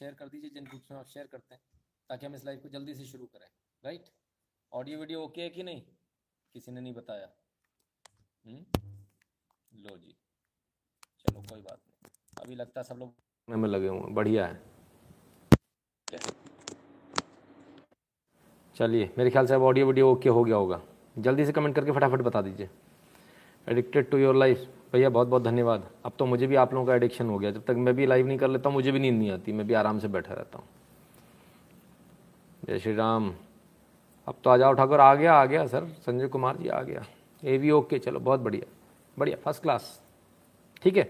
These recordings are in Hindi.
शेयर कर दीजिए जिन ग्रुप्स में आप शेयर करते हैं, ताकि हम इस लाइव को जल्दी से शुरू करें राइट ऑडियो वीडियो ओके है कि नहीं? किसी ने नहीं बताया? हुँ? हम्म? लो जी। चलो, कोई बात नहीं। अभी लगता सब लोग में लगे हुए बढ़िया है। चलिए, मेरे ख्याल से अब ऑडियो वीडियो ओके हो गया होगा। जल्दी से कमेंट करके फटाफट बता दीजिए। एडिक्टेड टू योर लाइफ भैया, बहुत बहुत धन्यवाद। अब तो मुझे भी आप लोगों का एडिक्शन हो गया। जब तक मैं भी लाइव नहीं कर लेता हूँ, मुझे भी नींद नहीं आती। मैं भी आराम से बैठा रहता हूँ। जय श्री राम। अब तो आ जाओ ठाकुर आ गया आ गया सर। संजय कुमार जी आ गया। ए वी ओके चलो, बहुत बढ़िया। बढ़िया फ़र्स्ट क्लास ठीक है?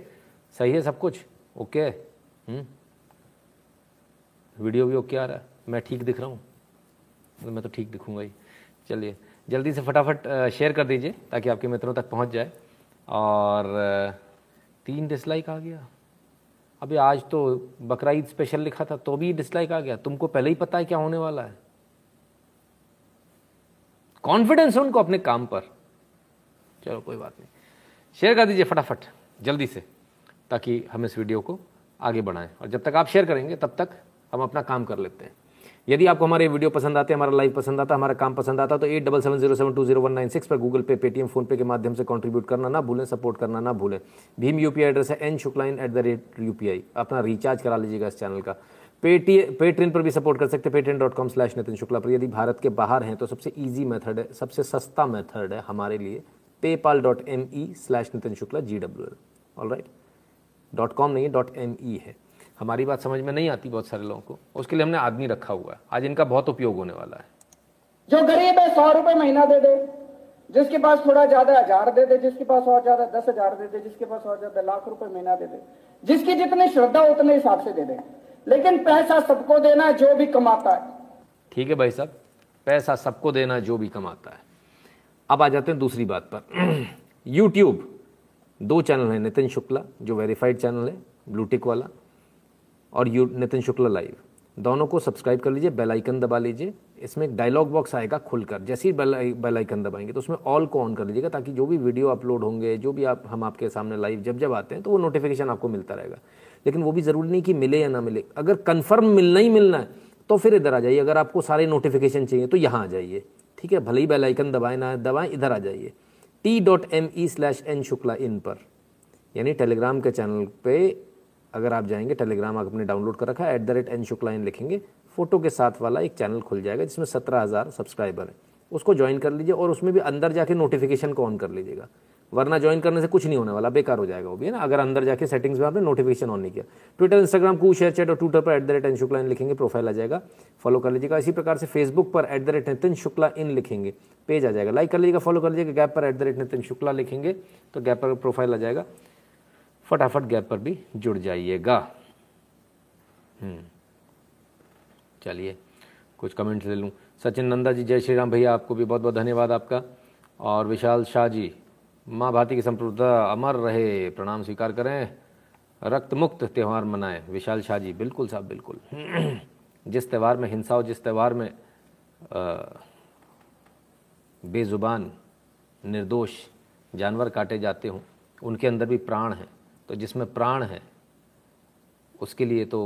सही है सब कुछ? ओके हम्म? वीडियो भी ओके आ रहा है। मैं ठीक दिख रहा हूँ? मैं तो ठीक दिखूँगा ही। चलिए। जल्दी से फटाफट शेयर कर दीजिए ताकि आपके मित्रों तक पहुँच जाए। और तीन डिसलाइक आ गया। अभी आज तो बकरा ईद स्पेशल लिखा था तो भी डिसलाइक आ गया। तुमको पहले ही पता है क्या होने वाला है? कॉन्फिडेंस है उनको अपने काम पर। चलो, कोई बात नहीं। शेयर कर दीजिए फटाफट, जल्दी से, ताकि हम इस वीडियो को आगे बढ़ाएँ। और जब तक आप शेयर करेंगे, तब तक हम अपना काम कर लेते हैं। यदि आपको हमारे वीडियो पसंद आते हैं हमारा लाइव पसंद आता है हमारा काम पसंद आता तो eight double seven zero seven two zero one nine six पर गूगल पे पेटीएम फ़ोन पे के माध्यम से कंट्रीब्यूट करना ना भूलें सपोर्ट करना ना भूलें। भीम यूपीआई एड्रेस है N Shukla in at the rate UPI अपना रिचार्ज करा लीजिएगा इस चैनल का। पेटी पेट्रेन पर भी सपोर्ट कर सकते हैं Patreon dot com slash Nitin Shukla पर। यदि भारत के बाहर हैं तो सबसे ईजी मेथड है, सबसे सस्ता मेथड है हमारे लिए PayPal dot M E slash Nitin Shukla G W L all right dot com नहीं डॉट एम ई है। हमारी बात समझ में नहीं आती बहुत सारे लोगों को। उसके लिए हमने आदमी रखा हुआ है। आज इनका बहुत उपयोग होने वाला है। जो गरीब है सौ रुपए महीना दे दे। जिसके पास थोड़ा ज़्यादा हज़ार दे दे जिसके पास और ज़्यादा दस हज़ार दे दे जिसके पास और ज़्यादा लाख रुपए महीना दे दे। जिसकी जितनी श्रद्धा उतने हिसाब से दे दे। लेकिन पैसा सबको देना जो भी कमाता है। ठीक है भाई साहब पैसा सबको देना जो भी कमाता है। अब आ जाते हैं दूसरी बात पर। यूट्यूब दो चैनल है नितिन शुक्ला जो वेरीफाइड चैनल है ब्लूटिक वाला और यू नितिन शुक्ला लाइव। दोनों को सब्सक्राइब कर लीजिए, बेल आइकन दबा लीजिए। इसमें एक डायलॉग बॉक्स आएगा खुलकर, जैसे ही बेल बेल आइकन दबाएँगे तो उसमें ऑल को ऑन कर लीजिएगा ताकि जो भी वीडियो अपलोड होंगे, जो भी आप, हम आपके सामने लाइव जब जब आते हैं तो वो नोटिफिकेशन आपको मिलता रहेगा। लेकिन वो भी ज़रूरी नहीं कि मिले या ना मिले। अगर कन्फर्म मिलना ही मिलना है तो फिर इधर आ जाइए। अगर आपको सारे नोटिफिकेशन चाहिए तो यहाँ आ जाइए। ठीक है? भले ही बेल आइकन दबाए ना, दबाएँ, इधर आ जाइए। T dot M E slash N Shukla in पर, यानी टेलीग्राम के चैनल पे अगर आप जाएँगे टेलीग्राम आपने डाउनलोड कर रखा है at the rate N Shukla in लिखेंगे फ़ोटो के साथ वाला एक चैनल खुल जाएगा जिसमें सत्रह हज़ार सब्सक्राइबर है। उसको ज्वाइन कर लीजिए और उसमें भी अंदर जाके नोटिफिकेशन को ऑन कर लीजिएगा। वरना ज्वाइन करने से कुछ नहीं होने वाला, बेकार हो जाएगा वो भी, है ना? अगर अंदर जाके सेटिंग्स में आपने नोटिफिकेशन ऑन नहीं किया। ट्विटर इंस्टाग्राम को शेयर चैट और ट्विटर पर at the rate N Shukla in लिखेंगे प्रोफ़ाइल आ जाएगा। फॉलो कर लीजिएगा। इसी प्रकार से फेसबुक पर at the rate Nitin Shukla in लिखेंगे। पेज आ जाएगा। लाइक कर लीजिएगा फॉलो कर लीजिएगा। गैप पर at the rate Nitin Shukla लिखेंगे तो गैप पर प्रोफ़ाइल आ जाएगा। फटाफट गैप पर भी जुड़ जाइएगा। हम्म। चलिए, कुछ कमेंट्स ले लूँ। सचिन नंदा जी, जय श्री राम भैया, आपको भी बहुत बहुत धन्यवाद आपका। और विशाल शाह जी, माँ भारती की संप्रभुता अमर रहे, प्रणाम स्वीकार करें। रक्त मुक्त त्यौहार मनाएँ। विशाल शाह जी, बिल्कुल साहब, बिल्कुल। जिस त्यौहार में हिंसा हो, जिस त्यौहार में बेज़ुबान, निर्दोष जानवर काटे जाते हों, उनके अंदर भी प्राण है। तो जिसमें प्राण है, उसके लिए तो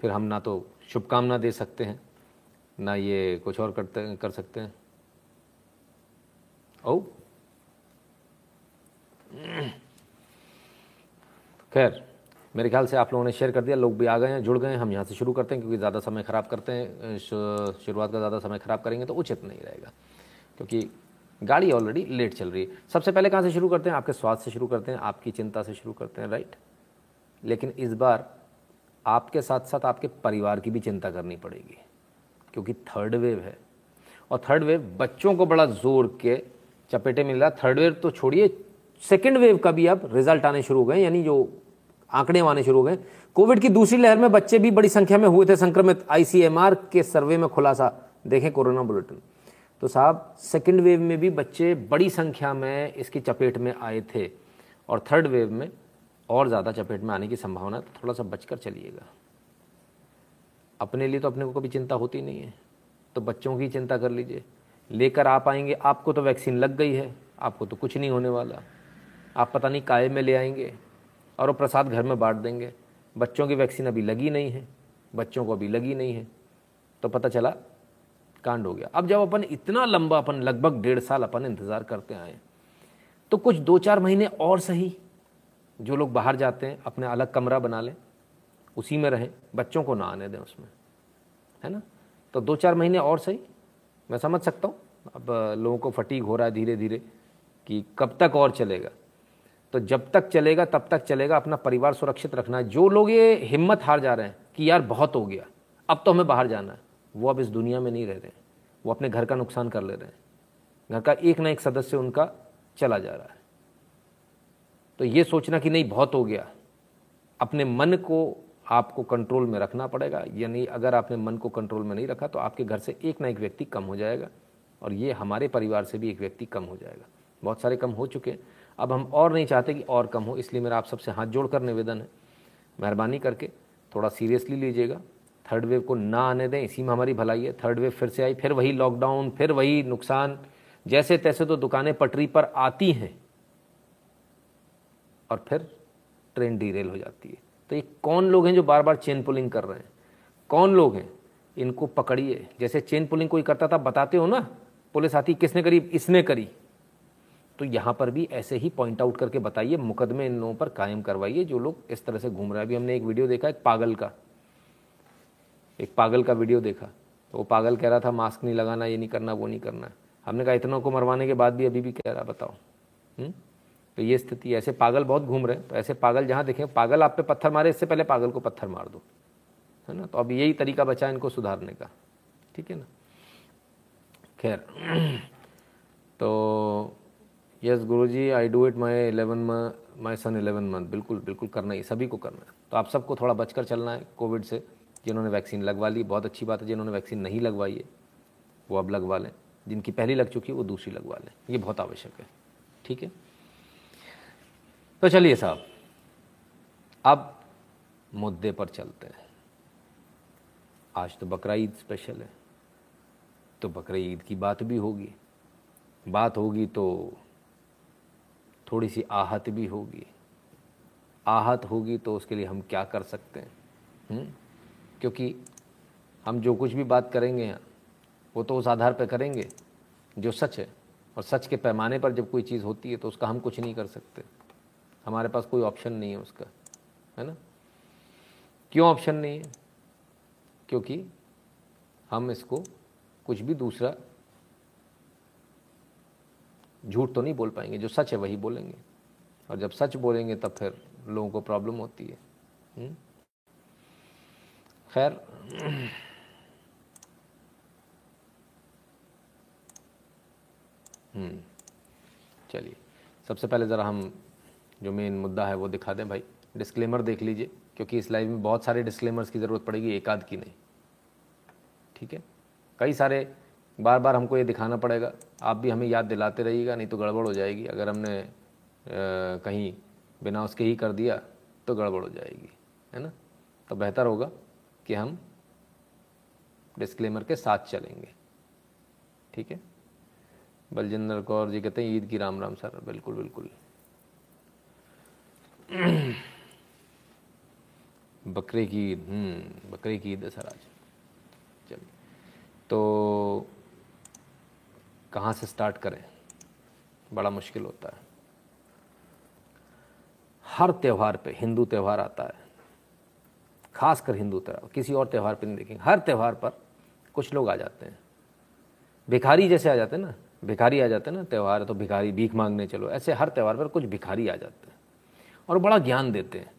फिर हम ना तो शुभकामना दे सकते हैं, ना ये कुछ और करते, कर सकते हैं। ओ खैर, मेरे ख्याल से आप लोगों ने शेयर कर दिया, लोग भी आ गए हैं, जुड़ गए हैं, हम यहाँ से शुरू करते हैं, क्योंकि ज़्यादा समय ख़राब करते हैं, शुरुआत का ज़्यादा समय ख़राब करेंगे तो उचित नहीं रहेगा, क्योंकि गाड़ी ऑलरेडी लेट चल रही है। सबसे पहले कहाँ से शुरू करते हैं? आपके स्वास्थ्य से शुरू करते हैं, आपकी चिंता से शुरू करते हैं राइट लेकिन इस बार आपके साथ साथ आपके परिवार की भी चिंता करनी पड़ेगी, क्योंकि थर्ड वेव है। और थर्ड वेव बच्चों को बड़ा ज़ोर के चपेटे मिल रहा थर्ड वेव तो छोड़िए सेकेंड वेव का भी अब रिज़ल्ट आने शुरू हो गए यानी जो आंकड़े आने शुरू हो गए कोविड की दूसरी लहर में बच्चे भी बड़ी संख्या में हुए थे, संक्रमित। आईसीएमआर के सर्वे में खुलासा। देखें कोरोना बुलेटिन। तो साहब सेकेंड वेव में भी बच्चे बड़ी संख्या में इसकी चपेट में आए थे और थर्ड वेव में और ज़्यादा चपेट में आने की संभावना तो थोड़ा सा बचकर चलिएगा। अपने लिए तो अपने को कभी चिंता होती नहीं है तो बच्चों की चिंता कर लीजिए। लेकर आप आएँगे, आपको तो वैक्सीन लग गई है, आपको तो कुछ नहीं होने वाला। आप पता नहीं काय में ले आएँगे और वो प्रसाद घर में बांट देंगे। बच्चों की वैक्सीन अभी लगी नहीं है, बच्चों को अभी लगी नहीं है तो पता चला कांड हो गया। अब जब अपन इतना लंबा अपन लगभग डेढ़ साल अपन इंतज़ार करते आए तो कुछ दो चार महीने और सही, जो लोग बाहर जाते हैं, अपने अलग कमरा बना लें, उसी में रहें, बच्चों को ना आने दें उसमें, है ना? तो दो चार महीने और सही, मैं समझ सकता हूँ, अब लोगों को फटीक हो रहा है धीरे धीरे कि कब तक और चलेगा। तो जब तक चलेगा, तब तक चलेगा, अपना परिवार सुरक्षित रखना है। जो लोग ये हिम्मत हार जा रहे हैं, कि यार बहुत हो गया, अब तो हमें बाहर जाना है। वो अब इस दुनिया में नहीं रह रहे हैं। वो अपने घर का नुकसान कर ले रहे हैं। घर का एक ना एक सदस्य उनका चला जा रहा है। तो ये सोचना कि नहीं, बहुत हो गया। अपने मन को आपको कंट्रोल में रखना पड़ेगा। यानी अगर आपने मन को कंट्रोल में नहीं रखा तो आपके घर से एक ना एक व्यक्ति कम हो जाएगा। और ये हमारे परिवार से भी एक व्यक्ति कम हो जाएगा। बहुत सारे कम हो चुके हैं। अब हम और नहीं चाहते कि और कम हो, इसलिए मेरा आप सबसे हाथ जोड़कर निवेदन है। मेहरबानी करके थोड़ा सीरियसली लीजिएगा। थर्ड वेव को ना आने दें, इसी में हमारी भलाई है। थर्ड वेव फिर से आई, फिर वही लॉकडाउन फिर वही नुकसान। जैसे तैसे तो दुकानें पटरी पर आती हैं और फिर ट्रेन डीरेल हो जाती है। तो ये कौन लोग हैं जो बार बार चेन पुलिंग कर रहे हैं? कौन लोग हैं? इनको पकड़िए। जैसे चेन पुलिंग कोई करता था, बताते हो ना, पुलिस आती, किसने करी? इसने करी। तो यहाँ पर भी ऐसे ही पॉइंट आउट करके बताइए, मुकदमे इन लोगों पर कायम करवाइए, जो लोग इस तरह से घूम रहे हैं। अभी हमने एक वीडियो देखा, एक पागल का। एक पागल का वीडियो देखा। तो वो पागल कह रहा था, मास्क नहीं लगाना, ये नहीं करना, वो नहीं करना। हमने कहा, इतनों को मरवाने के बाद भी अभी भी कह रहा, बताओ। हुँ? हम्म? तो ये स्थिति, ऐसे पागल बहुत घूम रहे हैं। तो ऐसे पागल जहाँ देखें, पागल आप पे पत्थर मारे, इससे पहले पागल को पत्थर मार दो। है ना? तो अब यही तरीका बचा इनको सुधारने का। ठीक है ना? खैर तो yes guru ji I do it my eleven my son eleven month बिल्कुल बिल्कुल करना ही सभी को करना है। तो आप सबको थोड़ा बचकर चलना है कोविड से। जिन्होंने वैक्सीन लगवा ली। बहुत अच्छी बात है, जिन्होंने वैक्सीन नहीं लगवाई है, वो अब लगवा लें। जिनकी पहली लग चुकी है, वो दूसरी लगवा लें। ये बहुत आवश्यक है। ठीक है? तो चलिए साहब, अब मुद्दे पर चलते हैं। आज तो बकरा ईद स्पेशल है। तो बकरा ईद की बात भी होगी। बात होगी तो थोड़ी सी आहत भी होगी। आहत होगी तो उसके लिए हम क्या कर सकते हैं? हम्म? क्योंकि हम जो कुछ भी बात करेंगे, वो तो उस आधार पर करेंगे, जो सच है। और सच के पैमाने पर जब कोई चीज़ होती है तो उसका हम कुछ नहीं कर सकते। हमारे पास कोई ऑप्शन नहीं है उसका, है ना? क्यों ऑप्शन नहीं है? क्योंकि हम इसको कुछ भी दूसरा झूठ तो नहीं बोल पाएँगे, जो सच है वही बोलेंगे। और जब सच बोलेंगे, तब फिर लोगों को प्रॉब्लम होती है। हम्म? खैर। हम्म, चलिए। सबसे पहले ज़रा हम जो मेन मुद्दा है वो दिखा दें भाई। डिस्क्लेमर देख लीजिए क्योंकि इस लाइव में बहुत सारे डिस्क्लेमर्स की ज़रूरत पड़ेगी एक आध की नहीं। ठीक है? कई सारे बार बार हमको ये दिखाना पड़ेगा। आप भी हमें याद दिलाते रहिएगा नहीं तो गड़बड़ हो जाएगी। अगर हमने आ, कहीं बिना उसके ही कर दिया तो गड़बड़ हो जाएगी। है ना? तो बेहतर होगा। कि हम डिस्क्लेमर के साथ चलेंगे। ठीक है? बलजिंदर कौर जी कहते हैं ईद की राम राम सर। बिल्कुल बिल्कुल। बकरे की ईद। हम्म, बकरे की ईद है सर आज। चलिए। तो कहाँ से स्टार्ट करें? बड़ा मुश्किल होता है। हर त्यौहार पे हिंदू त्यौहार आता है। खासकर हिंदू त्यौहार किसी और त्यौहार पर नहीं देखेंगे। हर त्यौहार पर कुछ लोग आ जाते हैं। भिखारी जैसे आ जाते हैं ना, भिखारी आ जाते हैं ना, त्यौहार है तो भिखारी भीख मांगने चलो, ऐसे हर त्यौहार पर कुछ भिखारी आ जाते हैं और बड़ा ज्ञान देते हैं।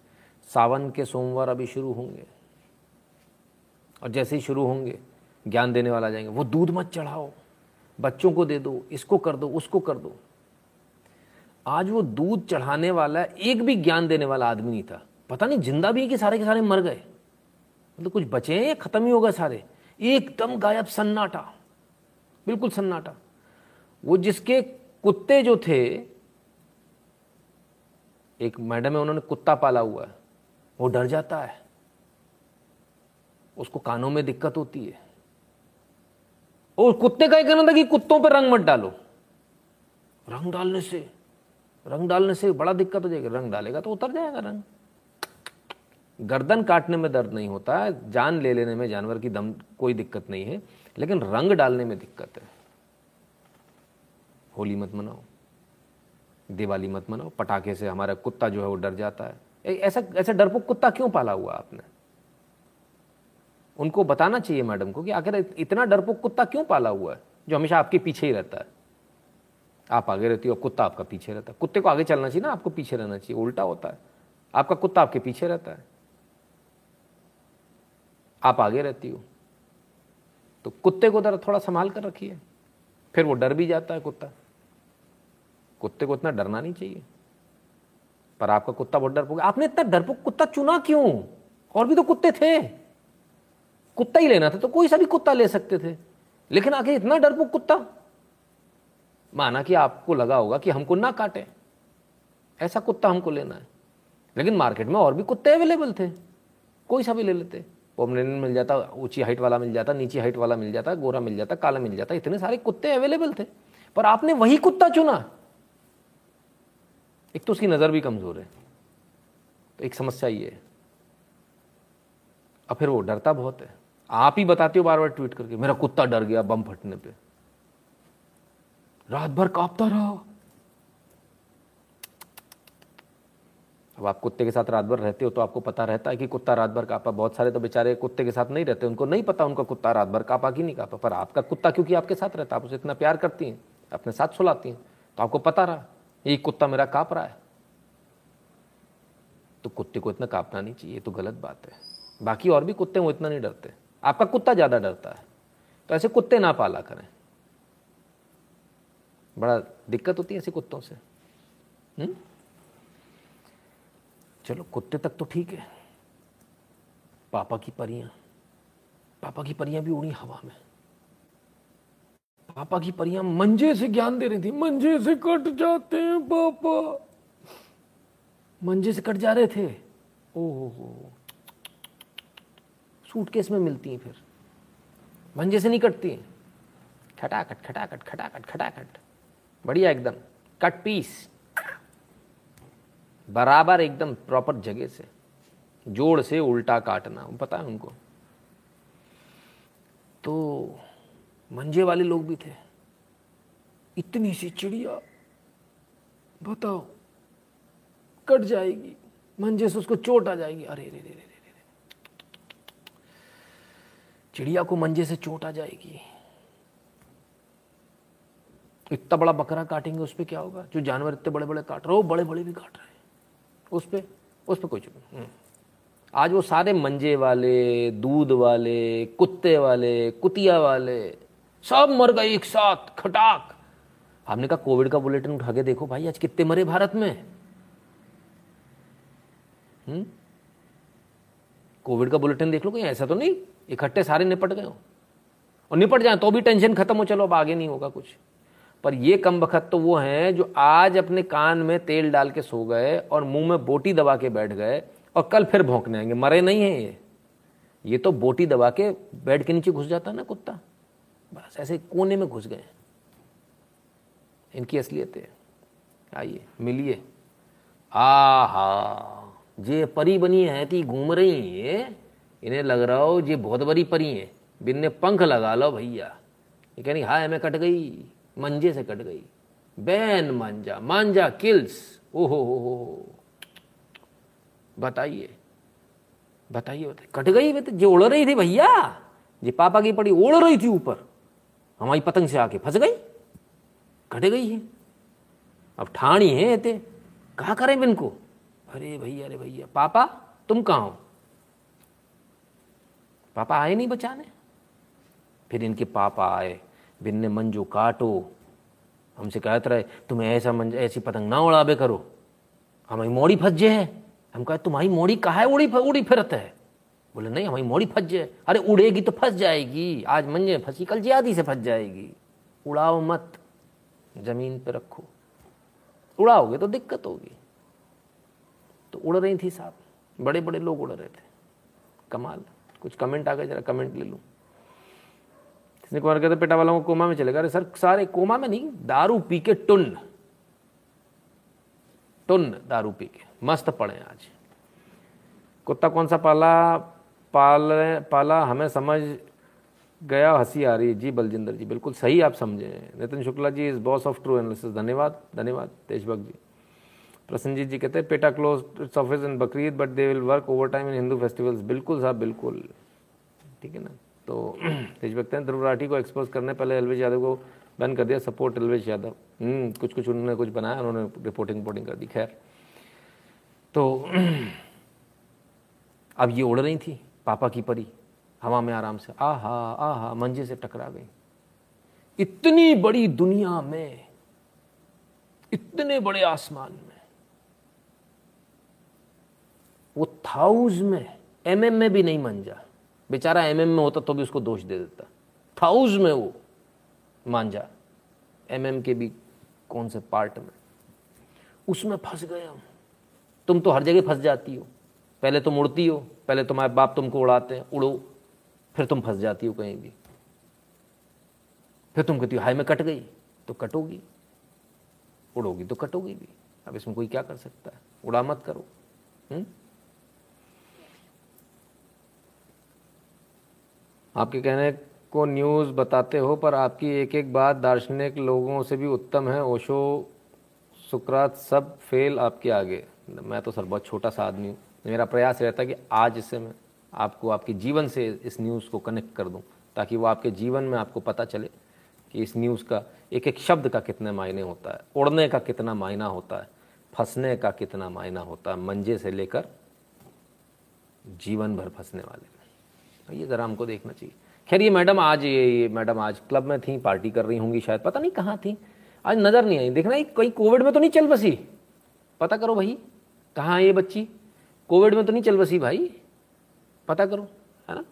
सावन के सोमवार अभी शुरू होंगे और जैसे ही शुरू होंगे, ज्ञान देने वाला जाएँगे, वो दूध मत चढ़ाओ, बच्चों को दे दो, इसको कर दो, उसको कर दो। आज वो दूध चढ़ाने वाला एक भी ज्ञान देने वाला आदमी नहीं था। पता नहीं ज़िंदा भी है कि सारे के सारे मर गए। मतलब तो कुछ बचे हैं या खत्म ही हो गए सारे? एकदम गायब सन्नाटा। बिल्कुल सन्नाटा। वो जिसके कुत्ते जो थे, एक मैडम है, उन्होंने कुत्ता पाला हुआ है। वो डर जाता है। उसको कानों में दिक्कत होती है। और कुत्ते का कहना था कि कुत्तों पर रंग मत डालो। रंग डालने से, रंग डालने से बड़ा दिक्कत हो जाएगी। रंग डालेगा तो उतर जाएगा रंग। गर्दन काटने में दर्द नहीं होता है जान ले लेने में जानवर की दम, कोई दिक्कत नहीं है, लेकिन रंग डालने में दिक्कत है। होली मत मनाओ, दिवाली मत मनाओ, पटाखे से हमारा कुत्ता जो है वो डर जाता है। ऐसा ऐसा डरपोक कुत्ता क्यों पाला हुआ आपने? उनको बताना चाहिए मैडम को कि आखिर इतना डरपोक कुत्ता क्यों पाला हुआ है, जो हमेशा आपके पीछे ही रहता है? आप आगे रहती हो, कुत्ता आपका पीछे रहता है। कुत्ते को आगे चलना चाहिए ना, आपको पीछे रहना चाहिए, उल्टा होता है। आपका कुत्ता आपके पीछे रहता है। आप आगे रहती हो। तो कुत्ते को जरा थोड़ा संभाल कर रखिए। फिर वो डर भी जाता है कुत्ता। कुत्ते को इतना डरना नहीं चाहिए। पर आपका कुत्ता बहुत डरपोक, आपने इतना डरपोक कुत्ता चुना क्यों? और भी तो कुत्ते थे। कुत्ता ही लेना था तो कोई सा भी कुत्ता ले सकते थे। लेकिन आखिर इतना डरपोक कुत्ता? माना कि आपको लगा होगा कि हमको ना काटे। ऐसा कुत्ता हमको लेना है। लेकिन मार्केट में और भी कुत्ते अवेलेबल थे। कोई सा भी ले लेते। पोमरेनियन मिल जाता, ऊँची हाइट वाला मिल जाता, नीची हाइट वाला मिल जाता, गोरा मिल जाता, काला मिल जाता, इतने सारे कुत्ते अवेलेबल थे। पर आपने वही कुत्ता चुना। एक तो उसकी नज़र भी कमज़ोर है। तो एक समस्या ये है। और फिर वो डरता बहुत है। आप ही बताते हो बार बार ट्वीट करके, मेरा कुत्ता डर गया बम फटने पे। रात भर कांपता रहा। अब आप कुत्ते के साथ रात भर रहते हो तो आपको पता रहता है कि कुत्ता रात भर कापा। बहुत सारे तो बेचारे कुत्ते के साथ नहीं रहते, उनको नहीं पता उनका कुत्ता रात भर कापा कि नहीं कापा। पर आपका कुत्ता क्योंकि आपके साथ रहता आप उसे इतना प्यार करती हैं, अपने साथ सुलाती हैं तो आपको पता रहा, ये कुत्ता मेरा काँप रहा है। तो कुत्ते को इतना कांपना नहीं चाहिए तो गलत बात है। बाकी और भी कुत्ते वो इतना नहीं डरते। आपका कुत्ता ज़्यादा डरता है तो ऐसे कुत्ते ना पाला करें। बड़ा दिक्कत होती है ऐसे कुत्तों से। हुँ? चलो, कुत्ते तक तो ठीक है। पापा की परियाँ। पापा की परियाँ भी उड़ी हवा में। पापा की परियाँ मंजे से ज्ञान दे रही थी। मंजे से कट जाते हैं, पापा। मंजे से कट जा रहे थे। ओहो सूटकेस में मिलती हैं फिर। मंजे से नहीं कटती हैं। खटाखट खटाखट खटाखट खटाखट। बढ़िया एकदम। Cut piece. बराबर एकदम प्रॉपर जगह से। जोड़ से उल्टा काटना, पता है उनको? तो मंजे वाले लोग भी थे। इतनी सी चिड़िया, बताओ, कट जाएगी। मंजे से उसको चोट आ जाएगी। अरे रे रे रे रे चिड़िया को मंजे से चोट आ जाएगी। इतना बड़ा बकरा काटेंगे, उस पर क्या होगा? जो जानवर इतने बड़े बड़े काट रहे हो बड़े बड़े भी काट रहे उस पर उस पर कोई चुप हम्म। आज वो सारे मंजे वाले, दूध वाले, कुत्ते वाले, कुतिया वाले, सब मर गए एक साथ, खटाक। हमने कहा, कोविड का बुलेटिन उठा के देखो भाई, आज कितने मरे भारत में। हम्म। कोविड का बुलेटिन देख लो कहीं ऐसा तो नहीं, इकट्ठे सारे निपट गए हो। और निपट जाए तो भी टेंशन खत्म हो, चलो अब आगे नहीं होगा कुछ। पर ये कम बखत तो वो हैं जो आज अपने कान में तेल डाल के सो गए और मुँह में बोटी दबा के बैठ गए और कल फिर भोंकने आएँगे। मरे नहीं हैं ये। ये तो बोटी दबा के बेड के नीचे घुस जाता ना कुत्ता। बस ऐसे कोने में घुस गए। इनकी असलियत है। आइए, मिलिए। आ हा जे परी बनी है ती घूम रही है इन्हें लग रहा हो ये बहुत बड़ी परी है। बिन्ने पंख लगा लो भैया। ये कहनी हाय मैं कट गई। मंजे से कट गई। बैन मांजा मांजा किल्स। ओहो, हो हो बताइए बताइए बताइए। कट गई तो जो उड़ रही थी भैया। जी पापा की पड़ी उड़ रही थी ऊपर। हमारी पतंग से आके फंस गई। कट गई है। अब ठाणी है ते। कहा करें इनको? अरे भैया अरे भैया। पापा, तुम कहा हो? पापा आए नहीं बचाने? फिर इनके पापा आए। भिन्न मंजू काटो। हमसे कहते रहे तुम्हें ऐसा मंज ऐसी पतंग ना उड़ाबे करो। हमारी मोड़ी फंस जे है। हम कहे, तुम्हारी मोड़ी कहा है? उड़ी उड़ी फिरत है। बोले, नहीं, हमारी मोड़ी फंस जाए अरे, उड़ेगी तो फंस जाएगी। आज मंजे फंसी, कल ज़्यादा से फंस जाएगी। उड़ाओ मत। ज़मीन पर रखो। उड़ाओगे तो दिक्कत होगी। तो उड़ रही थी साहब। बड़े बड़े लोग उड़ रहे थे। कमाल। कुछ कमेंट आ गए, जरा कमेंट ले लूँ। किसने कुमार कहते पेटा वालों को कोमा में चलेगा अरे सर, सारे कोमा में नहीं, दारू पी के टुन टुन दारू पी के। मस्त पड़े आज। कुत्ता कौन सा पाला, पाल, पाला हमें समझ गया, हँसी आ रही जी, बलजिंदर जी, बिल्कुल सही आप समझे Nitin Shukla ji is boss of true analysis धन्यवाद धन्यवाद तेजभक्त जी। प्रसन्नजीत जी कहते हैं, PETA close its office in Bakrid but they will work over time in Hindu festivals बिल्कुल साहब, बिल्कुल। ठीक है ना? तो तेजभक्त हैं। ध्रुव राठी को एक्सपोज करने पहले एलवेज यादव को बैन कर दिया। Support always Yadav. हम्म, कुछ कुछ उन्होंने कुछ बनाया उन्होंने रिपोर्टिंग रिपोर्टिंग कर दी। खैर तो अब ये उड़ रही थी पापा की परी हवा में आराम से। आहा आहा मंजे से टकरा गई। इतनी बड़ी दुनिया में इतने बड़े आसमान में वो थाउज में एमएम में भी नहीं मंजा। बेचारा एमएम में होता तो भी उसको दोष दे देता। थाउज में वो। मांझा एमएम के भी कौन से पार्ट में। उसमें फंस गए हम तुम तो हर जगह फंस जाती हो। पहले तुम उड़ती हो, पहले तुम्हारे बाप तुमको उड़ाते हैं। उड़ो। फिर तुम फंस जाती हो कहीं भी। फिर तुम कहती हो हाई में कट गई। तो कटोगी। उड़ोगी तो कटोगी भी। अब इसमें कोई क्या कर सकता है? उड़ा मत करो। हुँ? आपके कहने को न्यूज़ बताते हो, पर आपकी एक एक बात दार्शनिक लोगों से भी उत्तम है। ओशो, सुकरात, सब फेल आपके आगे। मैं तो सर बहुत छोटा सा आदमी हूँ। मेरा प्रयास रहता है कि आज इससे मैं आपको, आपके जीवन से इस न्यूज़ को कनेक्ट कर दूँ, ताकि वो आपके जीवन में आपको पता चले कि इस न्यूज़ का एक एक शब्द का कितने मायने होता है, उड़ने का कितना मायना होता है, फंसने का कितना मायना होता है, मंजे से लेकर जीवन भर फंसने वाले। ये ज़रा हमको देखना चाहिए। खैर ये मैडम आज ये, ये मैडम आज क्लब में थी पार्टी कर रही होंगी शायद पता नहीं कहाँ थी। आज नज़र नहीं आई। देखना कहीं कोविड में तो नहीं चल बसी। पता करो भाई कहाँ है ये बच्ची? कोविड में तो नहीं चल बसी भाई। पता करो है ना?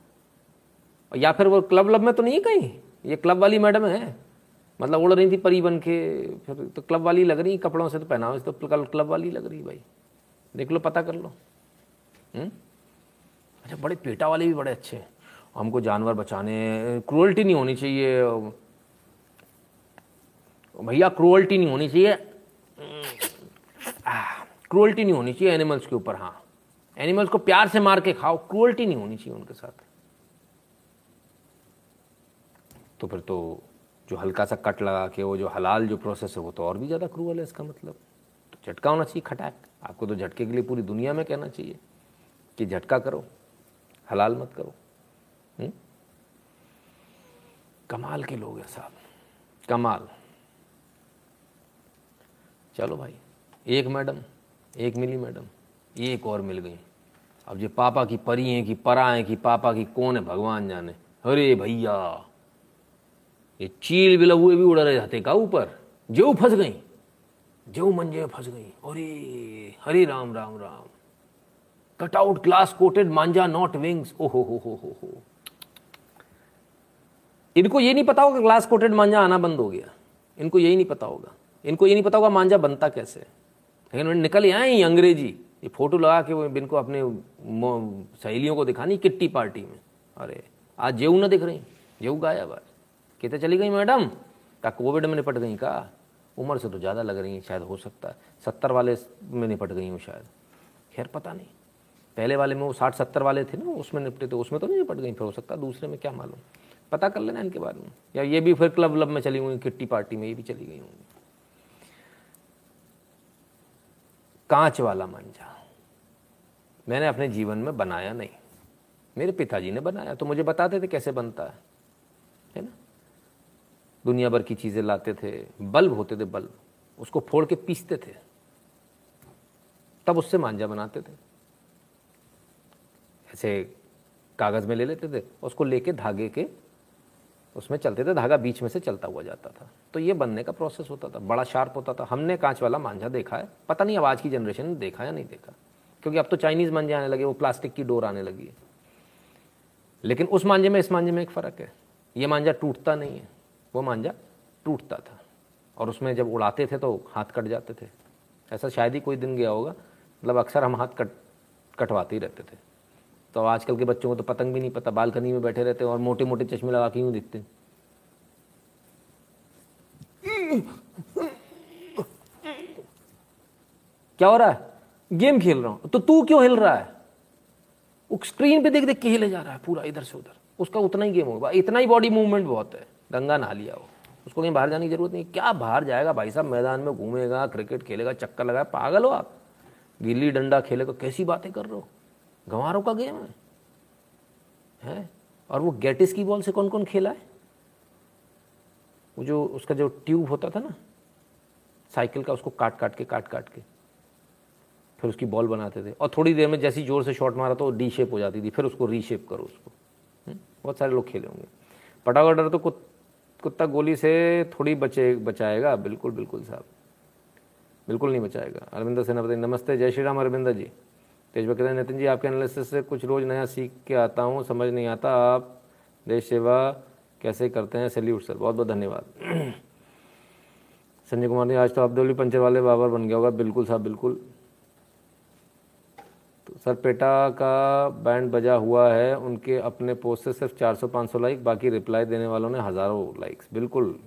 या फिर वो क्लब लब में तो नहीं है कहीं? ये क्लब वाली मैडम है। मतलब उड़ रही थी परी बन के फिर तो क्लब वाली लग रही कपड़ों से तो पहनावे से तो कल क्लब वाली लग रही भाई। देख लो पता कर लो। हुँ? अच्छा बड़े पेटा वाले भी बड़े अच्छे हैं। हमको जानवर बचाने क्रूअल्टी नहीं होनी चाहिए। भैया क्रूअल्टी नहीं होनी चाहिए। क्रूअल्टी नहीं होनी चाहिए एनिमल्स के ऊपर हाँ। एनिमल्स को प्यार से मार के खाओ क्रूअल्टी नहीं होनी चाहिए उनके साथ। तो फिर तो जो हल्का सा कट लगा के, वो जो हलाल जो प्रोसेस है, वो तो और भी ज़्यादा क्रूअल है इसका मतलब। तो झटका होना चाहिए खटाक। आपको तो झटके के लिए पूरी दुनिया में कहना चाहिए कि झटका करो। हलाल मत करो? कमाल के लोग हैं साहब। कमाल। चलो भाई, एक मैडम, एक मिली मैडम, एक और मिल गई। अब जो पापा की परी हैं कि परा हैं कि पापा की कौन है भगवान जाने? अरे भैया, ये चील बिल हुए भी उड़ रहे थे का ऊपर। जो फंस गई जो मंजे फंस गई। अरे, Hare Ram Ram Ram. Cut out glass coated manja not wings ओ हो हो हो हो इनको ये नहीं पता होगा ग्लास कोटेड मांजा आना बंद हो गया। इनको यही नहीं पता होगा। इनको ये नहीं पता होगा मांजा बनता कैसे। लेकिन निकल आए अंग्रेज़ी। ये फ़ोटो लगा के वो इनको अपने सहेलियों को दिखानी किट्टी पार्टी में। अरे, आज जेऊ ना दिख रही। जेऊ गायब आज। कहते चली गई मैडम? क्या कोविड में निपट गई का? उम्र से तो ज़्यादा लग रही है, शायद हो सकता है। सत्तर वाले में निपट गई हूँ शायद। खैर, पता नहीं। पहले वाले में वो साठ, सत्तर वाले थे ना उसमें निपटे थे, उसमें तो नहीं निपट गई, फिर हो सकता दूसरे में, क्या मालूम? पता कर लेना इनके बारे में। या ये भी फिर क्लब व्लब में चली हुई, किट्टी पार्टी में ये भी चली गई होंगी। कांच वाला मंजा मैंने अपने जीवन में बनाया नहीं। मेरे पिताजी ने बनाया तो मुझे बताते थे कैसे बनता है। है ना? दुनिया भर की चीज़ें लाते थे, बल्ब होते थे, बल्ब। उसको फोड़ के पीसते थे। तब उससे मांझा बनाते थे। ऐसे कागज़ में ले लेते थे, उसको लेके धागे के उसमें चलते थे, धागा बीच में से चलता हुआ जाता था। तो ये बनने का प्रोसेस होता था, बड़ा शार्प होता था। हमने कांच वाला मांझा देखा है, पता नहीं अब आज की जनरेशन ने देखा या नहीं देखा, क्योंकि अब तो चाइनीज़ मांझे आने लगे, वो प्लास्टिक की डोर आने लगी है। लेकिन उस मांझे में, इस मांझे में एक फ़र्क है, ये मांझा टूटता नहीं है, वो मांझा टूटता था, और उसमें जब उड़ाते थे तो हाथ कट जाते थे। ऐसा शायद ही कोई दिन गया होगा मतलब अक्सर हम हाथ कट, कटवाते ही रहते थे। तो आजकल के बच्चों को तो पतंग भी नहीं पता, बालकनी में बैठे रहते हैं और मोटे मोटे चश्मे लगा के यूँ दिखते क्या हो रहा है? गेम खेल रहा हूँ। तो तू क्यों हिल रहा है? स्क्रीन पे देख देख के हिले जा रहा है पूरा इधर से उधर। उसका उतना ही गेम होगा। इतना ही बॉडी मूवमेंट बहुत है। गंगा नहा लिया वो। उसको कहीं बाहर जाने की ज़रूरत नहीं क्या बाहर जाएगा? भाई साहब मैदान में घूमेगा क्रिकेट खेलेगा, चक्कर लगाए पागल हो आप? गिल्ली डंडा खेलेगा कैसी बातें कर रहे हो? गंवारों का गेम है? है और वो गेटिस की बॉल से कौन कौन खेला है? वो जो उसका जो ट्यूब होता था ना, साइकिल का, उसको काट काट के काट काट के, फिर उसकी बॉल बनाते थे। और थोड़ी देर में जैसी ज़ोर से शॉट मारा तो डी शेप हो जाती थी, फिर उसको रीशेप करो उसको। हम्म? बहुत सारे लोग खेले होंगे। पटाखा डर तो कुत्ता गोली से थोड़ी बचे, बचाएगा। बिल्कुल बिल्कुल साहब। बिल्कुल नहीं बचाएगा। अरविंदर सेनापति, नमस्ते। जय श्री राम अरविंदर जी। तेज कहते नितिन जी, आपके एनालिसिस से कुछ रोज़ नया सीख के आता हूँ, समझ नहीं आता। आप देश सेवा कैसे करते हैं? सैल्यूट सर बहुत बहुत धन्यवाद। संजय कुमार ने आज तो अब्दुल पंचर वाले बाबर बन गया होगा। बिल्कुल साहब, बिल्कुल। तो सर, पेटा का बैंड बजा हुआ है। उनके अपने पोस्ट से सिर्फ़ 400-500 लाइक बाकी रिप्लाई देने वालों ने हज़ारों लाइक्स बिल्कुल,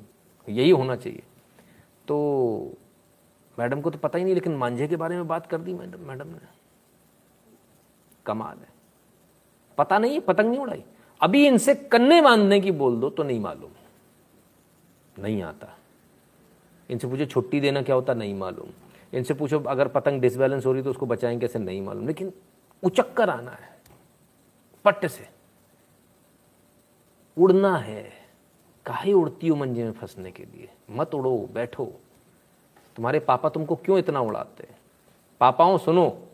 यही होना चाहिए। तो मैडम को तो पता ही नहीं, लेकिन मांझे के बारे में बात कर दी मैडम मैडम ने। कमाल है। पता नहीं है पतंग नहीं उड़ाई। अभी इनसे कन्ने बांधने की बोल दो तो नहीं मालूम। नहीं आता। इनसे पूछो, छुट्टी देना क्या होता? नहीं मालूम। इनसे पूछो, अगर पतंग डिसबैलेंस हो रही तो उसको बचाएँगे कैसे? नहीं मालूम। लेकिन उचक कर आना है। पट्ट से। उड़ना है। काहे उड़ती हो मंजे में फंसने के लिए? मत उड़ो, बैठो। तुम्हारे पापा तुमको क्यों इतना उड़ाते? हैं पापाओं, सुनो।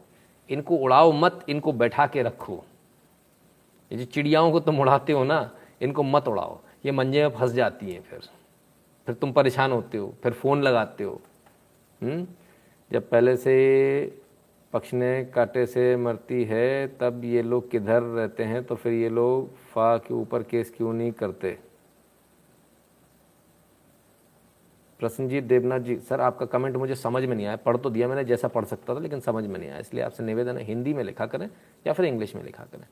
इनको उड़ाओ मत, इनको बैठा के रखो। ये जो चिड़ियाओं को तुम उड़ाते हो ना, इनको मत उड़ाओ। ये मंजे में फंस जाती हैं फिर। फिर तुम परेशान होते हो, फिर फ़ोन लगाते हो। हुँ? हम्म? जब पहले से पक्षने काटे से मरती है, तब ये लोग किधर रहते हैं? तो फिर ये लोग फा के ऊपर केस क्यों नहीं करते? प्रसन्नजीत देवनाथ जी, सर, आपका कमेंट मुझे समझ में नहीं आया। पढ़ तो दिया मैंने, जैसा पढ़ सकता था, लेकिन समझ में नहीं आया। इसलिए आपसे निवेदन है, हिंदी में लिखा करें या फिर इंग्लिश में लिखा करें।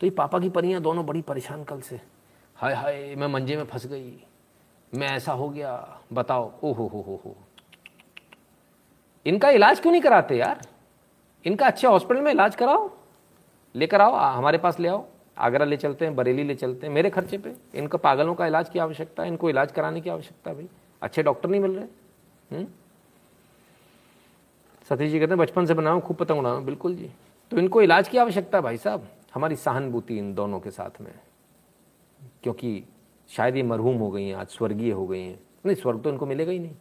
तो ये पापा की परियाँ दोनों बड़ी परेशान कल से। हाय हाय, मैं मंजे में फंस गई। मैं ऐसा हो गया। बताओ। ओ हो हो हो। हो इनका इलाज क्यों नहीं कराते यार? इनका अच्छे हॉस्पिटल में इलाज कराओ। लेकर आओ हमारे पास ले आओ। आगरा ले चलते हैं, बरेली ले चलते हैं, मेरे खर्चे पे। इनका पागलों का इलाज की आवश्यकता है, इनको इलाज कराने की आवश्यकता है भाई। अच्छे डॉक्टर नहीं मिल रहे? हम्म? सतीश जी कहते हैं, बचपन से बनाओ खूब पतंग उड़ाओ बिल्कुल जी। तो इनको इलाज की आवश्यकता भाई साहब। हमारी सहानुभूति इन दोनों के साथ में। क्योंकि शायद ये मरहूम हो गई हैं, आज स्वर्गीय हो गई हैं। नहीं, स्वर्ग तो इनको मिलेगा ही नहीं।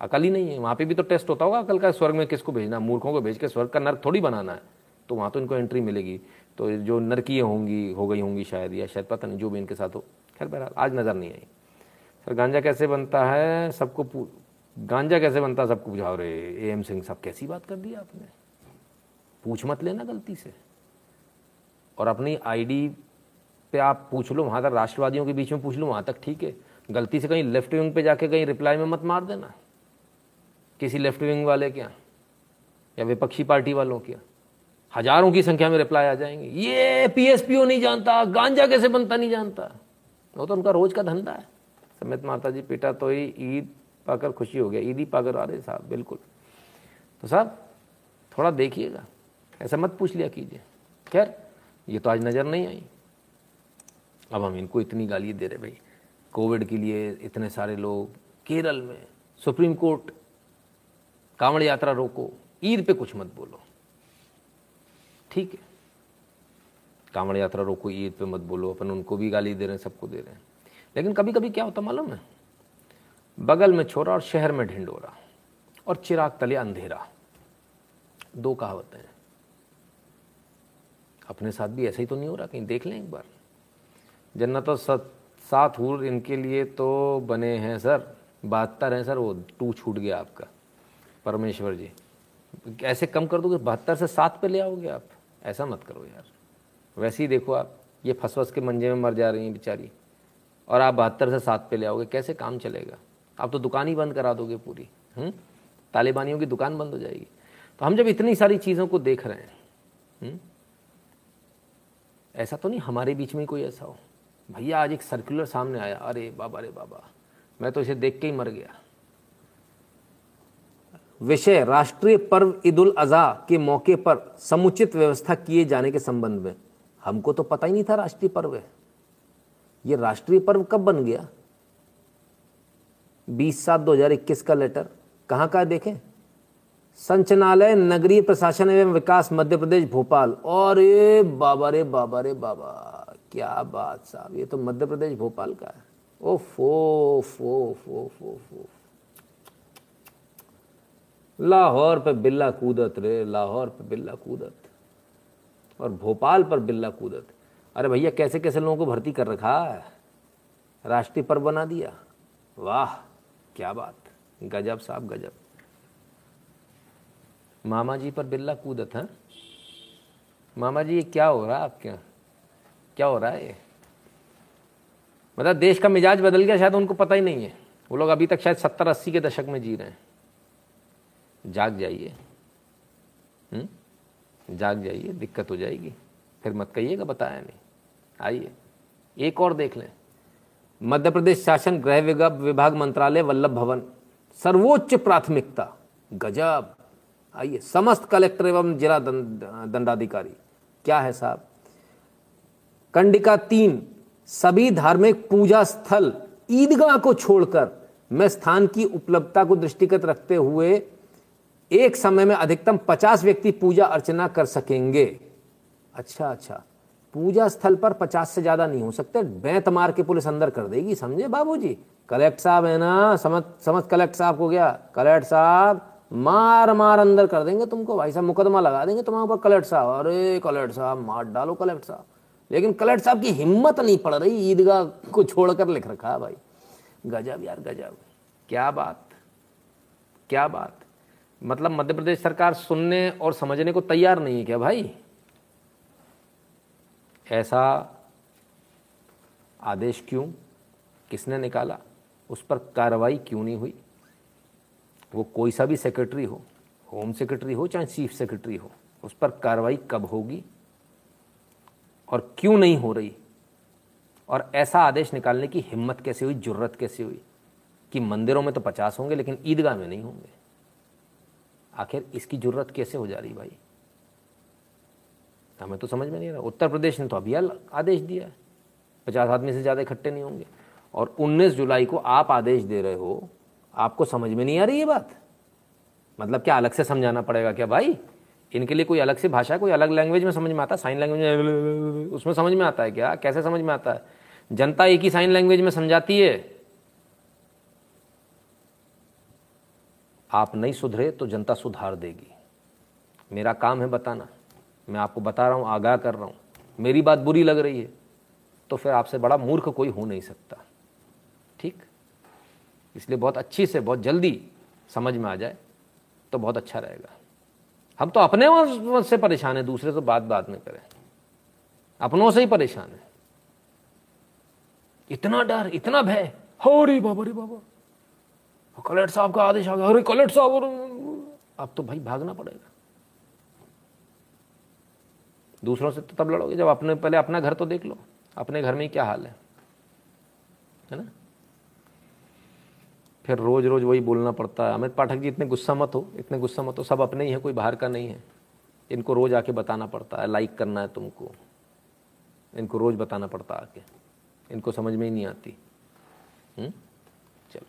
अकल ही नहीं है। वहाँ पे भी तो टेस्ट होता होगा अकल का, स्वर्ग में किसको भेजना? मूर्खों को भेज के स्वर्ग का नर्क थोड़ी बनाना है। तो वहाँ तो इनको एंट्री मिलेगी। तो जो नरकीय होंगी, हो गई होंगी शायद, या शायद पता नहीं, जो भी इनके साथ हो। खैर, बहरहाल, आज नज़र नहीं आई। सर, गांजा कैसे बनता है? सबको गांजा कैसे बनता है? सबको बुझाओ रे। ए एम सिंह साहब, कैसी बात कर दी आपने? पूछ मत लेना गलती से। और अपनी आईडी पे आप पूछ लो, वहाँ तक राष्ट्रवादियों के बीच में पूछ लो, वहाँ तक ठीक है। गलती से कहीं लेफ़्ट विंग पे जाके कहीं रिप्लाई में मत मार देना। किसी लेफ़्ट विंग वाले क्या या विपक्षी पार्टी वालों क्या हज़ारों की संख्या में रिप्लाई आ जाएँगे। ये पीएसपीओ नहीं जानता, गांजा कैसे बनता नहीं जानता। वो तो उनका रोज का धंधा है। समेत माता जी पिटा तो ही ईद पाकर खुशी हो गया। ईद ही पाकर आ रहे साहब, बिल्कुल। तो साहब, थोड़ा देखिएगा, ऐसा मत पूछ लिया कीजिए। खैर, ये तो आज नज़र नहीं आई। अब हम इनको इतनी गाली दे रहे भाई। कोविड के लिए इतने सारे लोग, केरल में सुप्रीम कोर्ट, कांवड़ यात्रा रोको, ईद पे कुछ मत बोलो। ठीक है। कांवड़ यात्रा रोको, ईद पे मत बोलो, अपन उनको भी गाली दे रहे हैं, सबको दे रहे हैं। लेकिन कभी कभी क्या होता मालूम है? बगल में छोरा और शहर में ढिंडोरा और चिराग तले अंधेरा। दो कहावतें हैं। अपने साथ भी ऐसा ही तो नहीं हो रहा कहीं? देख लें एक बार। जन्नत तो सात हूर इनके लिए तो बने हैं सर। बहत्तर हैं सर, वो टू छूट गया आपका। परमेश्वर जी। ऐसे कम कर दोगे, बहत्तर से सात पे ले आओगे आप। ऐसा मत करो यार। वैसे ही देखो आप, ये फंस फंस के मंजे में मर जा रही हैं बेचारी। और आप बहत्तर से सात पे ले आओगे, कैसे काम चलेगा आप तो दुकान ही बंद करा दोगे पूरी हम्म? तालिबानियों की दुकान बंद हो जाएगी तो हम जब इतनी सारी चीज़ों को देख रहे हैं हुँ? हम्म? ऐसा तो नहीं हमारे बीच में कोई ऐसा हो भैया, आज एक सर्कुलर सामने आया अरे बाबा अरे बाबा, मैं तो इसे देख के ही मर गया विषय, राष्ट्रीय पर्व ईद उल अजहा के मौके पर समुचित व्यवस्था किए जाने के संबंध में हमको तो पता ही नहीं था राष्ट्रीय पर्व है ये राष्ट्रीय पर्व कब बन गया? बीस सात दो हज़ार इक्कीस का लेटर, कहाँ का देखें? संचनालय, नगरीय प्रशासन एवं विकास, मध्य प्रदेश, भोपाल। और ये बाबा रे बाबा रे, बाबा, क्या बात साहब, ये तो मध्य प्रदेश, भोपाल का है। ओ फो फो फो फो फो लाहौर पे बिल्ला कूदत रे, लाहौर पे बिल्ला कूदत और भोपाल पर बिल्ला कूदत। अरे भैया, कैसे कैसे लोगों को भर्ती कर रखा है? राष्ट्रीय पर्व बना दिया। वाह, क्या बात। गजब साहब, गजब। मामा जी पर बिल्ला कूदत, है? मामा जी ये क्या हो रहा है आपके यहाँ? क्या हो रहा है ये? मतलब देश का मिजाज बदल गया, शायद उनको पता ही नहीं है। वो लोग अभी तक शायद सत्तर अस्सी के दशक में जी रहे हैं। जाग जाइए। हम्म? जाग जाइए, दिक्कत हो जाएगी। फिर मत कहिएगा, बताया नहीं। आइए, एक और देख लें। मध्य प्रदेश शासन, गृह विभाग मंत्रालय, वल्लभ भवन। सर्वोच्च प्राथमिकता, गजब। आइए, समस्त कलेक्टर एवं जिला दंडाधिकारी, क्या है साहब? कंडिका तीन, सभी धार्मिक पूजा स्थल, ईदगाह को छोड़कर मैं स्थान की उपलब्धता को दृष्टिगत रखते हुए एक समय में अधिकतम 50 व्यक्ति पूजा अर्चना कर सकेंगे। अच्छा अच्छा। पूजा स्थल पर 50 से ज़्यादा नहीं हो सकते। बैंत मार के पुलिस अंदर कर देगी, समझे बाबूजी? कलेक्टर साहब है ना, समझ समझ कलेक्टर साहब को गया? कलेक्टर साहब, मार मार अंदर कर देंगे तुमको। भाई साहब, मुकदमा लगा देंगे तुम्हारे ऊपर कलेक्टर साहब। अरे, कलेक्टर साहब, मार डालो कलेक्टर साहब। लेकिन कलेक्टर साहब की हिम्मत नहीं पड़ रही, ईदगाह को छोड़कर लिख रखा है भाई। गजब यार, गजब। क्या बात क्या बात। मतलब मध्य प्रदेश सरकार सुनने और समझने को तैयार नहीं है क्या भाई? ऐसा आदेश क्यों? किसने निकाला? उस पर कार्रवाई क्यों नहीं हुई? वो कोई सा भी सेक्रेटरी हो होम सेक्रेटरी हो चाहे चीफ सेक्रेटरी हो, उस पर कार्रवाई कब होगी? और क्यों नहीं हो रही? और ऐसा आदेश निकालने की हिम्मत कैसे हुई, ज़रूरत कैसे हुई? कि मंदिरों में तो पचास होंगे, लेकिन ईदगाह में नहीं होंगे। आखिर इसकी ज़रूरत कैसे हो जा रही भाई? हमें तो समझ में नहीं रहा। उत्तर प्रदेश ने तो अभी आदेश दिया है। पचास आदमी से ज़्यादा इकट्ठे नहीं होंगे। और 19 जुलाई को आप आदेश दे रहे हो, आपको समझ में नहीं आ रही ये बात? मतलब क्या अलग से समझाना पड़ेगा क्या भाई? इनके लिए कोई अलग से भाषा, कोई अलग लैंग्वेज में समझ में आता है? साइन लैंग्वेज उसमें समझ में आता है क्या? कैसे समझ में आता है? जनता एक ही साइन लैंग्वेज में समझाती है। आप नहीं सुधरे तो जनता सुधार देगी। मेरा काम है बताना। मैं आपको बता रहा हूँ, आगाह कर रहा हूँ। मेरी बात बुरी लग रही है तो फिर आपसे बड़ा मूर्ख कोई हो नहीं सकता। ठीक? इसलिए बहुत अच्छी से, बहुत जल्दी समझ में आ जाए तो बहुत अच्छा रहेगा। हम तो अपने से परेशान हैं, दूसरे तो बात बात में करें। अपनों से ही परेशान है। इतना डर, इतना भय। हो रे बाबा रे बाबा। कलेक्टर साहब का आदेश आ गया। अरे कलेक्टर साहब अब तो भाई भागना पड़ेगा। दूसरों से तो तब लड़ोगे, जब अपने, पहले अपना घर तो देख लो, अपने घर में क्या हाल है? है ना? फिर रोज रोज वही बोलना पड़ता है। अमित पाठक जी, इतने गुस्सा मत हो, इतने गुस्सा मत हो, सब अपने ही है, कोई बाहर का नहीं है। इनको रोज आके बताना पड़ता है लाइक करना है तुमको। इनको रोज बताना पड़ता है आके। इनको समझ में ही नहीं आती? हम्म? चलो।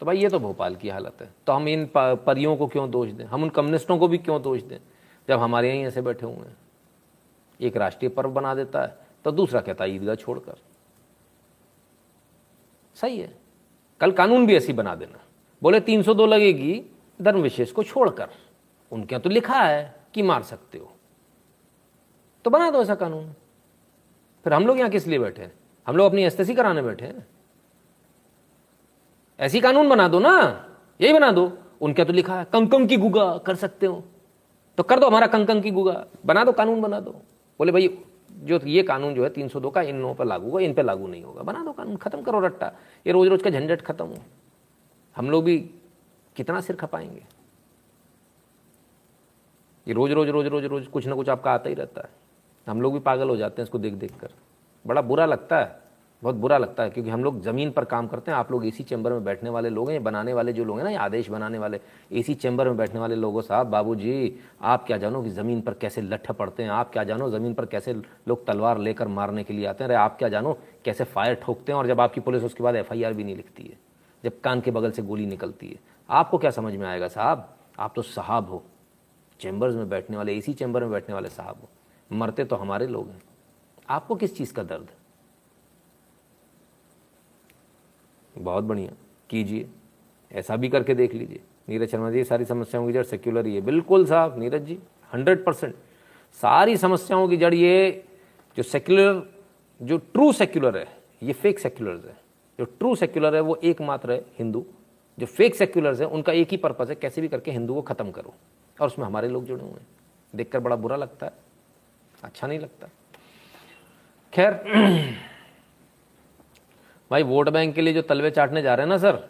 तो भाई ये तो भोपाल की हालत है। तो हम इन परियों को क्यों दोष दें? हम उन कम्युनिस्टों को भी क्यों दोष दें, जब हमारे यहीं ऐसे बैठे हुए हैं? एक राष्ट्रीय पर्व बना देता है तो दूसरा कहता है, ईदगाह छोड़कर। सही है। कल कानून भी ऐसी बना देना। बोले 302 लगेगी धर्म विशेष को छोड़कर। उनके तो लिखा है कि मार सकते हो। तो बना दो ऐसा कानून। फिर हम लोग यहाँ किस लिए बैठे हैं? हम लोग अपनी एस्तेसी कराने बैठे हैं। ऐसी कानून बना दो ना। यही बना दो। उनके तो लिखा है, कंकम की गुगा कर सकते हो। तो कर दो हमारा कंकम की गुगा बना दो, कानून बना दो। बोले, भाई, जो ये कानून जो है 302 का इन लोगों पर लागू होगा, इन पर लागू नहीं होगा। बना दो कानून, खत्म करो रट्टा। ये रोज रोज का झंझट खत्म हो। हम लोग भी कितना सिर खपाएँगे? ये रोज रोज रोज रोज रोज कुछ ना कुछ आपका आता ही रहता है। हम लोग भी पागल हो जाते हैं इसको देख देख कर। बड़ा बुरा लगता है। बहुत बुरा लगता है, क्योंकि हम लोग ज़मीन पर काम करते हैं, आप लोग एसी चैम्बर में बैठने वाले लोग हैं बनाने वाले जो लोग हैं ना, ये आदेश बनाने वाले एसी चैम्बर में बैठने वाले लोगों, साहब बाबू जी आप क्या जानो कि ज़मीन पर कैसे लट्ठ पड़ते हैं, आप क्या जानो ज़मीन पर कैसे लोग तलवार लेकर मारने के लिए आते हैं, अरे आप क्या जानो कैसे फायर ठोकते हैं, और जब आपकी पुलिस उसके बाद एफआईआर भी नहीं लिखती है, जब कान के बगल से गोली निकलती है। आपको क्या समझ में आएगा, साहब? आप तो साहब हो, चैम्बर्स में बैठने वाले एसी चैम्बर में बैठने वाले साहब हो, मरते तो हमारे लोग हैं। आपको किस चीज़ का दर्द है? बहुत बढ़िया। कीजिए। ऐसा भी करके देख लीजिए। नीरज शर्मा जी सारी समस्याओं की जड़ सेक्युलर ही है। बिल्कुल साहब, नीरज जी हंड्रेड परसेंट सारी समस्याओं की जड़ ये जो सेक्युलर जो ट्रू सेक्युलर है, ये फेक सेक्युलर है। जो ट्रू सेक्युलर है, वो एकमात्र है हिंदू। जो फेक सेक्युलर्स है, उनका एक ही पर्पज़ है, कैसे भी करके हिंदू को ख़त्म करो। और उसमें हमारे लोग जुड़े हुए हैं। देखकर बड़ा बुरा लगता है। अच्छा नहीं लगता। खैर भाई, वोट बैंक के लिए जो तलवे चाटने जा रहे हैं ना, सर,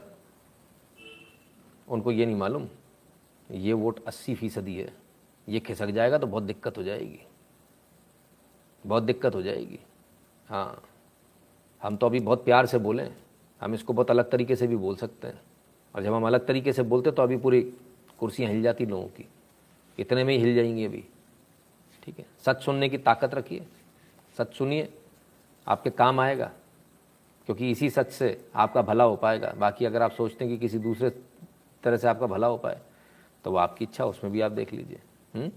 उनको ये नहीं मालूम, ये वोट अस्सी फ़ीसदी है। ये खिसक जाएगा तो बहुत दिक्कत हो जाएगी। बहुत दिक्कत हो जाएगी। हाँ हम तो अभी बहुत प्यार से बोलें, हम इसको बहुत अलग तरीके से भी बोल सकते हैं। और जब हम अलग तरीके से बोलते तो अभी पूरी कुर्सियाँ हिल जाती लोगों की। इतने में ही हिल जाएँगी अभी। ठीक है? सच सुनने की ताकत रखिए। सच सुनिए, आपके काम आएगा। क्योंकि इसी सच से आपका भला हो पाएगा। बाकी अगर आप सोचते हैं कि किसी दूसरे तरह से आपका भला हो पाए तो वो आपकी इच्छा, उसमें भी आप देख लीजिए। हम्म?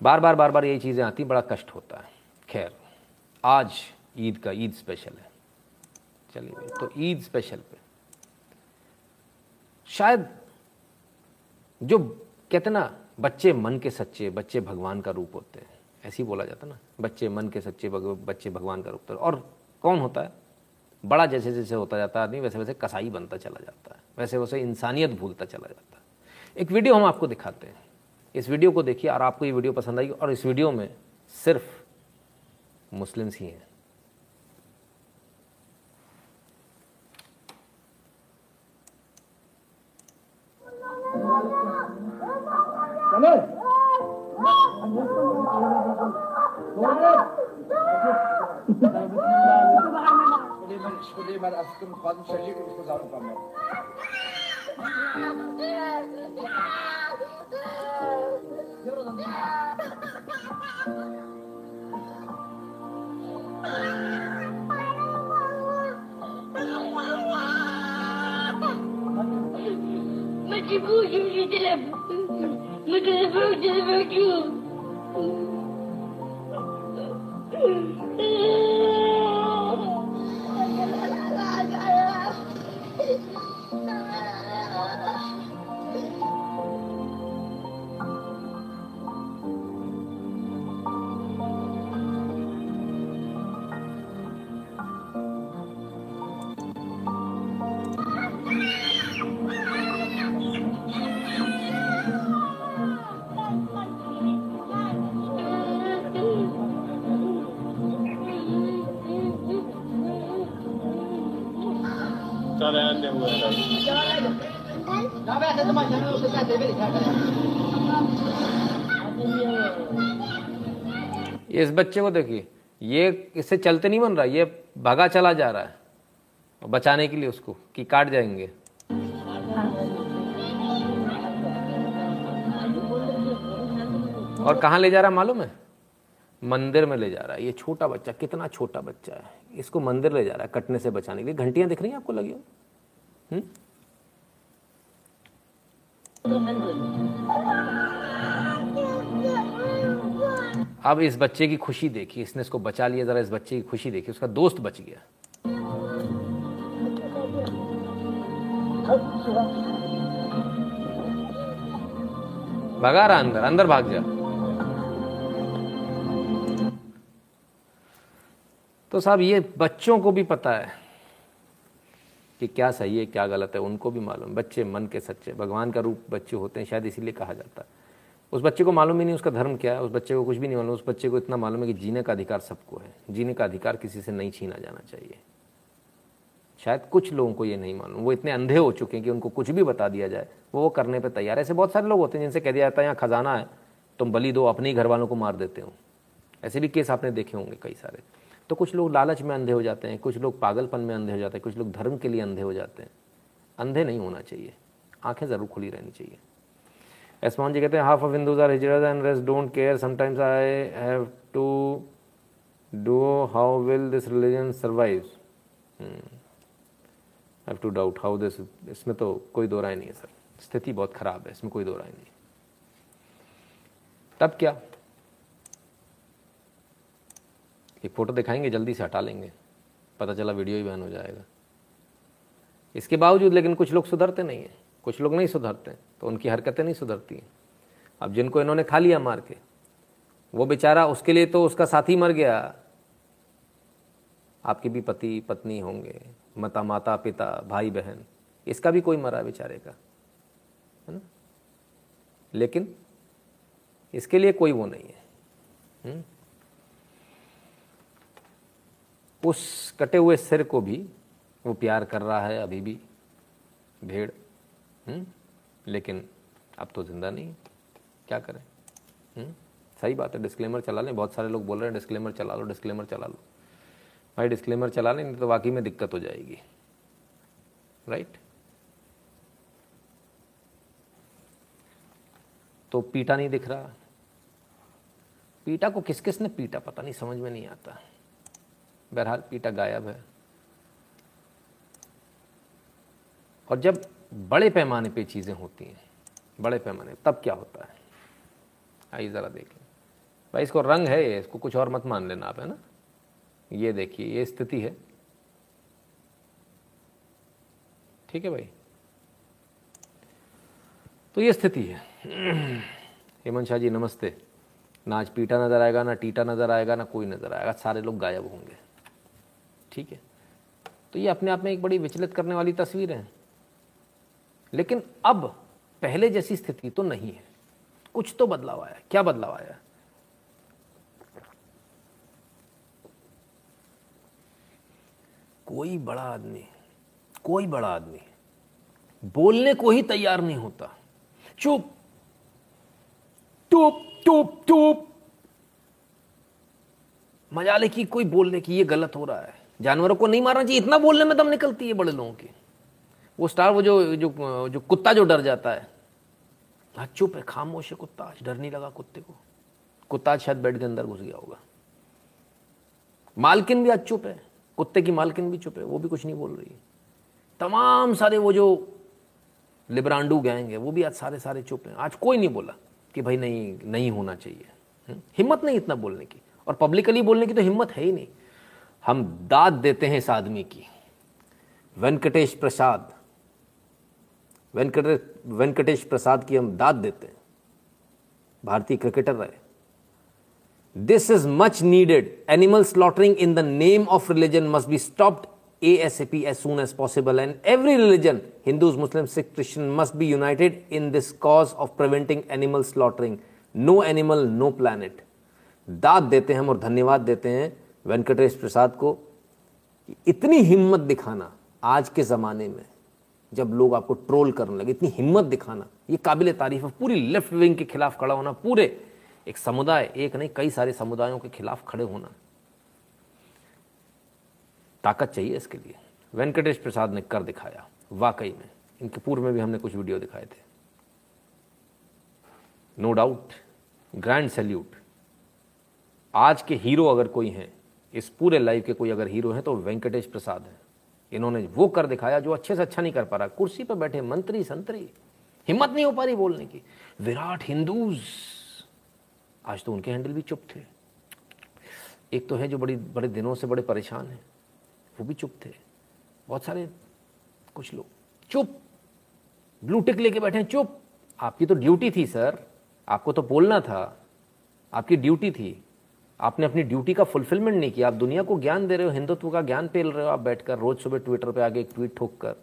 बार बार बार बार यही चीज़ें आती, बड़ा कष्ट होता है। खैर, आज ईद का ईद स्पेशल है। चलिए तो ईद स्पेशल पे। शायद जो कहते ना, बच्चे मन के सच्चे, बच्चे भगवान का रूप होते हैं। ऐसे ही बोला जाता ना, बच्चे मन के सच्चे बच्चे भगवान का रूप होते और कौन होता है? बड़ा जैसे जैसे होता जाता है आदमी, वैसे वैसे कसाई बनता चला जाता है। वैसे वैसे इंसानियत भूलता चला जाता है। एक वीडियो हम आपको दिखाते हैं। इस वीडियो को देखिए और आपको ये वीडियो पसंद आएगी और इस वीडियो में सिर्फ़ मुस्लिम्स ही हैं। Disculpe, mas acho que não pode não ser que escusar o caminho. Mas que bom, gente, telefone. Mas telefone, telefone. इस बच्चे को देखिए, ये इससे चलते नहीं बन रहा, ये भागा चला जा रहा है। बचाने के लिए उसको, कि काट जाएँगे। और कहाँ ले जा रहा है मालूम है? मंदिर में ले जा रहा है। ये छोटा बच्चा, कितना छोटा बच्चा है। इसको मंदिर ले जा रहा है, कटने से बचाने के लिए। घंटियाँ दिख रही हैं आपको, लगी हो हम्म? अब इस बच्चे की खुशी देखी, इसने इसको बचा लिया, जरा इस बच्चे की खुशी देखी, उसका दोस्त बच गया। भगा रहा अंदर अंदर भाग जा। तो साहब, ये बच्चों को भी पता है कि क्या सही है, क्या गलत है, उनको भी मालूम। बच्चे मन के सच्चे, भगवान का रूप बच्चे होते हैं, शायद इसीलिए कहा जाता है। उस बच्चे को मालूम ही नहीं उसका धर्म क्या है, उस बच्चे को कुछ भी नहीं मालूम, उस बच्चे को इतना मालूम है कि जीने का अधिकार सबको है। जीने का अधिकार किसी से नहीं छीना जाना चाहिए। शायद कुछ लोगों को ये नहीं मालूम। वो इतने अंधे हो चुके हैं कि उनको कुछ भी बता दिया जाए। वो वो करने पर तैयार है। ऐसे बहुत सारे लोग होते हैं जिनसे कह दिया जाता है, यहाँ खजाना है, तुम बलि दो, अपने ही घर वालों को मार देते हो। ऐसे भी केस आपने देखे होंगे कई सारे। तो कुछ लोग लालच में अंधे हो जाते हैं, कुछ लोग पागलपन में अंधे हो जाते हैं, कुछ लोग धर्म के लिए अंधे हो जाते हैं। अंधे नहीं होना चाहिए, आँखें ज़रूर खुली रहनी चाहिए। एसमान जी कहते हैं हाफ़ ऑफ़ हिंदूज आर हिजरत and rest don't care sometimes I have to do how will this religion survive have to doubt how this इसमें तो कोई दो राय नहीं है, सर। स्थिति बहुत खराब है, इसमें कोई दो राय नहीं तब क्या? एक फ़ोटो दिखाएँगे, जल्दी से हटा लेंगे। पता चला वीडियो ही बैन हो जाएगा। इसके बावजूद लेकिन कुछ लोग सुधरते नहीं हैं। कुछ लोग नहीं सुधरते तो उनकी हरकतें नहीं सुधरती हैं। अब जिनको इन्होंने खा लिया मार के, वो बेचारा उसके लिए तो उसका साथी मर गया। आपके भी पति, पत्नी होंगे, माता माता, पिता, भाई, बहन, इसका भी कोई मरा बेचारे का, है ना? लेकिन इसके लिए कोई वो नहीं है। हुँ? उस कटे हुए सिर को भी वो प्यार कर रहा है, अभी भी भेड़। हुँ? लेकिन अब तो ज़िंदा नहीं क्या करें? हुँ? सही बात है डिस्क्लेमर चला लें। बहुत सारे लोग बोल रहे हैं डिस्क्लेमर चला लो डिस्क्लेमर चला लो। भाई डिस्क्लेमर चला लें, नहीं तो वाकई में दिक्कत हो जाएगी। राइट तो पीटा नहीं दिख रहा। पीटा को किस किस ने पीटा? पता नहीं, समझ में नहीं आता। बहरहाल पीटा गायब है। और जब बड़े पैमाने पे चीज़ें होती हैं, बड़े पैमाने तब क्या होता है? आइए ज़रा देखें। भाई, इसको रंग है ये, इसको कुछ और मत मान लेना आप, है ना? ये देखिए, ये स्थिति है। ठीक है भाई? तो ये स्थिति है। हेमंत शाह जी, नमस्ते। ना आज पीटा नज़र आएगा, ना टीटा नज़र आएगा, ना कोई नज़र आएगा, सारे लोग गायब होंगे। ठीक है। तो ये अपने आप में एक बड़ी विचलित करने वाली तस्वीर है। लेकिन अब पहले जैसी स्थिति तो नहीं है। कुछ तो बदलाव आया। क्या बदलाव आया? कोई बड़ा आदमी, कोई बड़ा आदमी बोलने को ही तैयार नहीं होता। चुप, टूप टूप चुप मजाले की कोई बोलने की ये गलत हो रहा है। जानवरों को नहीं मारना चाहिए। इतना बोलने में दम निकलती है बड़े लोगों की। वो स्टार, वो जो जो जो कुत्ता जो डर जाता है। हाँ चुप है, खामोश है कुत्ता। आज डर नहीं लगा कुत्ते को। कुत्ता शायद बेड के अंदर घुस गया होगा। मालकिन भी आज चुप है। कुत्ते की मालकिन भी चुप है। वो भी कुछ नहीं बोल रही तमाम सारे वो जो लिब्रांडू गैंग है, वो भी आज सारे सारे चुप हैं। आज कोई नहीं बोला कि भाई नहीं नहीं होना चाहिए। हम्म? हिम्मत नहीं इतना बोलने की। और पब्लिकली बोलने की तो हिम्मत है ही नहीं। हम दाद देते हैं इस आदमी की। वेंकटेश प्रसाद। वेंकटेश वेंकटेश प्रसाद की हम दाद देते हैं। भारतीय क्रिकेटर रहे। This is much needed animal slaughtering in the name of religion must be stopped A S A P as soon as possible and every religion Hindus Muslim Sikh Christian must be united in this cause of preventing animal slaughtering no animal no planet दाद देते हैं हम और धन्यवाद देते हैं। वेंकटेश प्रसाद को इतनी हिम्मत दिखाना आज के ज़माने में, जब लोग आपको ट्रोल करने लगे, इतनी हिम्मत दिखाना, ये काबिल तारीफ़ है। पूरी लेफ़्ट विंग के खिलाफ खड़ा होना, पूरे एक समुदाय, एक नहीं, कई सारे समुदायों के खिलाफ खड़े होना। ताकत चाहिए इसके लिए। वेंकटेश प्रसाद ने कर दिखाया, वाकई में। इनके पूर्व में भी हमने कुछ वीडियो दिखाए थे। नो डाउट ग्रैंड सैल्यूट आज के हीरो अगर कोई हैं इस पूरे लाइफ के कोई अगर हीरो हैं तो वेंकटेश प्रसाद हैं। इन्होंने वो कर दिखाया जो अच्छे से अच्छा नहीं कर पा रहा। कुर्सी पर बैठे मंत्री, संतरी। हिम्मत नहीं हो पा रही बोलने की। विराट हिंदूज। आज तो उनके हैंडल भी चुप थे। एक तो है जो बड़ी, बड़े दिनों से बड़े परेशान हैं। वो भी चुप थे। बहुत सारे कुछ लोग। चुप। ब्लू टिक लेके बैठे चुप। आपकी तो ड्यूटी थी, सर। आपको तो बोलना था। आपकी ड्यूटी थी। आपने अपनी ड्यूटी का फुलफिलमेंट नहीं किया आप दुनिया को ज्ञान दे रहे हो हिंदुत्व का ज्ञान पेल रहे हो आप बैठकर रोज सुबह ट्विटर पे आगे एक ट्वीट ठोक कर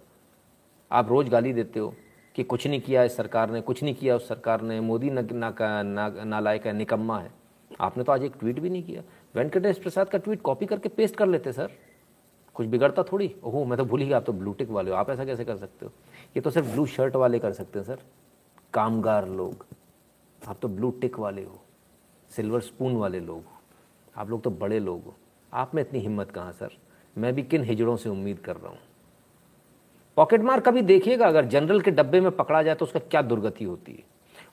आप रोज गाली देते हो कि कुछ नहीं किया इस सरकार ने कुछ नहीं किया उस सरकार ने मोदी न, ना, ना, नालायक है निकम्मा है। आपने तो आज एक ट्वीट भी नहीं किया। वेंकटेश प्रसाद का ट्वीट कॉपी करके पेस्ट कर लेते सर कुछ बिगड़ता थोड़ी? ओहो मैं तो भूल ही गया आप तो ब्लू टिक वाले हो। आप ऐसा कैसे कर सकते हो? ये तो सिर्फ़ ब्लू शर्ट वाले कर सकते हैं सर कामगार लोग आप तो ब्लू टिक वाले हो। सिल्वर स्पून वाले लोग हो। आप लोग तो बड़े लोग हो। आप में इतनी हिम्मत कहाँ, सर? मैं भी किन हिजड़ों से उम्मीद कर रहा हूँ? पॉकेट मार कभी देखिएगा, अगर जनरल के डब्बे में पकड़ा जाए तो उसका क्या दुर्गति होती है।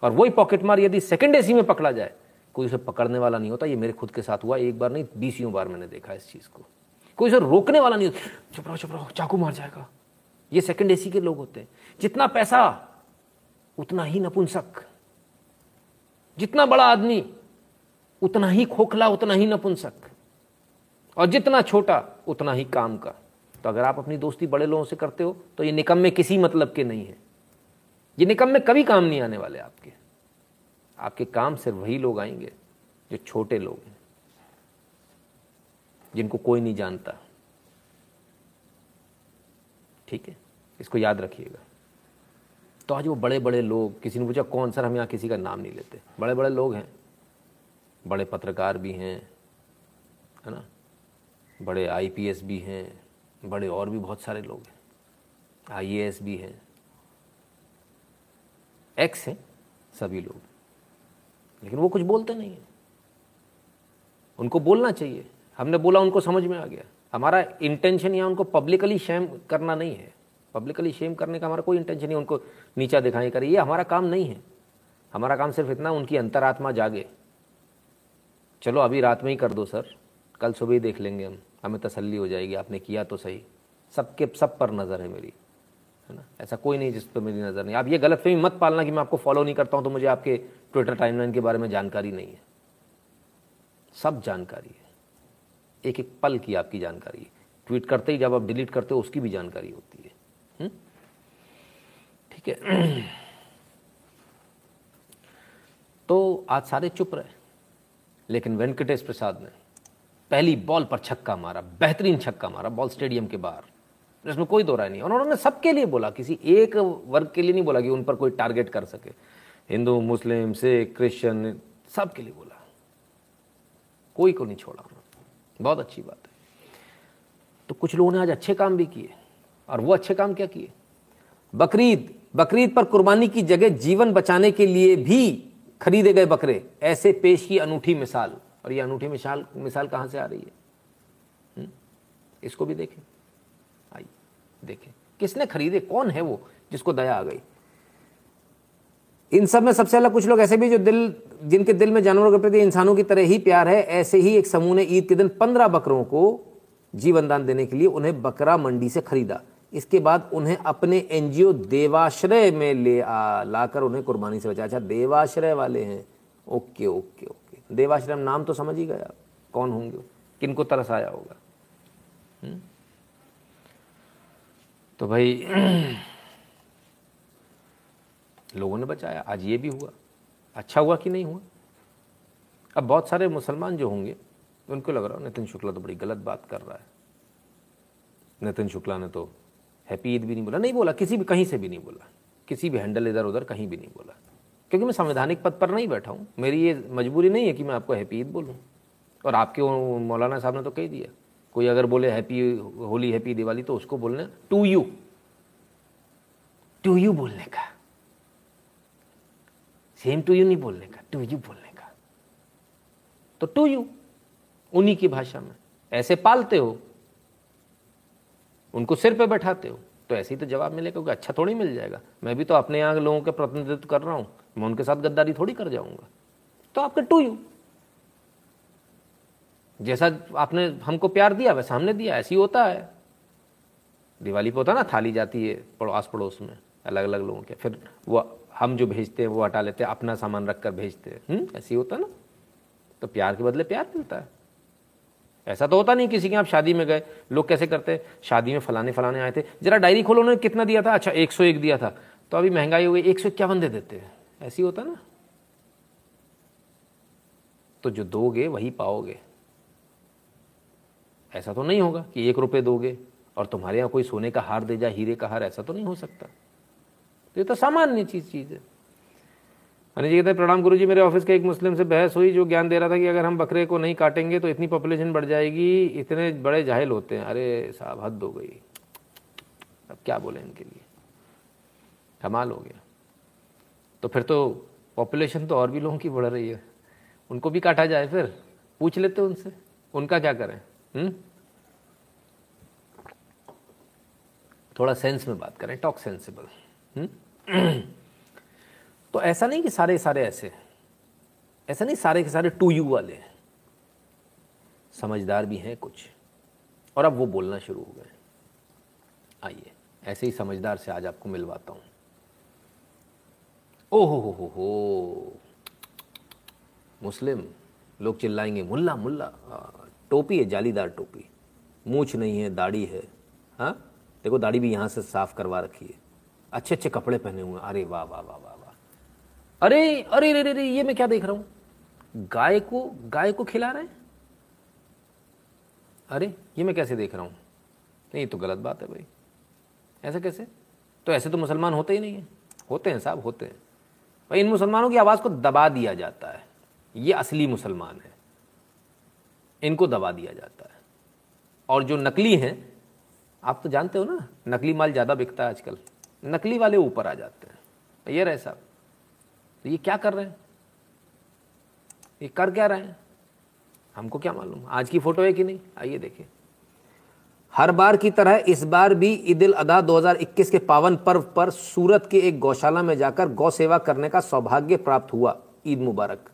और वही पॉकेट मार यदि सेकंड एसी में पकड़ा जाए, कोई उसे पकड़ने वाला नहीं होता, ये मेरे खुद के साथ हुआ, एक बार नहीं, बीसियों बार मैंने देखा इस चीज़ को। कोई उसे रोकने वाला नहीं होता। चुप रहो चुप रहो, चाकू मार जाएगा। ये सेकेंड एसी के लोग होते हैं। जितना पैसा, उतना ही नपुंसक। जितना बड़ा आदमी उतना ही खोखला, उतना ही नपुंसक। और जितना छोटा, उतना ही काम का। तो अगर आप अपनी दोस्ती बड़े लोगों से करते हो तो ये निकम में किसी मतलब के नहीं है। ये निकम में कभी काम नहीं आने वाले आपके। आपके काम सिर्फ़ वही लोग आएँगे, जो छोटे लोग हैं, जिनको कोई नहीं जानता। ठीक है? इसको याद रखिएगा। तो आज वो बड़े बड़े लोग, किसी ने पूछा, कौन सर, हम यहाँ किसी का नाम नहीं लेते? बड़े बड़े लोग हैं। बड़े पत्रकार भी हैं, है ना? बड़े आईपीएस भी हैं, बड़े और भी बहुत सारे लोग हैं। आईएएस भी हैं। एक्स हैं सभी लोग। लेकिन वो कुछ बोलते नहीं हैं। उनको बोलना चाहिए। हमने बोला, उनको समझ में आ गया। हमारा इंटेंशन यहाँ उनको पब्लिकली शेम करना नहीं है। पब्लिकली शेम करने का हमारा कोई इंटेंशन नहीं उनको नीचा दिखाई करे ये हमारा काम नहीं है। हमारा काम सिर्फ़ इतना, उनकी अंतरात्मा जागे। चलो, अभी रात में ही कर दो सर। कल सुबह ही देख लेंगे हम। हमें तसल्ली हो जाएगी। आपने किया तो सही। सबके, सब पर नज़र है मेरी, है ना? ऐसा कोई नहीं जिस पर मेरी नज़र नहीं। आप ये गलत फहमी मत पालना कि मैं आपको फॉलो नहीं करता हूँ तो मुझे आपके ट्विटर टाइमलाइन के बारे में जानकारी नहीं है। सब जानकारी है। एक एक पल की आपकी जानकारी है। ट्वीट करते ही जब आप डिलीट करते हो, उसकी भी जानकारी होती है। हम्म? ठीक है। तो आज सारे चुप रहे। लेकिन वेंकटेश प्रसाद ने पहली बॉल पर छक्का मारा, बेहतरीन छक्का मारा बॉल स्टेडियम के बाहर। इसमें कोई दो राय नहीं। और उन्होंने सबके लिए बोला, किसी एक वर्ग के लिए नहीं बोला कि उन पर कोई टारगेट कर सके। हिंदू, मुस्लिम, सिख, क्रिश्चियन, सबके लिए बोला। कोई को नहीं छोड़ा उन्होंने। बहुत अच्छी बात है। तो कुछ लोगों ने आज अच्छे काम भी किए। और वो अच्छे काम क्या किए? बकरीद बकरीद पर कुर्बानी की जगह जीवन बचाने के लिए भी खरीदे गए बकरे, ऐसे पेश की अनूठी मिसाल। और ये अनूठी मिसाल मिसाल कहाँ से आ रही है? हुँ? इसको भी देखें। आइए, देखें। किसने खरीदे? कौन है वो जिसको दया आ गई? इन सब में सबसे अलग कुछ लोग ऐसे भी जो दिल, जिनके दिल में जानवरों के प्रति इंसानों की तरह ही प्यार है, ऐसे ही एक समूह ने ईद के दिन पंद्रह बकरों को जीवन दान देने के लिए उन्हें बकरा मंडी से खरीदा। इसके बाद उन्हें अपने एनजीओ देवाश्रय में ले आ, लाकर उन्हें कुर्बानी से बचा अच्छा देवाश्रय वाले हैं। Okay okay okay. देवाश्रय, नाम तो समझ ही गया। कौन होंगे? किनको तरस आया होगा? हुँ? तो भाई, लोगों ने बचाया। आज ये भी हुआ। अच्छा हुआ कि नहीं हुआ? अब बहुत सारे मुसलमान जो होंगे, उनको लग रहा है, नितिन शुक्ला तो बड़ी गलत बात कर रहा है। नितिन शुक्ला ने तो हैप्पी ईद भी नहीं बोला। नहीं बोला, किसी भी, कहीं से भी नहीं बोला। किसी भी हैंडल इधर उधर कहीं भी नहीं बोला। क्योंकि मैं संवैधानिक पद पर नहीं बैठा हूँ। मेरी ये मजबूरी नहीं है कि मैं आपको हैप्पी ईद बोलूँ। और आपके मौलाना साहब ने तो कह दिया, कोई अगर बोले हैप्पी होली, हैप्पी दिवाली तो उसको बोलने, टू यू टू यू बोलने का। सेम टू यू नहीं बोलने का, टू यू बोलने का। तो टू यू, उन्हीं की भाषा में। ऐसे पालते हो उनको सिर पे बैठाते हो। तो ऐसे ही तो जवाब मिलेगा, क्योंकि अच्छा थोड़ी मिल जाएगा। मैं भी तो अपने यहाँ लोगों के प्रतिनिधित्व कर रहा हूँ। मैं उनके साथ गद्दारी थोड़ी कर जाऊँगा। तो आपके टू यू। जैसा आपने हमको प्यार दिया, वैसा हमने दिया। ऐसे ही होता है। दिवाली पे होता है ना, थाली जाती है पड़ोस पड़ोस में अलग अलग लोगों के। फिर वो हम जो भेजते हैं, वो हटा लेते हैं, अपना सामान रख कर भेजते हैं। ऐसे ही होता ना। तो प्यार के बदले प्यार मिलता है। ऐसा तो होता नहीं किसी के आप शादी में गए, लोग कैसे करते? हैं शादी में फलाने फलाने आए थे। जरा डायरी खोलो, उन्होंने कितना दिया था? अच्छा एक सौ एक दिया था। तो अभी महँगाई हो गई, एक सौ इक्यावन दे देते हैं। ऐसी होता ना। तो जो दोगे, वही पाओगे। ऐसा तो नहीं होगा कि एक रुपए दोगे और तुम्हारे यहाँ कोई सोने का हार दे जाए, हीरे का हार, ऐसा तो नहीं हो सकता। तो ये तो सामान्य चीज़ चीज़ है। अनिल जी कहते हैं, प्रणाम गुरु जी मेरे ऑफ़िस के एक मुस्लिम से बहस हुई जो ज्ञान दे रहा था कि अगर हम बकरे को नहीं काटेंगे तो इतनी पॉपुलेशन बढ़ जाएगी, इतने बड़े जाहिल होते हैं। अरे साहब, हद हो गई। अब क्या बोले इनके लिए? कमाल हो गया। तो फिर तो पॉपुलेशन तो और भी लोगों की बढ़ रही है। उनको भी काटा जाए फिर। पूछ लेते उनसे। उनका क्या करें? हम्म? थोड़ा सेंस में बात करें टॉक सेंसिबल तो ऐसा नहीं कि सारे सारे ऐसे ऐसा नहीं सारे के सारे टू यू वाले हैं। समझदार भी हैं कुछ। और अब वो बोलना शुरू हो गए। आइए, ऐसे ही समझदार से आज आपको मिलवाता हूँ। ओहो, हो हो हो मुस्लिम, लोग चिल्लाएँगे, मुल्ला मुल्ला टोपी है, जालीदार टोपी। मूछ नहीं है, दाढ़ी है। हाँ? देखो, दाढ़ी भी यहाँ से साफ़ करवा रखी है। अच्छे अच्छे कपड़े पहने हुए हैं। अरे वाह वाह वाह। अरे अरे रे रे रे ये मैं क्या देख रहा हूँ? गाय को गाय को खिला रहे हैं? अरे, ये मैं कैसे देख रहा हूँ? नहीं, ये तो गलत बात है भाई। ऐसे कैसे? तो ऐसे तो मुसलमान होते ही नहीं है। होते हैं साहब, होते हैं। भाई, इन मुसलमानों की आवाज़ को दबा दिया जाता है। ये असली मुसलमान है। इनको दबा दिया जाता है। और जो नकली हैं, आप तो जानते हो ना, नकली माल ज़्यादा बिकता है आजकल। नकली वाले ऊपर आ जाते हैं। ये रहे साहब तो ये क्या कर रहे हैं? ये कर क्या रहे हैं? हमको क्या मालूम? आज की फ़ोटो है कि नहीं? आइए देखिए। हर बार की तरह इस बार भी ईद उल अदा 2021 के पावन पर्व पर सूरत के एक गौशाला में जाकर गौ सेवा करने का सौभाग्य प्राप्त हुआ। ईद मुबारक।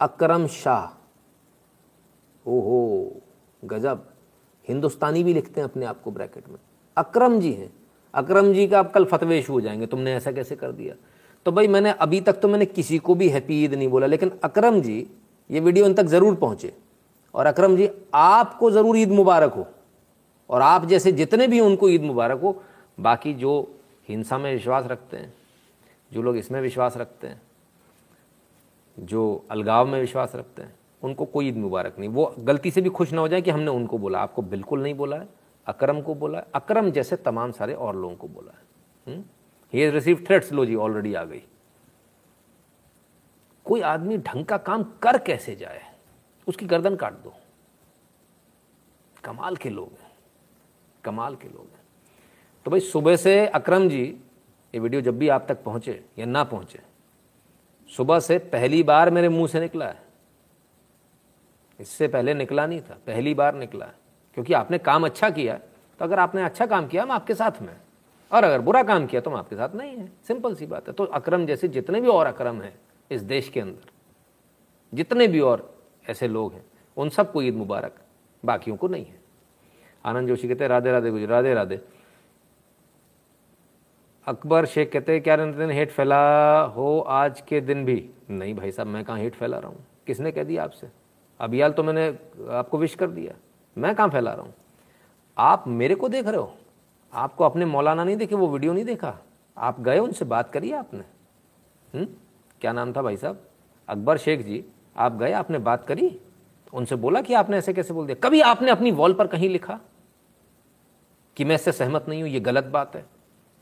अकरम शाह। ओहो, गजब। हिंदुस्तानी भी लिखते हैं अपने आप को ब्रैकेट में। अकरम जी हैं। अकरम जी का आप कल फतवेश हो जाएँगे। तुमने ऐसा कैसे कर दिया? तो भाई मैंने अभी तक तो मैंने किसी को भी हैप्पी ईद नहीं बोला, लेकिन अक्रम जी, ये वीडियो इन तक ज़रूर पहुँचे। और अकरम जी, आपको ज़रूर ईद मुबारक हो। और आप जैसे जितने भी उनको ईद मुबारक हो, बाकी जो हिंसा में विश्वास रखते हैं, जो लोग इसमें विश्वास रखते हैं, जो अलगाव में विश्वास रखते हैं, उनको कोई ईद मुबारक नहीं। वो गलती से भी खुश ना हो जाए कि हमने उनको बोला। आपको बिल्कुल नहीं बोला है, अकरम को बोला है। अकरम जैसे तमाम सारे और लोगों को बोला है। ही रिसीव थ्रेट्स लो जी ऑलरेडी आ गई। कोई आदमी ढंग का काम कर कैसे जाए? उसकी गर्दन काट दो। कमाल के लोग हैं। कमाल के लोग हैं। तो भाई, सुबह से अकरम जी, ये वीडियो जब भी आप तक पहुँचे या ना पहुँचे, सुबह से पहली बार मेरे मुँह से निकला है। इससे पहले निकला नहीं था, पहली बार निकला है। क्योंकि आपने काम अच्छा किया तो अगर आपने अच्छा काम किया मैं आपके साथ में और अगर बुरा काम किया तो हम आपके साथ नहीं है। सिंपल सी बात है। तो अक्रम जैसे जितने भी और अक्रम हैं इस देश के अंदर, जितने भी और ऐसे लोग हैं, उन सबको ईद मुबारक, बाकियों को नहीं है। आनंद जोशी कहते हैं, राधे राधे गुजर, राधे राधे। अकबर शेख कहते हैं, क्या दिन हेट फैला हो आज के दिन भी? नहीं भाई साहब, मैं कहाँ हेट फैला रहा हूँ? किसने कह दिया आपसे? अभियाल तो मैंने आपको विश कर दिया। मैं कहाँ फैला रहा हूँ? आप मेरे को देख रहे हो। आपको अपने मौलाना नहीं देखे, वो वीडियो नहीं देखा? आप गए उनसे बात करिए आपने? हुँ? क्या नाम था भाई साहब? अकबर शेख जी, आप गए, आपने बात करी? उनसे बोला कि आपने ऐसे कैसे बोल दिया? कभी आपने अपनी वॉल पर कहीं लिखा कि मैं इससे सहमत नहीं हूँ, ये गलत बात है?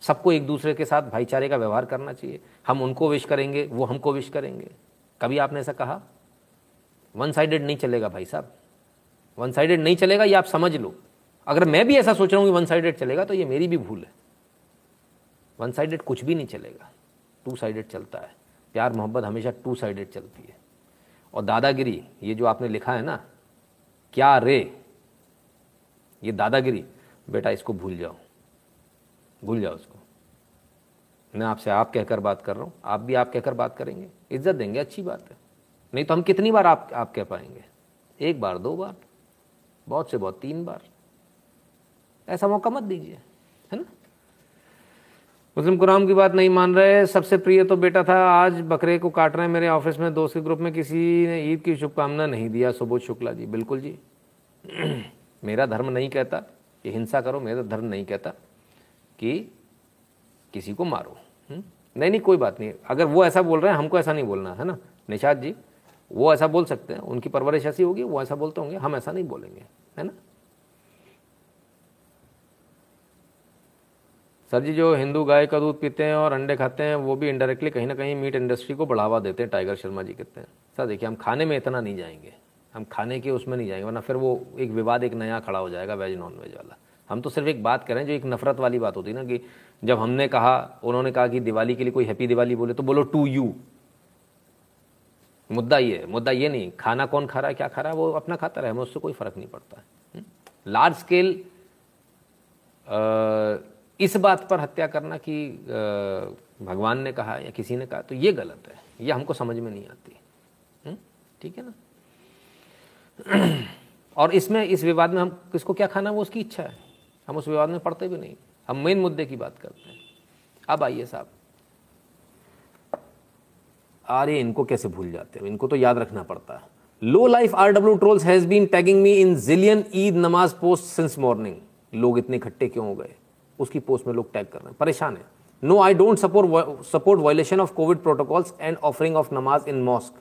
सबको एक दूसरे के साथ भाईचारे का व्यवहार करना चाहिए। हम उनको विश करेंगे, वो हमको विश करेंगे। कभी आपने ऐसा कहा? वन साइडेड नहीं चलेगा भाई साहब। वन साइडेड नहीं चलेगा, ये आप समझ लो। अगर मैं भी ऐसा सोच रहा हूँ कि वन साइडेड चलेगा तो ये मेरी भी भूल है। वन साइडेड कुछ भी नहीं चलेगा। टू साइडेड चलता है। प्यार, मोहब्बत हमेशा टू साइडेड चलती है। और दादागिरी, ये जो आपने लिखा है ना, क्या रे? ये दादागिरी, बेटा इसको भूल जाओ। भूल जाओ उसको मैं आपसे आप कहकर बात कर रहा हूँ। आप भी आप कहकर बात करेंगे। इज़्ज़त देंगे, अच्छी बात है। नहीं तो हम कितनी बार आप आप कह पाएँगे? एक बार, दो बार? बहुत से बहुत, तीन बार? ऐसा मौका मत दीजिए, है ना? मुस्लिम कुराम की बात नहीं मान रहे, सबसे प्रिय तो बेटा था, आज बकरे को काट रहे हैं मेरे ऑफ़िस में, दोस्त के ग्रुप में, किसी ने ईद की शुभकामना नहीं दिया, सुबोध शुक्ला जी, बिल्कुल जी। मेरा धर्म नहीं कहता कि हिंसा करो, मेरा धर्म नहीं कहता कि किसी को मारो हुँ? नहीं नहीं, कोई बात नहीं, अगर वो ऐसा बोल रहे हैं, हमको ऐसा नहीं बोलना, है ना? निषाद जी, वो ऐसा बोल सकते हैं, उनकी परवरिश ऐसी होगी, वो ऐसा बोलते होंगे, हम ऐसा नहीं बोलेंगे, है ना? सर जी जो हिंदू गाय का दूध पीते हैं और अंडे खाते हैं, वो भी इनडायरेक्टली कहीं ना कहीं मीट इंडस्ट्री को बढ़ावा देते हैं टाइगर शर्मा जी कहते हैं। सर, देखिए, हम खाने में इतना नहीं जाएँगे। हम खाने के उसमें नहीं जाएँगे, वरना फिर वो एक विवाद, एक नया खड़ा हो जाएगा वेज नॉन वेज वाला। हम तो सिर्फ़ एक बात करें जो एक नफरत वाली बात होती है ना, कि जब हमने कहा, उन्होंने कहा कि दिवाली के लिए कोई हैप्पी दिवाली बोले तो बोलो टू यू मुद्दा ये मुद्दा ये नहीं, खाना कौन खा रहा है, क्या खा रहा है, वो अपना खाता रहे, हमें उससे कोई फ़र्क नहीं पड़ता। है लार्ज स्केल इस बात पर हत्या करना कि भगवान ने कहा या किसी ने कहा तो ये गलत है। ये हमको समझ में नहीं आती। हम्म? ठीक है ना? और इसमें, इस विवाद में हम, किसको क्या खाना है वो उसकी इच्छा है। हम उस विवाद में पढ़ते भी नहीं। हम मेन मुद्दे की बात करते हैं। अब आइए साहब। अरे इनको कैसे भूल जाते हैं? इनको तो याद रखना पड़ता है। Low life R W trolls has been tagging me in zillion Eid namaz post since morning. लोग इतने इकट्ठे क्यों हो गए? उसकी पोस्ट में लोग टैग कर रहे हैं। परेशान है। No I don't support support violation of COVID protocols and offering of namaz in mosque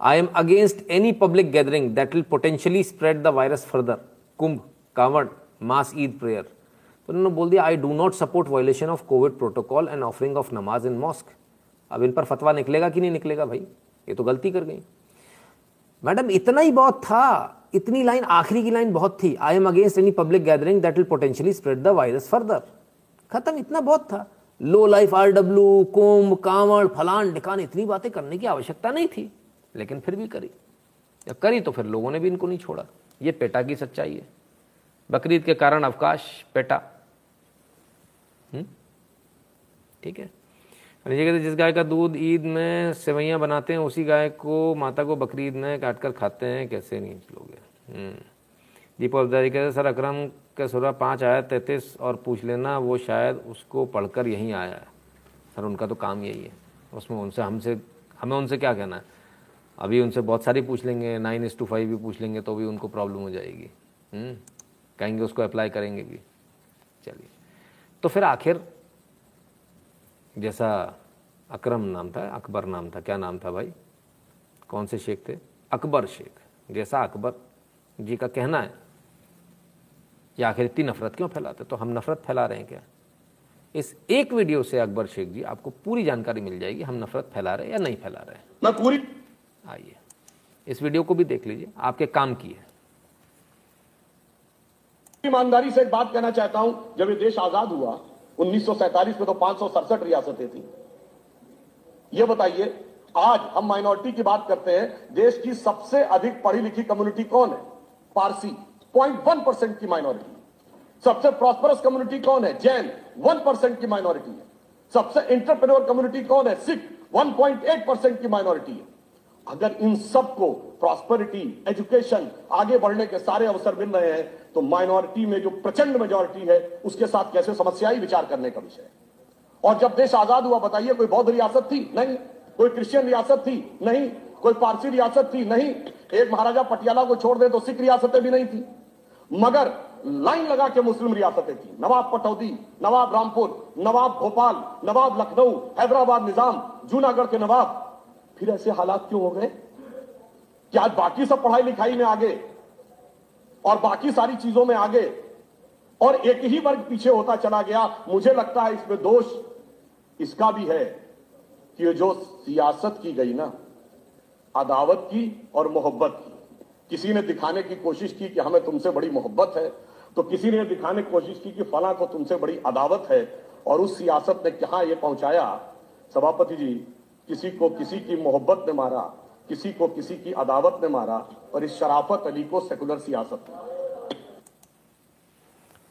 I am against any public gathering that will potentially spread the virus further. Kumbh Kanwar mass Eid prayer तो उन्होंने बोल दिया I do not support violation of COVID protocol and offering of namaz in mosque अब इन पर फतवा निकलेगा कि नहीं निकलेगा भाई? ये तो गलती कर गई। मैडम, इतना ही बहुत था। इतनी लाइन, आखिरी की लाइन बहुत थी। I am against any public gathering that will potentially spread the virus further खत्म, इतना बहुत था। Low life R W Kumbh, Kanwar, फलान, ढिकान, इतनी बातें करने की आवश्यकता नहीं थी। लेकिन फिर भी करी। या करी तो फिर लोगों ने भी इनको नहीं छोड़ा। ये पेटा की सच्चाई है। बकरीद के कारण अवकाश पेटा। हम्म? ठीक है? ये कहते जिस गाय का दूध ईद में सेवैयाँ बनाते हैं, उसी गाय को, माता को बकरीद में काट कर खाते हैं, कैसे नहीं लोगे हम्म। दीपक अब्दारी कहते सर, अकरम के सुरा पाँच आया, तैंतीस और पूछ लेना, वो शायद उसको पढ़कर यहीं आया है। सर, उनका तो काम यही है। उसमें उनसे, हमसे, हमें उनसे क्या कहना है? अभी उनसे बहुत सारी पूछ लेंगे, नाइन इस टू फाइव भी पूछ लेंगे तो भी उनको प्रॉब्लम हो जाएगी। हम्म? कहेंगे, उसको अप्लाई करेंगे भी। चलिए। तो फिर आखिर जैसा अकरम नाम था अकबर नाम था। क्या नाम था भाई? कौन से शेख थे? अकबर शेख। जैसा अकबर जी का कहना है कि आखिर इतनी नफरत क्यों फैलाते? तो हम नफरत फैला रहे हैं क्या? इस एक वीडियो से अकबर शेख जी आपको पूरी जानकारी मिल जाएगी हम नफरत फैला रहे हैं या नहीं फैला रहे हैं। मैं पूरी। आइए इस वीडियो को भी देख लीजिए आपके काम की है। ईमानदारी से एक बात कहना चाहता हूँ जब ये देश आज़ाद हुआ 1947 में तो पाँच रियासतें थी। ये बताइए, आज हम माइनॉरिटी की बात करते हैं, देश की सबसे अधिक पढ़ी लिखी कम्युनिटी कौन है? पारसी 0.1 परसेंट की माइनॉरिटी। सबसे प्रॉस्परस कम्युनिटी कौन है? जैन, वन परसेंट की माइनॉरिटी है। सबसे इंटरप्रेन्योर कम्युनिटी कौन है? सिख 1.8 परसेंट की माइनॉरिटी है। अगर इन सबको प्रॉस्पेरिटी, एजुकेशन, आगे बढ़ने के सारे अवसर मिल रहे हैं तो माइनॉरिटी में जो प्रचंड मेजोरिटी है, उसके साथ कैसे समस्या ही विचार करने का विषय है। और जब देश आज़ाद हुआ, बताइए, कोई बौद्ध रियासत थी? नहीं। कोई क्रिश्चियन रियासत थी? नहीं। कोई पारसी रियासत थी? नहीं। एक महाराजा पटियाला को छोड़ दे तो सिख रियासतें भी नहीं थी। मगर लाइन लगा के मुस्लिम रियासतें थी। नवाब पटौदी, नवाब रामपुर, नवाब भोपाल, नवाब लखनऊ, हैदराबाद निज़ाम, जूनागढ़ के नवाब। फिर ऐसे हालात क्यों हो गए? क्या बाकी सब पढ़ाई लिखाई में आगे और बाकी सारी चीज़ों में आगे। और एक ही वर्ग पीछे होता चला गया। मुझे लगता है इसमें दोष इसका भी है कि जो सियासत की गई ना, अदावत की और मोहब्बत की, किसी ने दिखाने की कोशिश की कि हमें तुमसे बड़ी मोहब्बत है तो किसी ने दिखाने की कोशिश की कि फला को तुमसे बड़ी अदावत है, और उस सियासत ने कहा यह पहुँचाया? सभापति जी, किसी को किसी की मोहब्बत ने मारा। किसी को किसी की अदावत ने मारा और इस शराफत अली को सेकुलर सियासत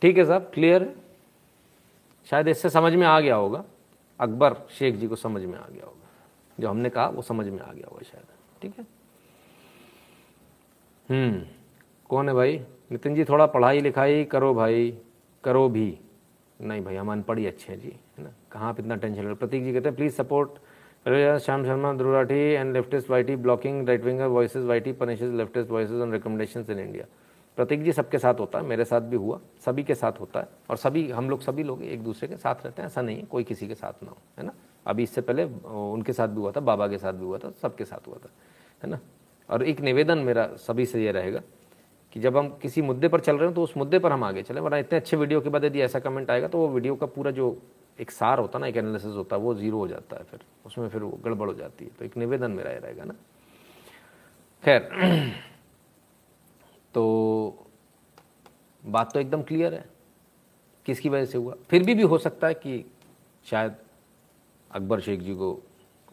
ठीक है साहब क्लियर शायद इससे समझ में आ गया होगा। अकबर शेख जी को समझ में आ गया होगा। जो हमने कहा, वो समझ में आ गया होगा शायद। ठीक है? हम्म कौन है भाई? नितिन जी, थोड़ा पढ़ाई लिखाई करो भाई। करो भी। नहीं भाई, हम अनपढ़ ही अच्छे हैं जी, है ना? कहाँ पे इतना टेंशन ले प्रतीक जी कहते हैं please support Shyam Sharma Dhruv Rathee and leftist YT blocking right winger voices YT punishes leftist voices on recommendations in India Prateek ji सबके साथ होता है मेरे साथ भी हुआ सभी के साथ होता है और सभी हम लोग सभी लोग एक दूसरे के साथ रहते हैं ऐसा नहीं है कोई किसी के साथ ना हो है ना अभी इससे पहले उनके साथ भी हुआ था बाबा के साथ भी हुआ था सबके साथ हुआ था है ना और एक निवेदन मेरा सभी से ये रहेगा कि जब हम किसी मुद्दे पर चल रहे हैं तो उस मुद्दे पर हम आगे चलें वरना इतने अच्छे वीडियो के बाद यदि ऐसा कमेंट आएगा तो वो वीडियो का पूरा जो एक सार होता ना, एक एनालिसिस होता है, वो ज़ीरो हो जाता है फिर। उसमें फिर वो गड़बड़ हो जाती है। तो एक निवेदन मेरा ये रहेगा ना। खैर तो बात तो एकदम क्लियर है। किसकी वजह से हुआ? फिर भी भी हो सकता है कि शायद अकबर शेख जी को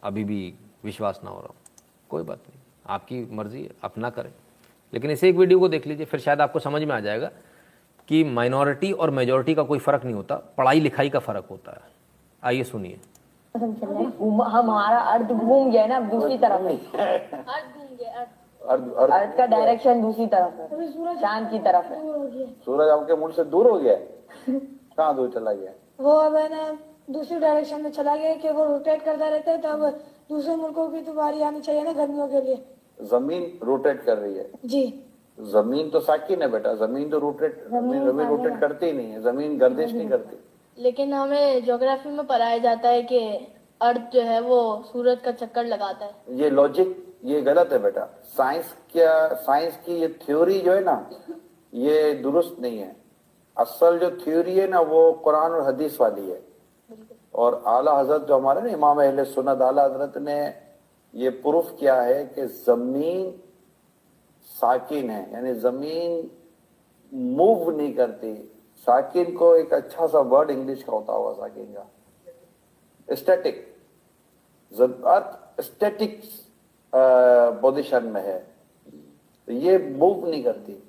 अभी भी विश्वास ना हो रहा कोई बात नहीं। आपकी मर्ज़ी है, आप ना करें। लेकिन इसे एक वीडियो को देख लीजिए, फिर शायद आपको समझ में आ जाएगा कि माइनॉरिटी और मेजोरिटी का कोई फ़र्क नहीं होता पढ़ाई लिखाई का फ़र्क होता है। आइए सुनिए। हमारा अर्थ घूम गया ना दूसरी तरफ़। है अर्थ घूम गया अर्थ। अर्ध अर्ध का डायरेक्शन दूसरी तरफ़ है। चाँद की तरफ़ है। गया। सूरज आपके मुँह से दूर हो गया कहाँ दूर चला गया वो अब है ना दूसरी डायरेक्शन में चला गया कि वो रोटेट करता रहता है तब दूसरे मुल्कों की तो बारी आनी चाहिए ना गर्मियों के लिए। ज़मीन रोटेट कर रही है। जी। ज़मीन तो साकिन है बेटा ज़मीन तो रोटेट ज़मीन ज़मीन रोटेट करती ही नहीं है ज़मीन गर्दिश नहीं करती। लेकिन हमें ज्योग्राफी में पढ़ाया जाता है कि अर्थ जो है वो सूरज का चक्कर लगाता है। ये लॉजिक ये गलत है बेटा। साइंस क्या साइंस की ये थ्योरी जो है ना ये दुरुस्त नहीं है। असल जो थ्योरी है ना वो कुरान और हदीस वाली है। और आला हज़रत जो हमारे ना इमाम अहले सुन्नत आला हज़रत ने ये प्रूफ किया है कि ज़मीन साकिन है यानी ज़मीन मूव नहीं करती। साकिन को एक अच्छा सा वर्ड इंग्लिश का होता हुआ साकिन का। स्टैटिक अर्थ स्टैटिक पोजीशन में है। तो ये मूव नहीं करती।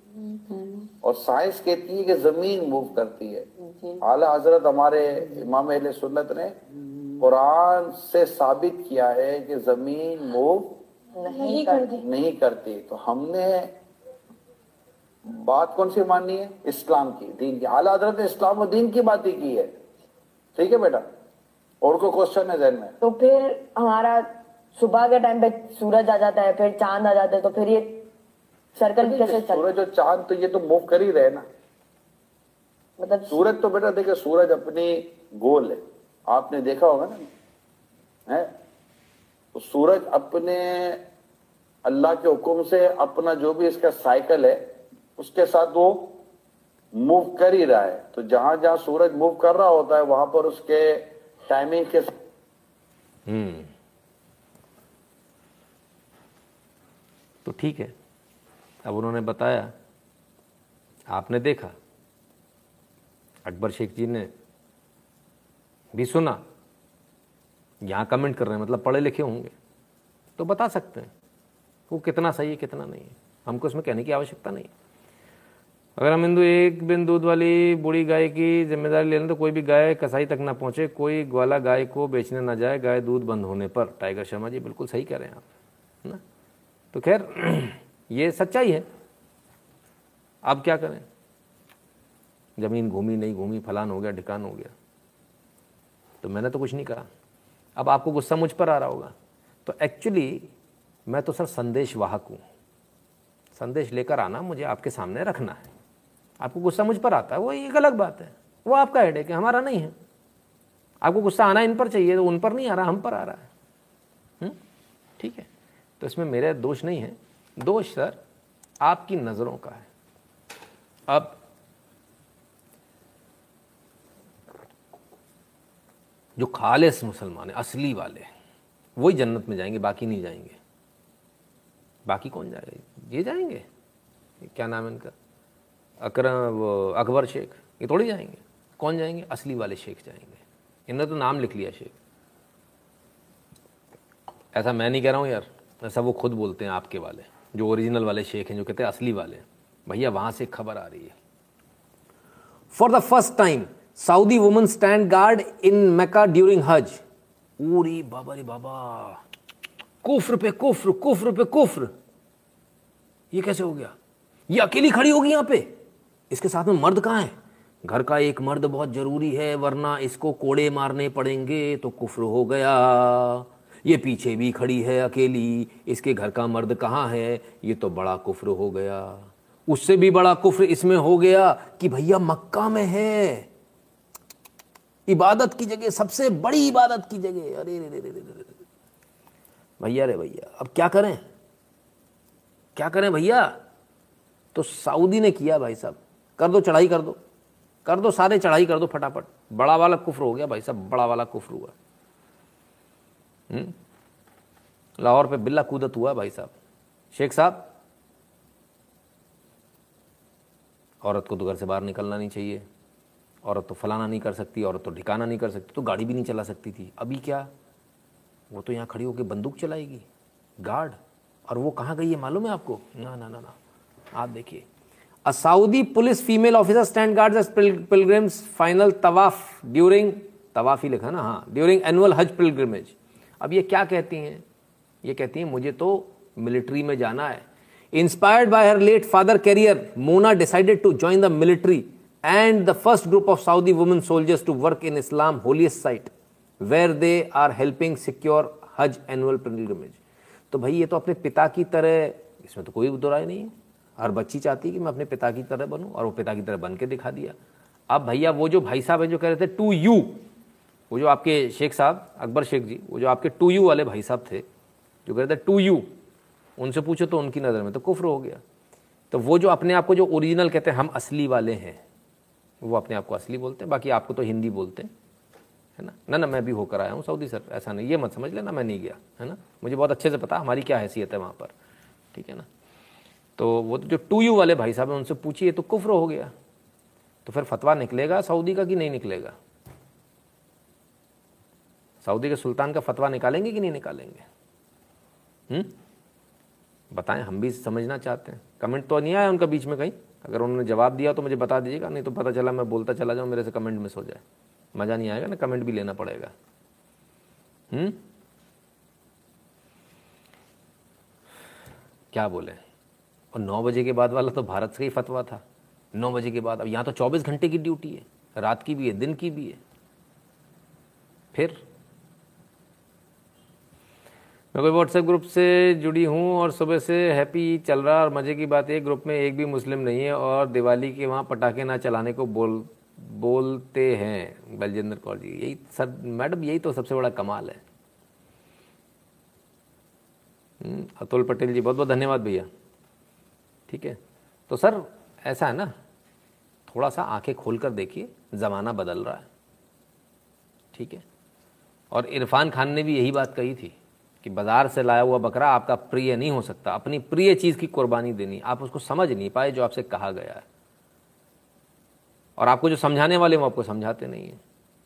और साइंस कहती है कि ज़मीन मूव करती है। आला हज़रत हमारे इमाम अहले सुन्नत ने कुरान से साबित किया है कि ज़मीन मूव नहीं कर दी नहीं करती। तो हमने बात कौन सी माननी है? इस्लाम की दीन की। आला हज़रत ने इस्लाम और दीन की बात ही की है। ठीक है बेटा? और कोई क्वेश्चन है जहन में? तो फिर हमारा सुबह के टाइम पे सूरज आ जाता है फिर चाँद आ जाता है तो फिर ये सर्कल कैसे सूरज और चाँद तो ये तो मूव कर ही रहे ना। मतलब सूरज तो बेटा देखिए सूरज अपनी गोल है। आपने देखा होगा ना? है? सूरज अपने अल्लाह के हुक्म से अपना जो भी इसका साइकिल है, उसके साथ वो मूव कर ही रहा है। तो जहाँ जहाँ सूरज मूव कर रहा होता है, वहाँ पर उसके टाइमिंग के हम्म। तो ठीक है। अब उन्होंने बताया। आपने देखा। अकबर शेख जी ने भी सुना। यहाँ कमेंट कर रहे हैं मतलब पढ़े लिखे होंगे तो बता सकते हैं। वो कितना सही है, कितना नहीं है। हमको इसमें कहने की आवश्यकता नहीं अगर हम हिंदू एक बिन दूध वाली बूढ़ी गाय की ज़िम्मेदारी ले लें तो कोई भी गाय कसाई तक ना पहुँचे, कोई ग्वाला गाय को बेचने ना जाए, गाय दूध बंद होने पर। टाइगर शर्मा जी बिल्कुल सही कह रहे हैं आप ना? तो खैर, ये सच्चाई है। अब क्या करें? ज़मीन घूमी, नहीं घूमी, फलान हो गया, ढिकान हो गया। तो मैंने तो कुछ नहीं कहा। अब आपको गुस्सा मुझ पर आ रहा होगा। तो एक्चुअली मैं तो सर संदेश वाहक हूँ। संदेश लेकर आना मुझे आपके सामने रखना है। आपको गुस्सा मुझ पर आता है, वो एक अलग बात है। वो आपका हेड है, हमारा नहीं है। आपको गुस्सा आना इन पर चाहिए तो उन पर नहीं आ रहा, हम पर आ रहा है। हम्म? ठीक है। तो इसमें मेरा दोष नहीं है। दोष सर, आपकी नज़रों का है। अब जो खालिस मुसलमान है, असली वाले वही जन्नत में जाएँगे, बाकी नहीं जाएँगे। बाकी कौन जाएगा? ये जाएँगे। क्या नाम है इनका? अकरम अकबर शेख, ये थोड़ी जाएँगे। कौन जाएँगे? असली वाले शेख जाएँगे। इन्होंने तो नाम लिख लिया शेख। ऐसा मैं नहीं कह रहा हूँ यार, ऐसा वो खुद बोलते हैं आपके वाले, जो ओरिजिनल वाले शेख हैं, जो कहते हैं असली वाले भैया, वहाँ से खबर आ रही है। For the first time Saudi woman stand guard in Mecca during Hajj पूरी बाबा रे बाबा कुफ्र पे कुफ्र कुफ्र पे कुफ्र ये कैसे हो गया? ये अकेली खड़ी होगी यहाँ पे। इसके साथ में मर्द कहाँ है? घर का एक मर्द बहुत ज़रूरी है, वरना इसको कोड़े मारने पड़ेंगे तो कुफ्र हो गया। ये पीछे भी खड़ी है अकेली। इसके घर का मर्द कहाँ है? ये तो बड़ा कुफ्र हो गया। उससे भी बड़ा कुफ्र इसमें हो गया कि भैया मक्का में है। इबादत की जगह, सबसे बड़ी इबादत की जगह। अरे, रे रे रे रे। भैया रे, भैया, अब क्या करें? क्या करें भैया? तो सऊदी ने किया भाई साहब, कर दो, चढ़ाई कर दो। कर दो, सारे चढ़ाई कर दो फटाफट। बड़ा वाला कुफ्र हो गया भाई साहब, बड़ा वाला कुफ्र हुआ। हम्म? लाहौर पे बिल्ला कूदत हुआ भाई साहब। शेख साहब, औरत को तो घर से बाहर निकलना नहीं चाहिए। औरत तो फलाना नहीं कर सकती, औरत तो ठिकाना नहीं कर सकती तो गाड़ी भी नहीं चला सकती थी। अभी क्या? वो तो यहाँ खड़ी होकर बंदूक चलाएगी, गार्ड। और वो कहाँ गई है, मालूम है आपको? ना ना ना ना। आप देखिए। Police female officer stand guards as pil- pilgrims final tawaf during तवाफ ही लिखा ना हाँ ड्यूरिंग एनुअल हज पिलग्रिमेज अब ये क्या कहती हैं? ये कहती हैं, मुझे तो मिलिट्री में जाना है। Inspired by her late father career Mona decided to join the military and the first group of Saudi women soldiers to work in Islam holiest site where they are helping secure Hajj annual pilgrimage तो भाई, ये तो अपने पिता की तरह, इसमें तो कोई बुराई नहीं है। हर बच्ची चाहती है कि मैं अपने पिता की तरह बनूं, और वो पिता की तरह बन के दिखा दिया। अब भैया, वो जो भाई साहब है, जो कह रहे थे टू यू वो जो आपके शेख साहब, अकबर शेख जी, वो जो आपके टू यू वाले भाई साहब थे, जो कह रहे थे टू यू उनसे पूछो तो उनकी नज़र में तो कुफ्र हो गया। तो वो जो अपने आप को जो ओरिजिनल कहते हैं, हम असली वाले हैं वो अपने आप को असली बोलते हैं, बाकी आपको तो हिंदी बोलते हैं, है ना? ना ना, मैं भी होकर आया हूँ सऊदी सर, ऐसा नहीं, ये मत समझ लेना, मैं नहीं गया, है ना? मुझे बहुत अच्छे से पता, हमारी क्या हैसियत है वहाँ पर, ठीक है ना? तो वो तो जो टू यू वाले भाई साहब हैं, उनसे पूछिए तो कुफ्र हो गया। तो फिर फतवा निकलेगा सऊदी का कि नहीं निकलेगा? सऊदी के सुल्तान का फतवा निकालेंगे कि नहीं निकालेंगे? हम्म? बताएँ, हम भी समझना चाहते हैं। कमेंट तो नहीं आया उनका बीच में कहीं? अगर उन्होंने जवाब दिया तो मुझे बता दीजिएगा, नहीं तो पता चला मैं बोलता चला जाऊँ, मेरे से कमेंट मिस हो जाए। मज़ा नहीं आएगा ना कमेंट भी लेना पड़ेगा। हम्म? क्या बोले? और नौ बजे के बाद वाला तो भारत से ही फतवा था। नौ बजे के बाद, अब यहाँ तो चौबीस घंटे की ड्यूटी है, रात की भी है, दिन की भी है। फिर? मैं कोई व्हाट्सएप ग्रुप से जुड़ी हूँ और सुबह से हैप्पी चल रहा और मज़े की बात है ग्रुप में एक भी मुस्लिम नहीं है और दिवाली के वहाँ पटाखे ना चलाने को बोल बोलते हैं बलजिंदर कौर जी। यही सर मैडम यही तो सबसे बड़ा कमाल है। हम्म, अतुल पटेल जी बहुत बहुत धन्यवाद भैया। ठीक है? तो सर ऐसा है ना थोड़ा सा आँखें खोल कर देखिए ज़माना बदल रहा है। ठीक है? और इरफान खान ने भी यही बात कही थी। कि बाज़ार से लाया हुआ बकरा आपका प्रिय नहीं हो सकता, अपनी प्रिय चीज़ की कुर्बानी देनी, आप उसको समझ नहीं पाए जो आपसे कहा गया है। और आपको जो समझाने वाले वो आपको समझाते नहीं है।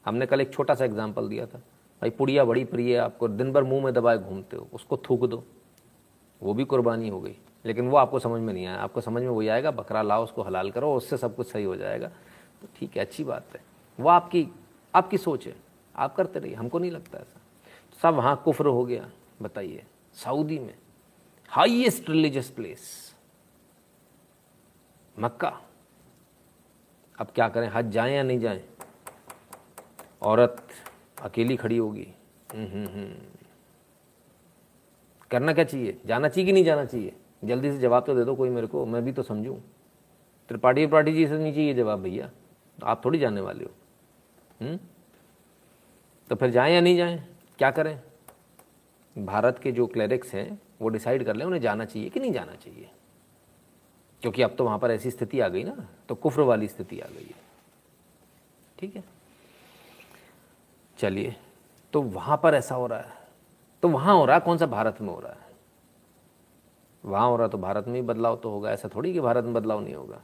हमने कल एक छोटा सा एग्ज़ाम्पल दिया था। भाई, पुड़िया बड़ी प्रिय है, आपको दिन भर मुँह में दबाए घूमते हो, उसको थूक दो। वो भी कुर्बानी हो गई, लेकिन वो आपको समझ में नहीं आया। आपको समझ में वही आएगा, बकरा लाओ, उसको हलाल करो, उससे सब कुछ सही हो जाएगा। तो ठीक है, अच्छी बात है। वो आपकी आपकी सोच है, आप करते रहिए, हमको नहीं लगता ऐसा। सब वहाँ कुफ्र हो गया। बताइए, सऊदी में हाईएस्ट रिलीजियस प्लेस मक्का। अब क्या करें, हज जाएँ या नहीं जाएँ? औरत अकेली खड़ी होगी। करना क्या चाहिए? जाना चाहिए कि नहीं जाना चाहिए? जल्दी से जवाब तो दे दो कोई मेरे को, मैं भी तो समझूं। त्रिपाठी त्रिपाठी जी से नहीं चाहिए जवाब भैया आप थोड़ी जाने वाले हो। हम्म? तो फिर जाएँ या नहीं जाएँ? क्या करें? भारत के जो क्लरिक्स हैं, वो डिसाइड कर लें, उन्हें जाना चाहिए कि नहीं जाना चाहिए। क्योंकि अब तो वहाँ पर ऐसी स्थिति आ गई ना तो कुफ्र वाली स्थिति आ गई है। ठीक है? चलिए तो वहाँ पर ऐसा हो रहा है। तो वहाँ हो रहा है, कौन सा भारत में हो रहा है? वहाँ हो रहा तो भारत में ही बदलाव तो होगा, ऐसा थोड़ी कि भारत में बदलाव नहीं होगा।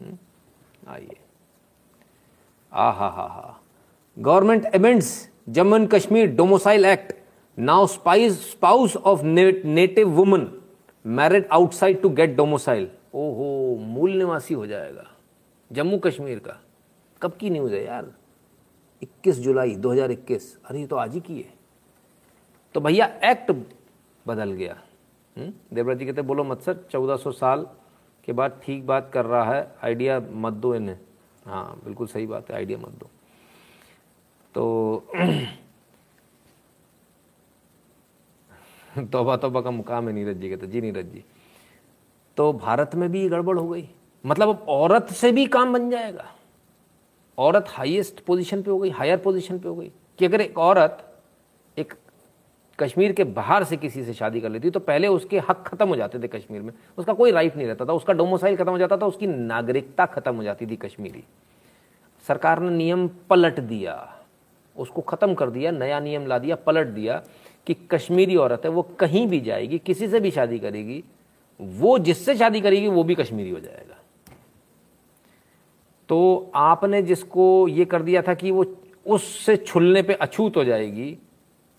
हम्म? आइए। आ हा हा हा government amends Jammu and Kashmir domicile act. Now spice spouse of native woman married outside to get domicile ओहो, मूल निवासी हो जाएगा। जम्मू कश्मीर का। कब की न्यूज़ है यार? 21 जुलाई 2021 अरे, ये तो आज ही की है। तो भैया एक्ट बदल गया। हम्म? देवराज जी कहते, बोलो मत सर 1400 साल के बाद ठीक बात कर रहा है। आइडिया मत दो इन्हें। हाँ बिल्कुल सही बात है आइडिया मत दो। तो तोबा तोबा का मुकाम है नीरज जी कहते जी नीरज जी। तो भारत में भी गड़बड़ हो गई। मतलब अब औरत से भी काम बन जाएगा। औरत हाईएस्ट पोजीशन पे हो गई हायर पोजीशन पे हो गई। कि अगर एक औरत एक कश्मीर के बाहर से किसी से शादी कर लेती तो पहले उसके हक खत्म हो जाते थे कश्मीर में। उसका कोई राइट नहीं रहता था। उसका डोमोसाइल खत्म हो जाता था, उसकी नागरिकता खत्म हो जाती थी कश्मीरी। सरकार ने नियम पलट दिया। उसको खत्म कर दिया, नया नियम ला दिया, पलट दिया। कि कश्मीरी औरत है, वो कहीं भी जाएगी, किसी से भी शादी करेगी, वो जिससे शादी करेगी, वो भी कश्मीरी हो जाएगा। तो आपने जिसको ये कर दिया था कि वो उससे छुलने पे अछूत हो जाएगी,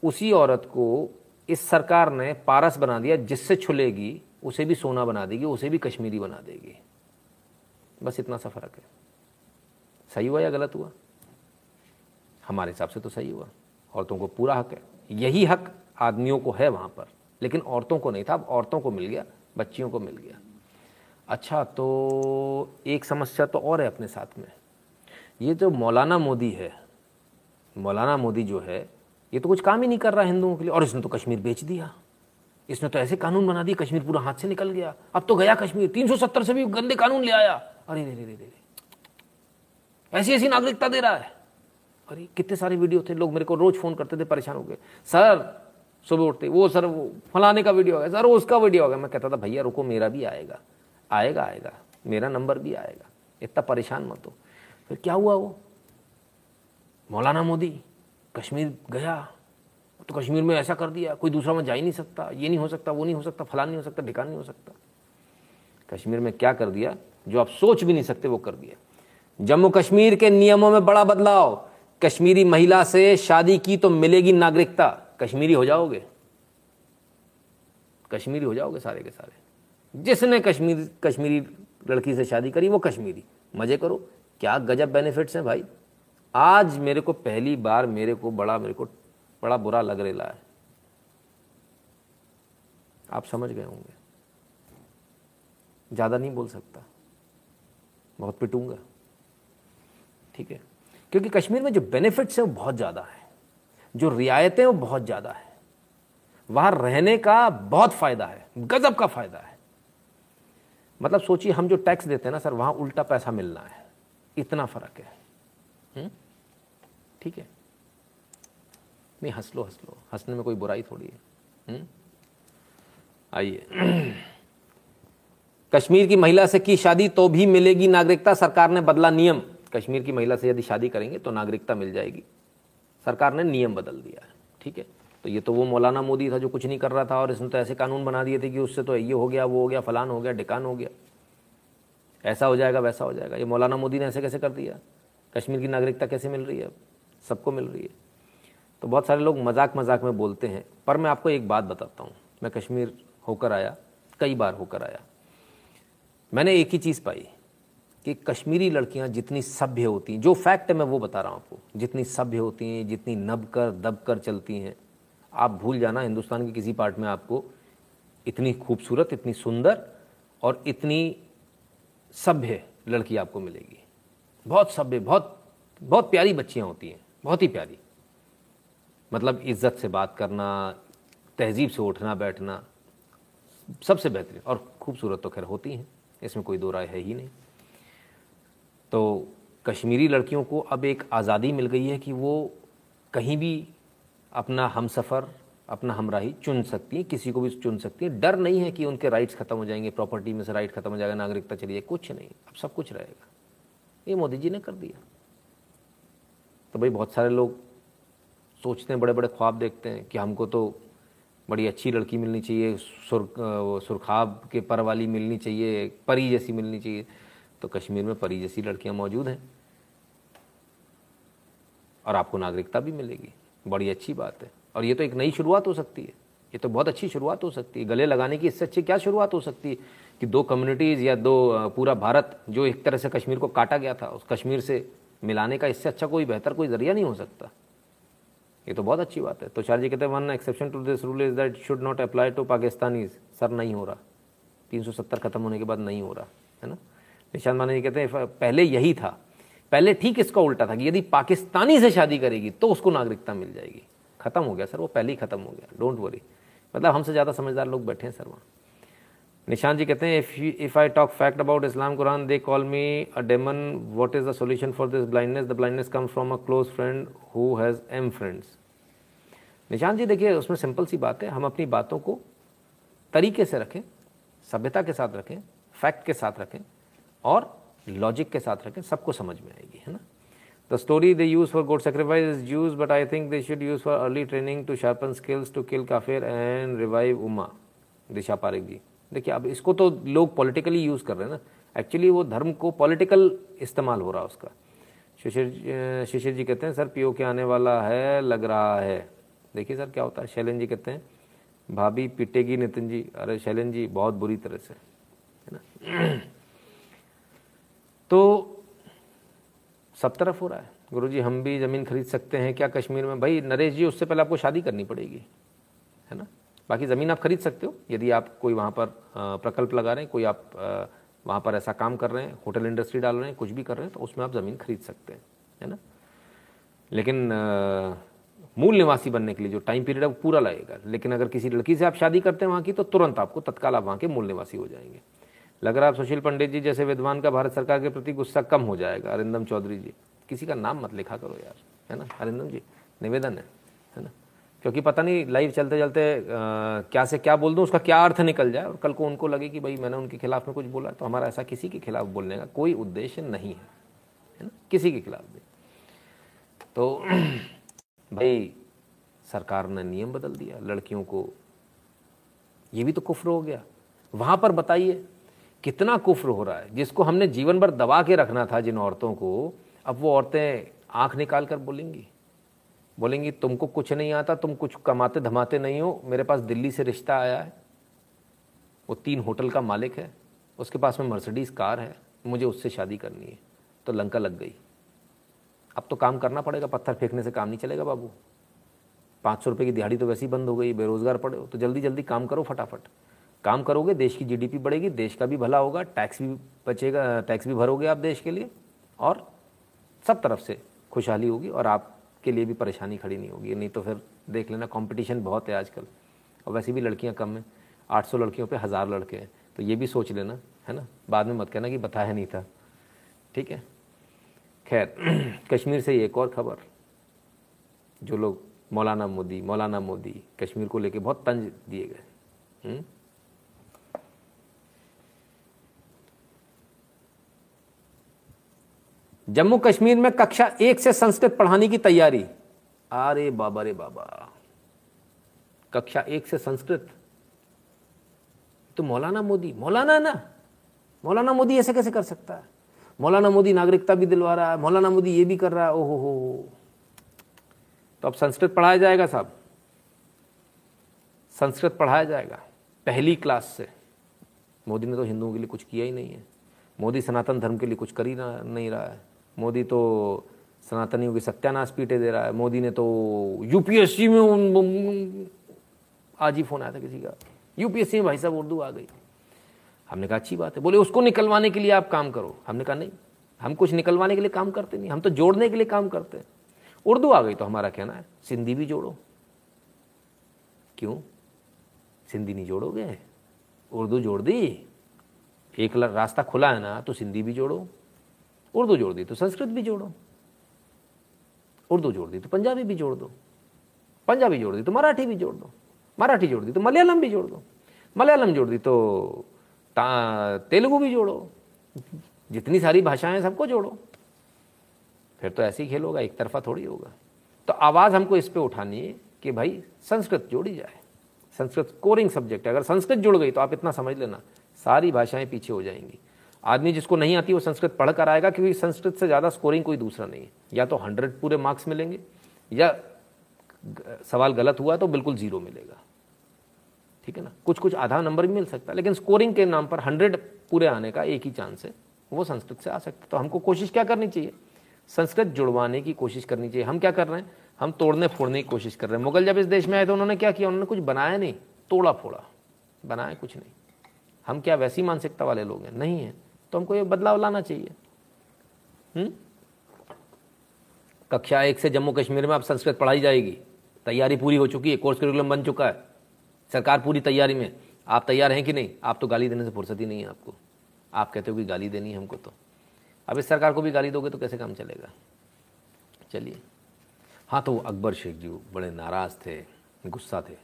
उसी औरत को इस सरकार ने पारस बना दिया, जिससे छुलेगी, उसे भी सोना बना देगी, उसे भी कश्मीरी बना देगी। बस इतना सा फ़र्क है। सही हुआ या गलत हुआ? हमारे हिसाब से तो सही हुआ। औरतों को पूरा हक है। यही हक आदमियों को है वहाँ पर। लेकिन औरतों को नहीं था, अब औरतों को मिल गया, बच्चियों को मिल गया। अच्छा तो एक समस्या तो और है अपने साथ में। ये जो मौलाना मोदी है, मौलाना मोदी जो है, ये तो कुछ काम ही नहीं कर रहा हिंदुओं के लिए। और इसने तो कश्मीर बेच दिया। इसने तो ऐसे कानून बना दिए, कश्मीर पूरा हाथ से निकल गया। अब तो गया कश्मीर 370 से भी गंदे कानून ले आया। अरे रे रे रे रे ऐसी ऐसी नागरिकता दे रहा है। अरे, कितने सारे वीडियो थे, लोग मेरे को रोज फ़ोन करते थे, परेशान हो गए। सर, सुबह उठते वो सर, वो फलाने का वीडियो है सर, उसका वीडियो होगा मैं कहता था, भैया, रुको, मेरा भी आएगा आएगा आएगा, मेरा नंबर भी आएगा, इतना परेशान मत हो। फिर क्या हुआ वो? मौलाना मोदी, कश्मीर गया तो कश्मीर में ऐसा कर दिया, कोई दूसरा में जा ही नहीं सकता, ये नहीं हो सकता, वो नहीं हो सकता, फलान नहीं हो सकता, ढिकान नहीं हो सकता। कश्मीर में क्या कर दिया? जो आप सोच भी नहीं सकते, वो कर दिया। जम्मू कश्मीर के नियमों में बड़ा बदलाव कश्मीरी महिला से शादी की तो मिलेगी नागरिकता। कश्मीरी हो जाओगे। कश्मीरी हो जाओगे सारे के सारे। जिसने कश्मीर, कश्मीरी लड़की से शादी करी, वो कश्मीरी। मज़े करो। क्या गजब बेनिफिट्स हैं भाई। आज मेरे को पहली बार मेरे को बड़ा, मेरे को बड़ा बुरा लग रहा है। आप समझ गए होंगे। ज़्यादा नहीं बोल सकता। बहुत पिटूँगा। ठीक है। क्योंकि कश्मीर में जो बेनिफिट्स हैं वो बहुत ज़्यादा है। जो रियायतें वो बहुत ज़्यादा है। वहाँ रहने का बहुत फ़ायदा है, गजब का फ़ायदा है। मतलब सोचिए, हम जो टैक्स देते हैं ना सर, वहाँ उल्टा पैसा मिलना है। इतना फ़र्क है। हम्म? ठीक है। नहीं हंस लो हंस लो हंसने में कोई बुराई थोड़ी है। हम्म? आइए। कश्मीर की महिला से की शादी तो भी मिलेगी। नागरिकता सरकार ने बदला नियम। कश्मीर की महिला से यदि शादी करेंगे तो नागरिकता मिल जाएगी। सरकार ने नियम बदल दिया है, ठीक है? तो ये तो वो मौलाना मोदी था जो कुछ नहीं कर रहा था और इसने तो ऐसे कानून बना दिए थे कि उससे तो ये हो गया, वो हो गया, फलान हो गया, डिकान हो गया। ऐसा हो जाएगा, वैसा हो जाएगा। ये मौलाना मोदी ने ऐसे कैसे कर दिया? कश्मीर की नागरिकता कैसे मिल रही है? सबको मिल रही है। तो बहुत सारे लोग मज़ाक मज़ाक में बोलते हैं, पर मैं आपको एक बात बताता हूँ। मैं कश्मीर होकर आया, कई बार होकर आया। मैंने एक ही चीज़ पाई कि कश्मीरी लड़कियाँ जितनी सभ्य होती हैं, जो फैक्ट है मैं वो बता रहा हूँ आपको, जितनी सभ्य होती हैं, जितनी नब कर दब कर चलती हैं, आप भूल जाना, हिंदुस्तान के किसी पार्ट में आपको इतनी खूबसूरत, इतनी सुंदर और इतनी सभ्य लड़की आपको मिलेगी। बहुत सभ्य, बहुत बहुत प्यारी बच्चियाँ होती हैं, बहुत ही प्यारी। मतलब इज़्ज़त से बात करना, तहजीब से उठना, बैठना, सबसे बेहतरीन और खूबसूरत तो खैर होती हैं, इसमें कोई दो राय है ही नहीं। तो कश्मीरी लड़कियों को अब एक आज़ादी मिल गई है कि वो कहीं भी अपना हम सफ़र अपना हमराही चुन सकती हैं, किसी को भी चुन सकती हैं। डर नहीं है कि उनके राइट्स ख़त्म हो जाएँगे प्रॉपर्टी में से राइट ख़त्म हो जाएगा, नागरिकता चलिए कुछ नहीं। अब सब कुछ रहेगा। ये मोदी जी ने कर दिया। तो भाई बहुत सारे लोग सोचते हैं बड़े बड़े ख्वाब देखते हैं कि हमको तो बड़ी अच्छी लड़की मिलनी चाहिए, सुर सुरखाब के पर वाली मिलनी चाहिए, परी जैसी मिलनी चाहिए। तो कश्मीर में परी जैसी लड़कियाँ मौजूद हैं। और आपको नागरिकता भी मिलेगी। बड़ी अच्छी बात है। और ये तो एक नई शुरुआत हो सकती है। ये तो बहुत अच्छी शुरुआत हो सकती है। गले लगाने की इससे अच्छी क्या शुरुआत हो सकती है? कि दो कम्युनिटीज़ या दो पूरा भारत जो एक तरह से कश्मीर को काटा गया था, उस कश्मीर से मिलाने का इससे अच्छा कोई बेहतर कोई ज़रिया नहीं हो सकता। ये तो बहुत अच्छी बात है। तो चार जी कहते हैं one exception to this rule is that should not apply to Pakistani sir, नहीं हो रहा। 370 खत्म होने के बाद नहीं हो रहा, है ना? निशान माने कहते हैं पहले यही था। पहले ठीक इसका उल्टा था कि यदि पाकिस्तानी से शादी करेगी तो उसको नागरिकता मिल जाएगी। खत्म हो गया सर, वो पहले ही खत्म हो गया डोंट वरी मतलब हमसे ज़्यादा समझदार लोग बैठे हैं, सर, वहाँ। निशान जी कहते हैं if if I talk fact about Islam Quran they call me a demon what is the solution for this blindness the blindness comes from a close friend who has M friends Nishan ji, देखिए, उसमें सिंपल सी बात है, हम अपनी बातों को तरीके से रखें, सभ्यता के साथ रखें फैक्ट के साथ रखें और लॉजिक के साथ रखें सबको समझ में आएगी, है ना? The story they use for god sacrifice is use but I think they should use for early training to sharpen skills to kill kafir and revive Ummah Disha Pareek ji देखिए, अब इसको तो लोग पॉलिटिकली यूज़ कर रहे हैं ना। एक्चुअली वो धर्म को पॉलिटिकल इस्तेमाल हो रहा है उसका। शिशिर शिशिर जी कहते हैं, सर, पीओ के आने वाला है, लग रहा है। देखिए सर, क्या होता है? शैलन जी कहते हैं, भाभी पिटेगी नितिन जी। अरे, शैलन जी, बहुत बुरी तरह से, है ना? तो सब तरफ़ हो रहा है। गुरु जी हम भी ज़मीन खरीद सकते हैं क्या कश्मीर में? भाई, नरेश जी, उससे पहले आपको शादी करनी पड़ेगी, है ना? बाकी ज़मीन आप खरीद सकते हो, यदि आप कोई वहाँ पर प्रकल्प लगा रहे हैं, कोई आप वहाँ पर ऐसा काम कर रहे हैं, होटल इंडस्ट्री डाल रहे हैं, कुछ भी कर रहे हैं तो उसमें आप ज़मीन खरीद सकते हैं, है ना? लेकिन मूल निवासी बनने के लिए जो टाइम पीरियड है, वो पूरा लगेगा। लेकिन अगर किसी लड़की से आप शादी करते हैं वहाँ की तो तुरंत आपको तत्काल आप वहाँ के मूल निवासी हो जाएँगे। लग रहा है सुशील पंडित जी जैसे विद्वान का भारत सरकार के प्रति गुस्सा कम हो जाएगा। अरिंदम चौधरी जी किसी का नाम मत लिखा करो यार है ना? अरिंदम जी निवेदन है है ना? क्योंकि पता नहीं लाइव चलते चलते अ, क्या से क्या बोल दूँ उसका क्या अर्थ निकल जाए और कल को उनको लगे कि भाई मैंने उनके खिलाफ में कुछ बोला तो हमारा ऐसा किसी के खिलाफ बोलने का कोई उद्देश्य नहीं है है ना? किसी के खिलाफ भी। तो भाई सरकार ने नियम बदल दिया लड़कियों को ये भी तो कुफ्र हो गया। वहाँ पर बताइए कितना कुफ्र हो रहा है, जिसको हमने जीवन भर दबा के रखना था जिन औरतों को, अब वो औरतें आँख निकाल कर बोलेंगी। बोलेंगी, तुमको कुछ नहीं आता, तुम कुछ कमाते धमाते नहीं हो, मेरे पास दिल्ली से रिश्ता आया है। वो तीन होटल का मालिक है, उसके पास में मर्सिडीज कार है, मुझे उससे शादी करनी है। तो लंका लग गई। अब तो काम करना पड़ेगा, पत्थर फेंकने से काम नहीं चलेगा बाबू। पाँच सौ रुपये की दिहाड़ी तो वैसे ही बंद हो गई, बेरोजगार पड़े हो तो जल्दी जल्दी काम करो फटाफट। काम करोगे, देश की जीडीपी बढ़ेगी, देश का भी भला होगा टैक्स भी बचेगा टैक्स भी भरोगे आप देश के लिए, और सब तरफ़ से खुशहाली होगी और आपके लिए भी परेशानी खड़ी नहीं होगी। नहीं तो फिर देख लेना कंपटीशन बहुत है आजकल। और वैसे भी लड़कियाँ कम हैं, आठ सौ लड़कियों पे हज़ार लड़के हैं। तो ये भी सोच लेना, है ना? बाद में मत कहना कि बताया नहीं था। ठीक है? खैर, कश्मीर से एक और खबर, जो लोग मौलाना मोदी मौलाना मोदी कश्मीर को लेके बहुत तंज दिए गए। जम्मू कश्मीर में कक्षा एक से संस्कृत पढ़ाने की तैयारी। अरे बाबा, रे बाबा। कक्षा एक से संस्कृत? तो मौलाना मोदी। मौलाना ना? मौलाना मोदी ऐसे कैसे कर सकता है? मौलाना मोदी नागरिकता भी दिलवा रहा है। मौलाना मोदी ये भी कर रहा है। ओहो हो तो अब संस्कृत पढ़ाया जाएगा साहब। संस्कृत पढ़ाया जाएगा। पहली क्लास से। मोदी ने तो हिंदुओं के लिए कुछ किया ही नहीं है। मोदी सनातन धर्म के लिए कुछ कर ही नहीं रहा है। मोदी तो सनातनियों की सत्यानाश पीटे दे रहा है। मोदी ने तो यूपीएससी में उन, आज ही फ़ोन आया था किसी का। यूपीएससी में भाई साहब उर्दू आ गई। हमने कहा अच्छी बात है। बोले उसको निकलवाने के लिए आप काम करो। हमने कहा नहीं। हम कुछ निकलवाने के लिए काम करते नहीं। हम तो जोड़ने के लिए काम करते हैं। उर्दू आ गई तो हमारा कहना है? सिंधी भी जोड़ो। क्यों? सिंधी नहीं जोड़ोगे? उर्दू जोड़ दी। एक रास्ता खुला है ना तो सिंधी भी जोड़ो। उर्दू जोड़ दी तो संस्कृत भी जोड़ो। उर्दू जोड़ दी तो पंजाबी भी जोड़ दो। पंजाबी जोड़ दी तो मराठी भी जोड़ दो। मराठी जोड़ दी तो मलयालम भी जोड़ दो। मलयालम जोड़ दी तो तेलुगु भी जोड़ो। जितनी सारी भाषाएँ सबको जोड़ो। फिर तो ऐसे ही खेल होगा, एक तरफा थोड़ी होगा। तो आवाज़ हमको इस पे उठानी है कि भाई संस्कृत जोड़ी जाए। संस्कृत स्कोरिंग सब्जेक्ट है। अगर संस्कृत जुड़ गई तो आप इतना समझ लेना, सारी भाषाएँ पीछे हो जाएँगी। आदमी जिसको नहीं आती, वो संस्कृत पढ़ कर आएगा, क्योंकि संस्कृत से ज़्यादा स्कोरिंग कोई दूसरा नहीं है। या तो हंड्रेड पूरे मार्क्स मिलेंगे, या सवाल गलत हुआ तो बिल्कुल ज़ीरो मिलेगा। ठीक है ना? कुछ कुछ आधा नंबर भी मिल सकता है, लेकिन स्कोरिंग के नाम पर हंड्रेड पूरे आने का एक ही चांस है, वो संस्कृत से आ सकता है। तो हमको कोशिश क्या करनी चाहिए? संस्कृत जुड़वाने की कोशिश करनी चाहिए। हम क्या कर रहे हैं? हम तोड़ने फोड़ने की कोशिश कर रहे हैं। मुगल जब इस देश में आए तो उन्होंने क्या किया? उन्होंने कुछ बनाया नहीं तोड़ा फोड़ा बनाया कुछ नहीं। हम क्या वैसी मानसिकता वाले लोग हैं? नहीं है। तो हमको ये बदलाव लाना चाहिए। हम्म? कक्षा एक से जम्मू कश्मीर में अब संस्कृत पढ़ाई जाएगी। तैयारी पूरी हो चुकी है, कोर्स करिकुलम बन चुका है। सरकार पूरी तैयारी में। आप तैयार हैं कि नहीं? आप तो गाली देने से फुर्सत ही नहीं है आपको। आप कहते हो कि गाली देनी है हमको तो। अब इस सरकार को भी गाली दोगे तो कैसे काम चलेगा? चलिए। हाँ तो अकबर शेख जी, बड़े नाराज़ थे, गुस्सा थे।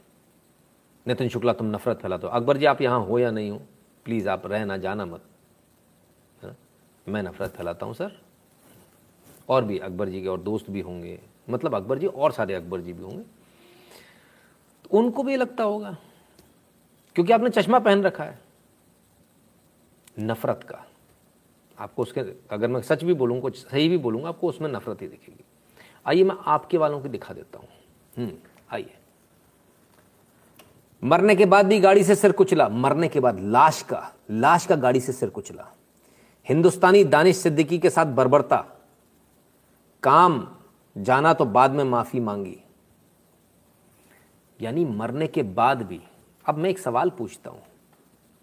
नितिन शुक्ला, तुम नफरत फैलाते हो। अकबर जी, आप यहाँ हो या नहीं हो? प्लीज़ आप रहना, जाना मत। हाँ? मैं नफरत फैलाता हूँ सर। और भी अकबर जी के और दोस्त भी होंगे। मतलब अकबर जी और सारे अकबर जी भी होंगे। तो उनको भी लगता होगा क्योंकि आपने चश्मा पहन रखा है। नफरत का। आपको उसके अगर मैं सच भी बोलूँगा कुछ सही भी बोलूँगा आपको उसमें नफरत ही दिखेगी। आइए मैं आपके वालों की दिखा देता हूँ। हम्म, आइए। मरने के बाद भी गाड़ी से सिर कुचला। मरने के बाद लाश का लाश का गाड़ी से सिर कुचला। हिंदुस्तानी दानिश सिद्दीकी के साथ बर्बरता। काम, जाना तो बाद में माफ़ी मांगी। यानी मरने के बाद भी। अब मैं एक सवाल पूछता हूँ।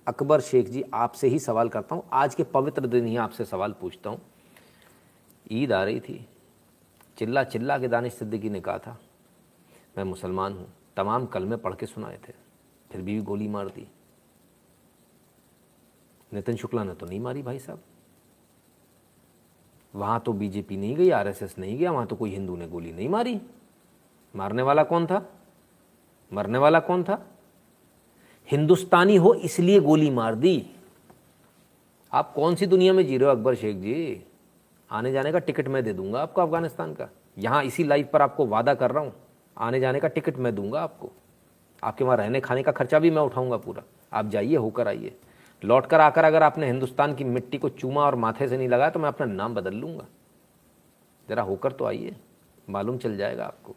अकबर शेख जी, आपसे ही सवाल करता हूँ। आज के पवित्र दिन ही आपसे सवाल पूछता हूँ। ईद आ रही थी। चिल्ला चिल्ला के दानिश सिद्दीकी ने कहा था, मैं मुसलमान हूँ। तमाम कलमे पढ़ के सुनाए थे। फिर भी गोली मार दी। नितिन शुक्ला ने तो नहीं मारी भाई साहब। वहाँ तो बीजेपी नहीं गई, आरएसएस नहीं गया, वहाँ तो कोई हिंदू ने गोली नहीं मारी। मारने वाला कौन था? मरने वाला कौन था? हिंदुस्तानी हो इसलिए गोली मार दी। आप कौन सी दुनिया में जी रहे हो, अकबर शेख जी? आने जाने का टिकट मैं दे दूँगा आपको अफ़गानिस्तान का। यहाँ इसी लाइफ पर आपको वादा कर रहा हूँ। आने जाने का टिकट मैं दूँगा आपको। आपके वहाँ रहने खाने का खर्चा भी मैं उठाऊँगा पूरा। आप जाइए, होकर आइए। लौट कर आकर अगर आपने हिंदुस्तान की मिट्टी को चूमा और माथे से नहीं लगाया तो मैं अपना नाम बदल लूँगा। जरा होकर तो आइए, मालूम चल जाएगा आपको।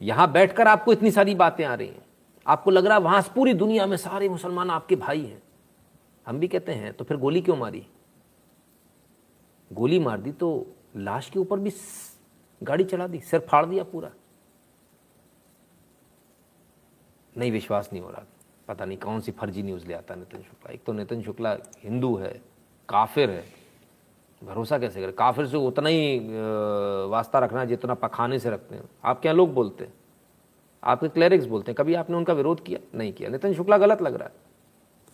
यहाँ बैठकर आपको इतनी सारी बातें आ रही हैं। आपको लग रहा है वहाँ पूरी दुनिया में सारे मुसलमान आपके भाई हैं। हम भी कहते हैं तो फिर गोली क्यों मारी? गोली मार दी तो लाश के ऊपर भी गाड़ी चढ़ा दी, सिर फाड़ दिया पूरा। नहीं, विश्वास नहीं हो रहा। पता नहीं कौन सी फर्जी न्यूज़ ले आता नितिन शुक्ला। एक तो नितिन शुक्ला हिंदू है, काफिर है। भरोसा कैसे करे? काफिर से उतना ही वास्ता रखना जितना पखाने से रखते हैं। आपके यहाँ लोग बोलते हैं? आपके क्लैरिक्स बोलते हैं, कभी आपने उनका विरोध किया? नहीं किया। नितिन शुक्ला गलत लग रहा है।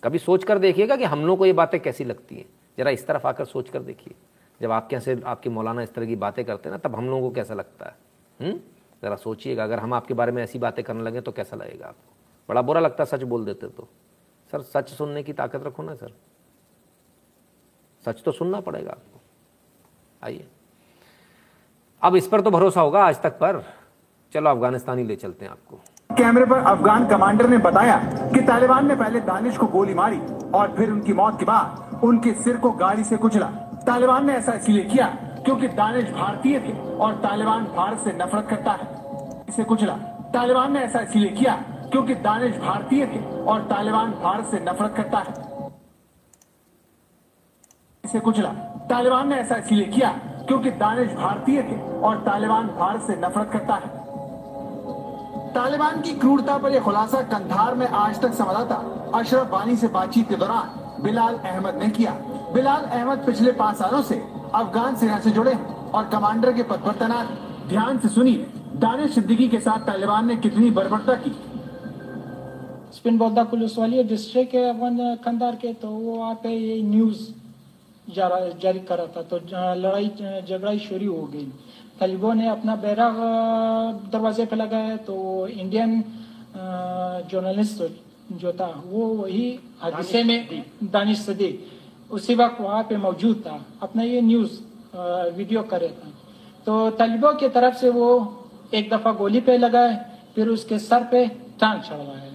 कभी सोच कर देखिएगा कि हम लोग को ये बातें कैसी लगती हैं। जरा इस तरफ़ आकर सोच कर देखिए। जब आपके यहाँ से आपके मौलाना इस तरह की बातें करते हैं ना, तब हम लोगों को कैसा लगता है? हम्म? ज़रा सोचिएगा। अगर हम आपके बारे में ऐसी बातें करने लगे तो कैसा लगेगा आपको? बड़ा बुरा लगता सच बोल देते तो। सर, सच सुनने की ताकत रखो ना, सर। सच तो सुनना पड़ेगा आपको। आइए। अब इस पर तो भरोसा होगा आज तक पर। चलो, अफ़गानिस्तान ही ले चलते हैं आपको। कैमरे पर अफगान कमांडर ने बताया कि तालिबान ने पहले दानिश को गोली मारी और फिर उनकी मौत के बाद उनके सिर को गाड़ी से कुचला तालिबान ने ऐसा इसलिए किया क्योंकि दानिश भारतीय थे और तालिबान भारत से नफरत करता है। इसे कुचला तालिबान ने ऐसा इसलिए किया क्योंकि दानिश भारतीय थे और तालिबान भारत से नफरत करता है। इसे कुचला तालिबान ने ऐसा इसलिए किया क्योंकि दानिश भारतीय थे और तालिबान भारत से नफरत करता है। तालिबान की क्रूरता पर यह खुलासा कंधार में आज तक संवाददाता अशरफ बानी से बातचीत के दौरान बिलाल अहमद ने किया। बिलाल अहमद पिछले पाँच सालों से अफगान सेना से जुड़े और कमांडर के पद पर तैनात ध्यान से सुनिए, दानिश सिद्दीकी के साथ तालिबान ने कितनी बर्बरता की। स्पिन बौद्धा पुलिस वाली डिस्ट्रिक्ट है अफगान कंधार के तो वो वहाँ पे ये न्यूज़ जारी कर रहा था। तो लड़ाई झगड़ाई शुरू हो गई। तलिबों ने अपना बैरक दरवाजे पे लगाया तो इंडियन जर्नलिस्ट जो था वो वही हादसे में दानिश सदीक उसी वक्त वहाँ पे मौजूद था। अपना ये न्यूज़ वीडियो कर रहा था। तो तलिबों की तरफ़ से वो एक दफ़ा गोली पे लगाए फिर उसके सर पे टांग चढ़वाए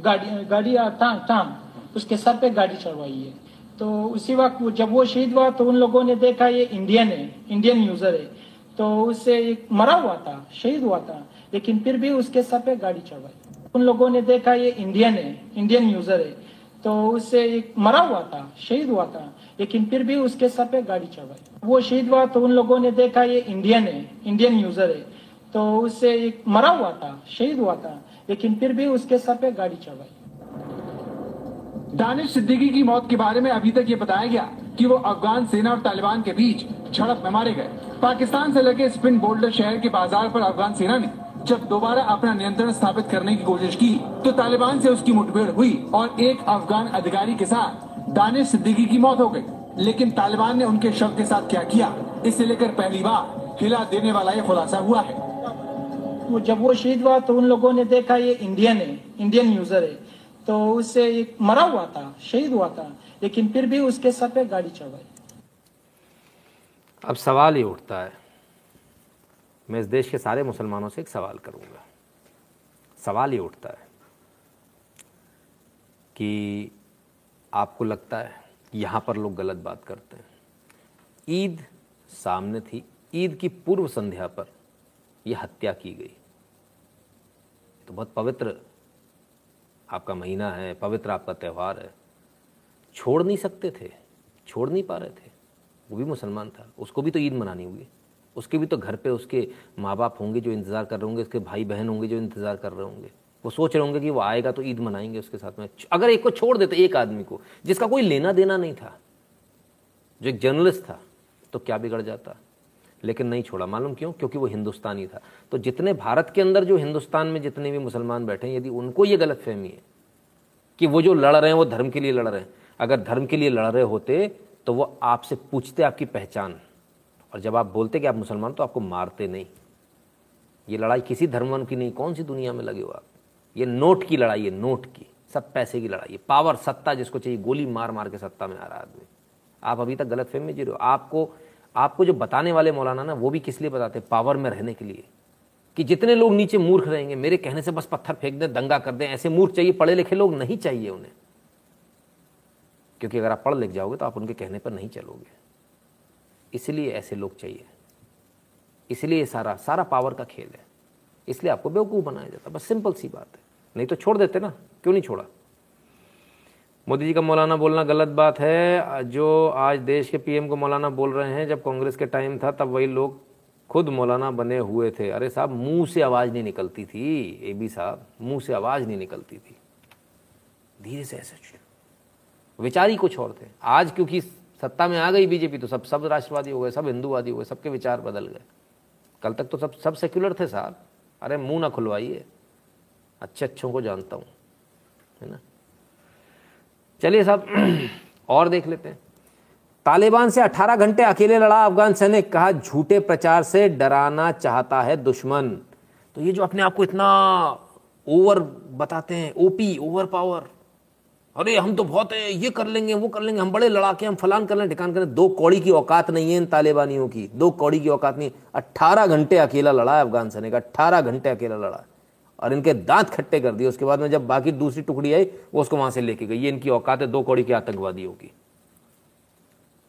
गाड़ी। गाड़ी टांग टांग उसके सर पे गाड़ी चढ़वाई है। तो उसी वक्त जब वो शहीद हुआ तो उन लोगों ने देखा ये इंडियन है, इंडियन यूज़र है। तो उससे एक मरा हुआ था, शहीद हुआ था, लेकिन फिर भी उसके सर पे गाड़ी चढ़वाई। उन लोगों ने देखा ये इंडियन है, इंडियन यूज़र है। तो उससे एक मरा हुआ था, शहीद हुआ था, लेकिन फिर भी उसके सर पे गाड़ी चढ़वाई। वो शहीद हुआ तो उन लोगों ने देखा ये इंडियन है, इंडियन यूज़र है। तो उससे एक मरा हुआ था, शहीद हुआ था। लेकिन फिर भी उसके सर पे गाड़ी चढ़वाई दानिश सिद्दीकी की मौत के बारे में अभी तक ये बताया गया कि वो अफगान सेना और तालिबान के बीच झड़प में मारे गए। पाकिस्तान से लगे स्पिन बोल्डर शहर के बाज़ार पर अफगान सेना ने जब दोबारा अपना नियंत्रण स्थापित करने की कोशिश की तो तालिबान से उसकी मुठभेड़ हुई और एक अफगान अधिकारी के साथ दानिश सिद्दीकी की मौत हो गई। लेकिन तालिबान ने उनके शव के साथ क्या किया? इसे लेकर पहली बार हिला देने वाला ये खुलासा हुआ है। जब वो शहीद हुआ तो उन लोगों ने देखा ये इंडियन है इंडियन यूज़र है। तो उससे एक मरा हुआ था, शहीद हुआ था, लेकिन फिर भी उसके सर पे गाड़ी चढ़वाई अब सवाल ये उठता है, मैं इस देश के सारे मुसलमानों से एक सवाल करूँगा। सवाल ये उठता है कि आपको लगता है यहाँ पर लोग गलत बात करते हैं। ईद सामने थी, ईद की पूर्व संध्या पर यह हत्या की गई। तो बहुत पवित्र आपका महीना है, पवित्र आपका त्यौहार है। छोड़ नहीं सकते थे, छोड़ नहीं पा रहे थे। वो भी मुसलमान था, उसको भी तो ईद मनानी होगी। उसके भी तो घर पे उसके माँ बाप होंगे जो इंतज़ार कर रहे होंगे, उसके भाई बहन होंगे जो इंतज़ार कर रहे होंगे। वो सोच रहे होंगे कि वो आएगा तो ईद मनाएँगे उसके साथ में। अगर एक को छोड़ देते एक आदमी को, जिसका कोई लेना देना नहीं था, जो एक जर्नलिस्ट था तो क्या बिगड़ जाता? लेकिन नहीं छोड़ा। मालूम क्यों? क्योंकि वो हिंदुस्तानी था। तो जितने भारत के अंदर जो हिंदुस्तान में जितने भी मुसलमान बैठे हैं, यदि उनको ये गलत फहमी है कि वो जो लड़ रहे हैं, वो धर्म के लिए लड़ रहे हैं, अगर धर्म के लिए लड़ रहे होते तो वो आपसे पूछते आपकी पहचान। और जब आप बोलते कि आप मुसलमान तो आपको मारते नहीं। ये लड़ाई किसी धर्म की नहीं, कौन सी दुनिया में लगे हो आप? ये नोट की लड़ाई है, नोट की। सब पैसे की लड़ाई है। पावर सत्ता जिसको चाहिए, गोली मार मार के सत्ता में आ रहा आदमी। आप अभी तक गलत फहमी जी रहे हो। आपको आपको जो बताने वाले मौलाना ना, वो भी किस लिए बताते पावर में रहने के लिए। कि जितने लोग नीचे मूर्ख रहेंगे, मेरे कहने से बस पत्थर फेंक दें, दंगा कर दें, ऐसे मूर्ख चाहिए, पढ़े लिखे लोग नहीं चाहिए उन्हें। क्योंकि अगर आप पढ़ लिख जाओगे तो आप उनके कहने पर नहीं चलोगे। इसलिए ऐसे लोग चाहिए। इसलिए सारा सारा पावर का खेल है। इसलिए आपको बेवकूफ़ बनाया जाता है। बस सिंपल सी बात है। नहीं तो छोड़ देते ना। क्यों नहीं छोड़ा? मोदी जी का मौलाना बोलना गलत बात है। जो आज देश के पीएम को मौलाना बोल रहे हैं, जब कांग्रेस के टाइम था, तब वही लोग खुद मौलाना बने हुए थे। अरे साहब, मुँह से आवाज़ नहीं निकलती थी, ए बी साहब, मुँह से आवाज़ नहीं निकलती थी। धीरे से ऐसे विचार ही कुछ और थे। आज क्योंकि सत्ता में आ गई बीजेपी तो सब सब राष्ट्रवादी हो गए, सब हिंदूवादी हो गए, सबके विचार बदल गए। कल तक तो सब सब सेक्युलर थे साहब। अरे मुँह ना खुलवाइए। अच्छे अच्छों को जानता हूँ। है ना? चलिए साहब और देख लेते हैं। तालिबान से 18 घंटे अकेले लड़ा अफगान सैनिक, कहा झूठे प्रचार से डराना चाहता है दुश्मन। तो ये जो अपने आप को इतना ओवर बताते हैं ओपी ओवर पावर। अरे, हम तो बहुत है, ये कर लेंगे, वो कर लेंगे, हम बड़े लड़ाके, हम फलान कर लें, ठिकान करें दो कौड़ी की औकात नहीं है इन तालिबानियों की, दो कौड़ी की औकात नहीं। अट्ठारह घंटे अकेला लड़ा है अफगान सैनिक अट्ठारह घंटे अकेला लड़ा और इनके दांत खट्टे कर दिए। उसके बाद में जब बाकी दूसरी टुकड़ी आई, वो उसको वहाँ से लेके गई। ये इनकी औकात है दो कौड़ी के आतंकवादियों की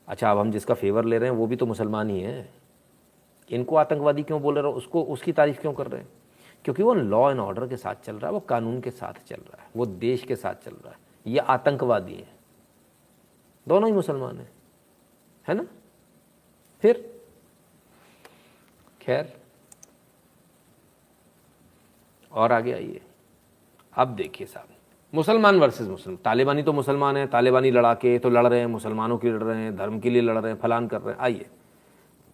अच्छा अब हम जिसका फेवर ले रहे हैं, वो भी तो मुसलमान ही है। इनको आतंकवादी क्यों बोल रहे हो? उसको, उसकी तारीफ़ क्यों कर रहे हैं? क्योंकि वो लॉ एंड ऑर्डर के साथ चल रहा है, वो कानून के साथ चल रहा है, वो देश के साथ चल रहा है। ये आतंकवादी हैं। दोनों ही मुसलमान हैं। है ना? फिर? खैर और आगे आइए। अब देखिए साहब मुसलमान वर्सेस मुसलमान। तालिबानी तो मुसलमान है, तालिबानी लड़ाके तो लड़ रहे हैं, मुसलमानों के लड़ रहे हैं, धर्म के लिए लड़ रहे हैं, फलान कर रहे हैं। आइए।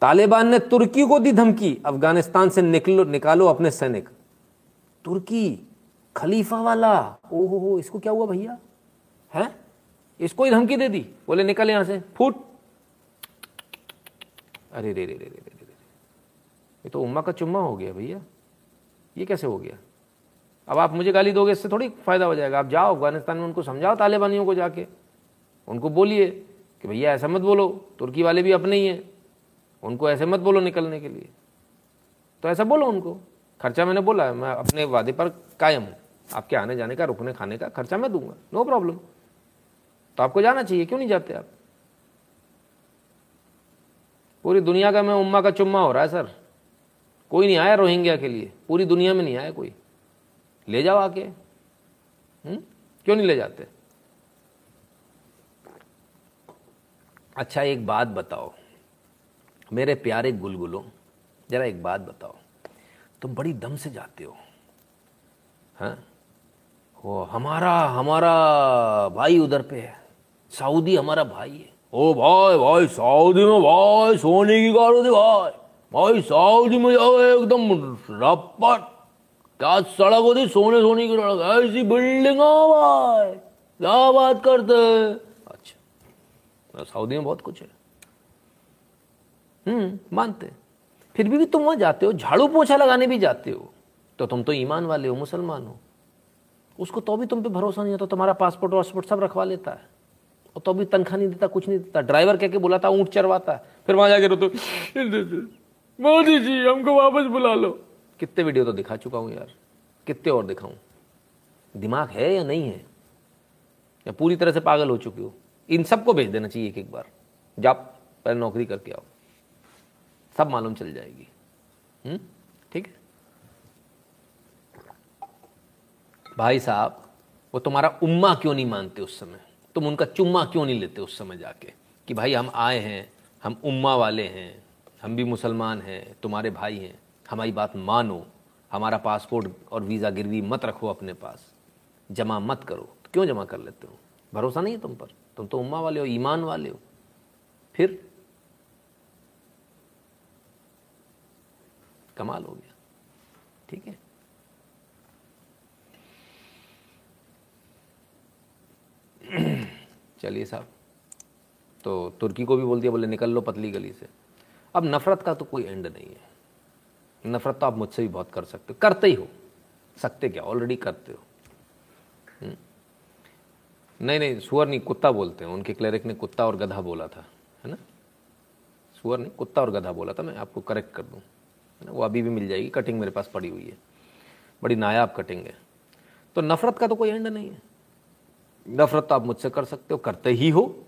तालिबान ने तुर्की को दी धमकी। अफ़गानिस्तान से निकलो, निकालो अपने सैनिक। तुर्की, खलीफा वाला। ओहो हो इसको क्या हुआ भैया? है? इसको ही धमकी दे दी। बोले, निकल यहाँ से। फूट। अरे रे रे रे रे रे रे। ये तो उम्मा का चुम्मा हो गया भैया। ये कैसे हो गया? अब आप मुझे गाली दोगे, इससे थोड़ी फ़ायदा हो जाएगा। आप जाओ, अफ़गानिस्तान में उनको समझाओ तालिबानियों को जाके। उनको बोलिए कि भैया, ऐसा मत बोलो, तुर्की वाले भी अपने ही हैं। उनको ऐसे मत बोलो निकलने के लिए। तो ऐसा बोलो उनको। खर्चा मैंने बोला है मैं अपने वादे पर कायम हूँ। आपके आने जाने का, रुकने खाने का खर्चा मैं दूँगा। नो प्रॉब्लम तो आपको जाना चाहिए, क्यों नहीं जाते आप? पूरी दुनिया का मैं उम्मा का चुम्मा हो रहा है, सर। कोई नहीं आया रोहिंग्या के लिए। पूरी दुनिया में नहीं आया कोई। ले जाओ आके। हुँ? क्यों नहीं ले जाते? अच्छा एक बात बताओ। मेरे प्यारे गुलगुलो, जरा एक बात बताओ। तुम बड़ी दम से जाते हो हाँ? वो हमारा हमारा भाई उधर पे है। सऊदी हमारा भाई है। ओ भाई भाई सऊदी में भाई, सोने की गाड़ी भाई भाई सऊदी में जाओ, एकदम रपट क्या सड़क होती? सोने सोने की सड़क। ऐसी बिल्डिंग क्या बात करते अच्छा। सऊदी में बहुत कुछ है। हम्म मानते फिर भी, भी तुम वहाँ जाते हो झाड़ू पोछा लगाने भी जाते हो। तो तुम तो ईमान वाले हो मुसलमान हो। उसको तो भी तुम पे भरोसा नहीं होता तो तुम्हारा पासपोर्ट वासपोर्ट सब रखवा लेता है। और तो भी तनख्वाह नहीं देता कुछ नहीं देता। ड्राइवर कह के बुलाता ऊँट चरवाता फिर वहाँ जाके तो मोदी जी हमको वापस बुला लो। कितने वीडियो तो दिखा चुका हूँ यार। कितने और दिखाऊँ? दिमाग है या नहीं है? या पूरी तरह से पागल हो चुकी हो? इन सबको भेज देना चाहिए एक एक बार। जाप पहले नौकरी करके आओ। सब मालूम चल जाएगी। हम्म? ठीक है? भाई साहब, वो तुम्हारा उम्मा क्यों नहीं मानते उस समय? तुम उनका चुम्मा क्यों नहीं लेते उस समय जाके? कि भाई हम आए हैं, हम उम्मा वाले हैं, हम भी मुसलमान हैं, तुम्हारे भाई हैं। हमारी बात मानो, हमारा पासपोर्ट और वीज़ा गिरवी मत रखो अपने पास। जमा मत करो। तो क्यों जमा कर लेते हो? भरोसा नहीं है तुम पर? तुम तो उम्मा वाले हो, ईमान वाले हो। फिर? कमाल हो गया। ठीक है। चलिए साहब। तो तुर्की को भी बोल दिया, बोले निकल लो पतली गली से। अब नफरत का तो कोई एंड नहीं है। नफरत तो आप मुझसे भी बहुत कर सकते हो। करते ही हो। सकते क्या? ऑलरेडी करते हो। हम्म? नहीं नहीं, सुअर नहीं, कुत्ता बोलते हैं। उनके क्लरिक ने कुत्ता और गधा बोला था, है ना? सुअर नहीं, कुत्ता और गधा बोला था। मैं आपको करेक्ट कर दूँ, है ना? वो अभी भी मिल जाएगी। कटिंग मेरे पास पड़ी हुई है। बड़ी नायाब कटिंग है। तो नफरत का तो कोई एंड नहीं है। नफरत तो आप मुझसे कर सकते हो, करते ही हो।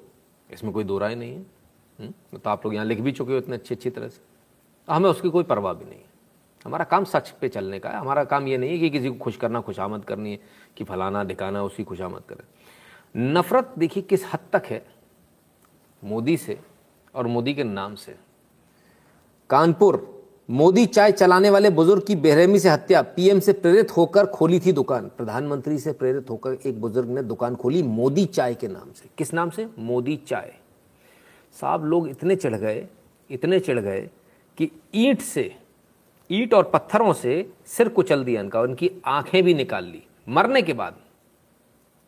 इसमें कोई दो राय नहीं है। हम्म? तो आप लोग यहाँ लिख भी चुके हो इतने अच्छी अच्छी तरह से। हमें उसकी कोई परवाह भी नहीं है। हमारा काम सच पे चलने का है। हमारा काम ये नहीं है कि किसी को खुश करना, खुशामद करनी है कि फलाना दिखाना उसकी खुशामद करें। नफरत देखिए किस हद तक है? मोदी से और मोदी के नाम से। कानपुर, मोदी चाय चलाने वाले बुज़ुर्ग की बेरहमी से हत्या। पीएम से प्रेरित होकर खोली थी दुकान। प्रधानमंत्री से प्रेरित होकर एक बुज़ुर्ग ने दुकान खोली मोदी चाय के नाम से। किस नाम से? मोदी चाय। साहब, लोग इतने चढ़ गए, इतने चढ़ गए कि ईंट से ईंट और पत्थरों से सिर कुचल दिया इनका उनकी आँखें भी निकाल ली। मरने के बाद।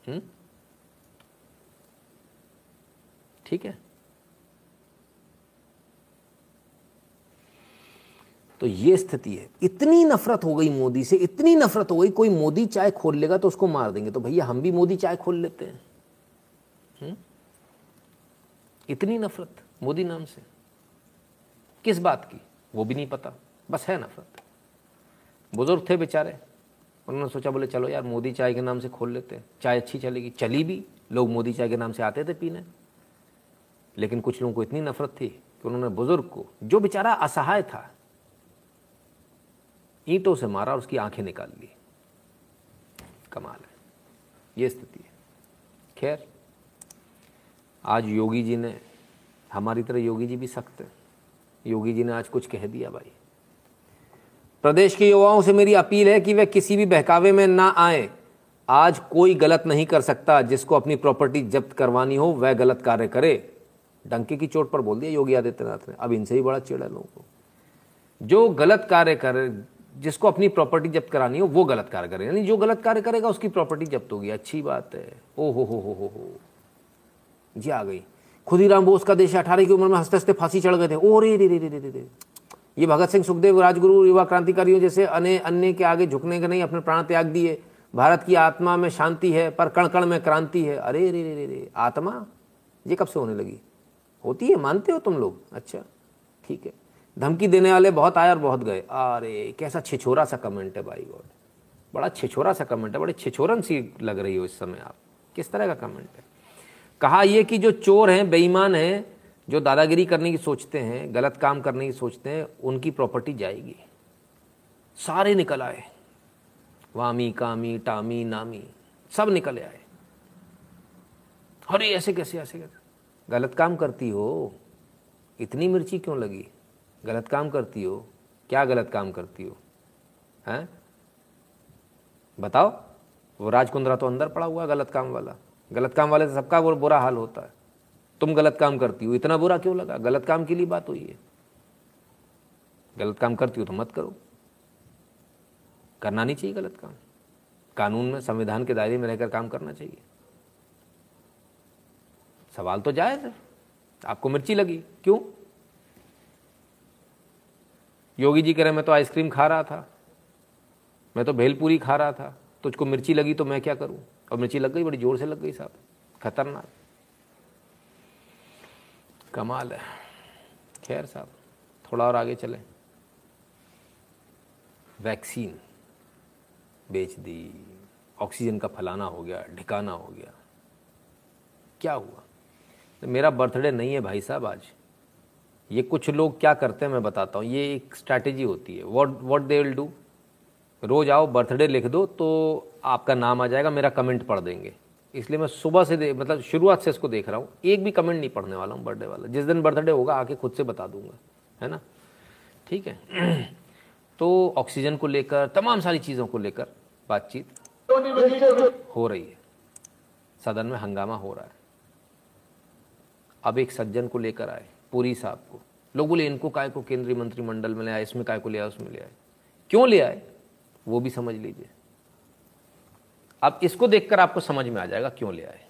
हम्म? ठीक है? तो ये स्थिति है। इतनी नफरत हो गई मोदी से, इतनी नफरत हो गई, कोई मोदी चाय खोल लेगा तो उसको मार देंगे। तो भैया, हम भी मोदी चाय खोल लेते हैं। हुँ? इतनी नफरत मोदी नाम से। किस बात की? वो भी नहीं पता। बस है नफरत। बुज़ुर्ग थे बेचारे। उन्होंने सोचा, बोले, चलो यार, मोदी चाय के नाम से खोल लेते हैं। चाय अच्छी चलेगी। चली भी। लोग मोदी चाय के नाम से आते थे पीने। लेकिन कुछ लोगों को इतनी नफरत थी कि उन्होंने बुज़ुर्ग को, जो बेचारा असहाय था, ईंटों से मारा और उसकी आँखें निकाल ली। कमाल है। ये स्थिति है। खैर, आज योगी जी ने, हमारी तरह योगी जी भी सख्त है। योगी जी ने आज कुछ कह दिया भाई। प्रदेश के युवाओं से मेरी अपील है कि वे किसी भी बहकावे में ना आए। आज कोई गलत नहीं कर सकता जिसको अपनी प्रॉपर्टी जब्त करवानी हो, वह गलत कार्य करे। डंके की चोट पर बोल दिया योगी आदित्यनाथ ने। अब इनसे ही बड़ा चिड़ा लोगों को। जो गलत कार्य करे, जिसको अपनी प्रॉपर्टी जब्त करानी हो, वो गलत कार्य करे। यानी जो गलत कार्य करेगा, उसकी प्रॉपर्टी जब्त होगी। अच्छी बात है। ओ हो हो हो हो हो। जी आ गई। खुदीराम बोस का देश अठारह की उम्र में हँसते हँसते फांसी चढ़ गए थे। ओ रे रे रे रे रे रे। ये भगत सिंह सुखदेव राजगुरु युवा क्रांतिकारियों जैसे अन्य अन्य के आगे झुकने के नहीं, अपने प्राण त्याग दिए। भारत की आत्मा में शांति है, पर कण कण में क्रांति है। अरे, रे रे रे आत्मा? ये कब से होने लगी? होती है, मानते हो तुम लोग? अच्छा ठीक है। धमकी देने वाले बहुत आए और बहुत गए। अरे, कैसा छिछोरा सा कमेंट है भाई गॉड। बड़ा छिछोरा सा कमेंट है, बड़े छिछोरन सी लग रही हो इस समय आप। किस तरह का कमेंट है? कहा यह कि जो चोर हैं, बेईमान हैं जो दादागिरी करने की सोचते हैं, गलत काम करने की सोचते हैं, उनकी प्रॉपर्टी जाएगी। सारे निकल आए। वामी, कामी, टामी, नामी, सब निकल आए। अरे, ऐसे कैसे ऐसे कैसे? गलत काम करती हो, इतनी मिर्ची क्यों लगी? गलत काम करती हो, क्या गलत काम करती हो? हैं? बताओ, वो राजकुंद्रा तो अंदर पड़ा हुआ गलत काम वाला। गलत काम वाले से सबका वो बुरा हाल होता है। तुम गलत काम करती हो, इतना बुरा क्यों लगा? गलत काम के लिए बात हुई है। गलत काम करती हो तो मत करो। करना नहीं चाहिए गलत काम। कानून में, संविधान के दायरे में रहकर काम करना चाहिए। सवाल तो जायज़ है। आपको मिर्ची लगी। क्यों? योगी जी कह रहे मैं तो आइसक्रीम खा रहा था। मैं तो भेलपूरी खा रहा था। तुझको मिर्ची लगी तो मैं क्या करूँ? और मिर्ची लग गई, बड़ी ज़ोर से लग गई साहब। खतरनाक। कमाल है। खैर साहब, थोड़ा और आगे चलें। वैक्सीन बेच दी, ऑक्सीजन का फलाना हो गया, ढिकाना हो गया। क्या हुआ? तो मेरा बर्थडे नहीं है भाई साहब आज। ये कुछ लोग क्या करते हैं मैं बताता हूँ। ये एक स्ट्रैटेजी होती है। What what they will do रोज आओ, बर्थडे लिख दो तो आपका नाम आ जाएगा, मेरा कमेंट पढ़ देंगे। इसलिए मैं सुबह से दे मतलब शुरुआत से इसको देख रहा हूँ। एक भी कमेंट नहीं पढ़ने वाला हूँ बर्थडे वाला। जिस दिन बर्थडे होगा, आके खुद से बता दूँगा। है ना? ठीक है? तो ऑक्सीजन को लेकर, तमाम सारी चीज़ों को लेकर बातचीत हो रही है। सदन में हंगामा हो रहा है। अब एक सज्जन को लेकर आए, पुरी साहब को। लोग बोले, इनको काय को केंद्रीय मंत्रिमंडल में ले आए? इसमें काय को ले आए? उसमें ले आए। क्यों ले आए? वो भी समझ लीजिए। अब इसको देखकर आपको समझ में आ जाएगा क्यों ले आए.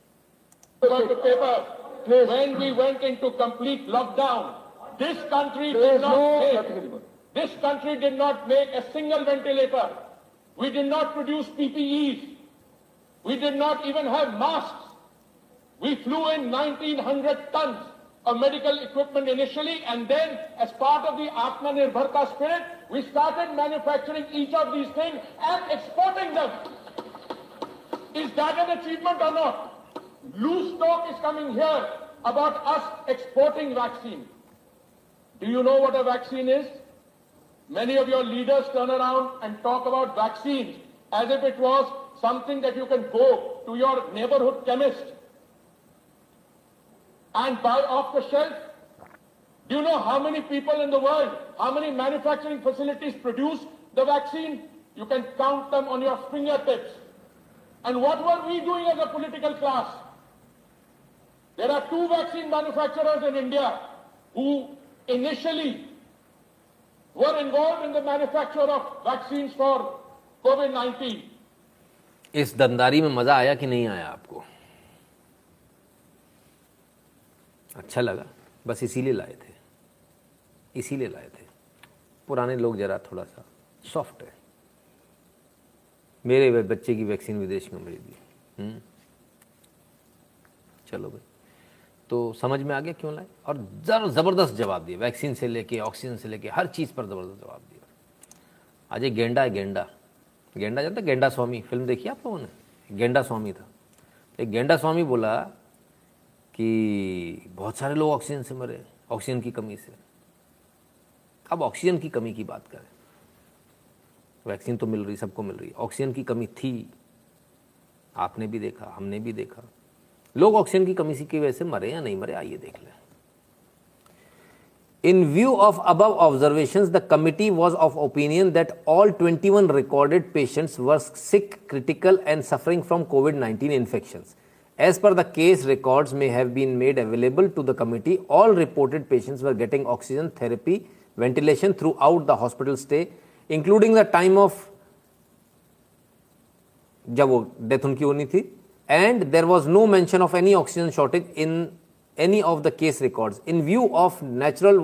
When we went into complete lockdown, this country did not make, this country did not make a single ventilator. We did not produce PPEs. We did not even have masks. We flew in 1900 tons of medical equipment initially and then as part of the Atmanirbharta spirit, we started manufacturing each of these things and exporting them. Is that an achievement or not? Loose talk is coming here about us exporting vaccine. Do you know what a vaccine is? Many of your leaders turn around and talk about vaccines as if it was something that you can go to your neighborhood chemist and buy off the shelf. Do you know how many people in the world, how many manufacturing facilities produce the vaccine? You can count them on your fingertips. And what were we doing as a political class? There are two vaccine manufacturers in India who initially were involved in the manufacture of vaccines for COVID-19. इस दंदारी में मज़ा आया कि नहीं आया आपको अच्छा लगा बस इसीलिए लाए थे इसीलिए लाए थे पुराने लोग जरा थोड़ा सा सॉफ्ट है मेरे बच्चे की वैक्सीन विदेश में मिल गई हम्म। चलो भाई। तो समझ में आ गया क्यों लाए? और जर ज़बरदस्त जवाब दिया वैक्सीन से लेके, ऑक्सीजन से लेके, हर चीज़ पर ज़बरदस्त जवाब दिया आज एक गेंडा है, गेंडा। गेंडा जानता? गेंडा स्वामी। फ़िल्म देखी आप लोगों ने? गेंडा स्वामी था। एक गेंडा स्वामी बोला कि बहुत सारे लोग ऑक्सीजन से मरे ऑक्सीजन की कमी से। अब ऑक्सीजन की कमी की बात करें। वैक्सीन तो मिल रही, सबको मिल रही। ऑक्सीजन की कमी थी। आपने भी देखा, हमने भी देखा। लोग ऑक्सीजन की कमी की वजह से मरे या नहीं मरे, आइए देख लें। In view of above observation the committee was of opinion that all twenty one recorded patient were sick critical and suffering from COVID nineteen infection as per the case record में have been made available to the committee all reported patient were getting oxygen therapy ventilation throughout the hospital stay including the time of जब वो डेथ उनकी होनी थी and there was no mention of any oxygen shortage in any of the case record in view of natural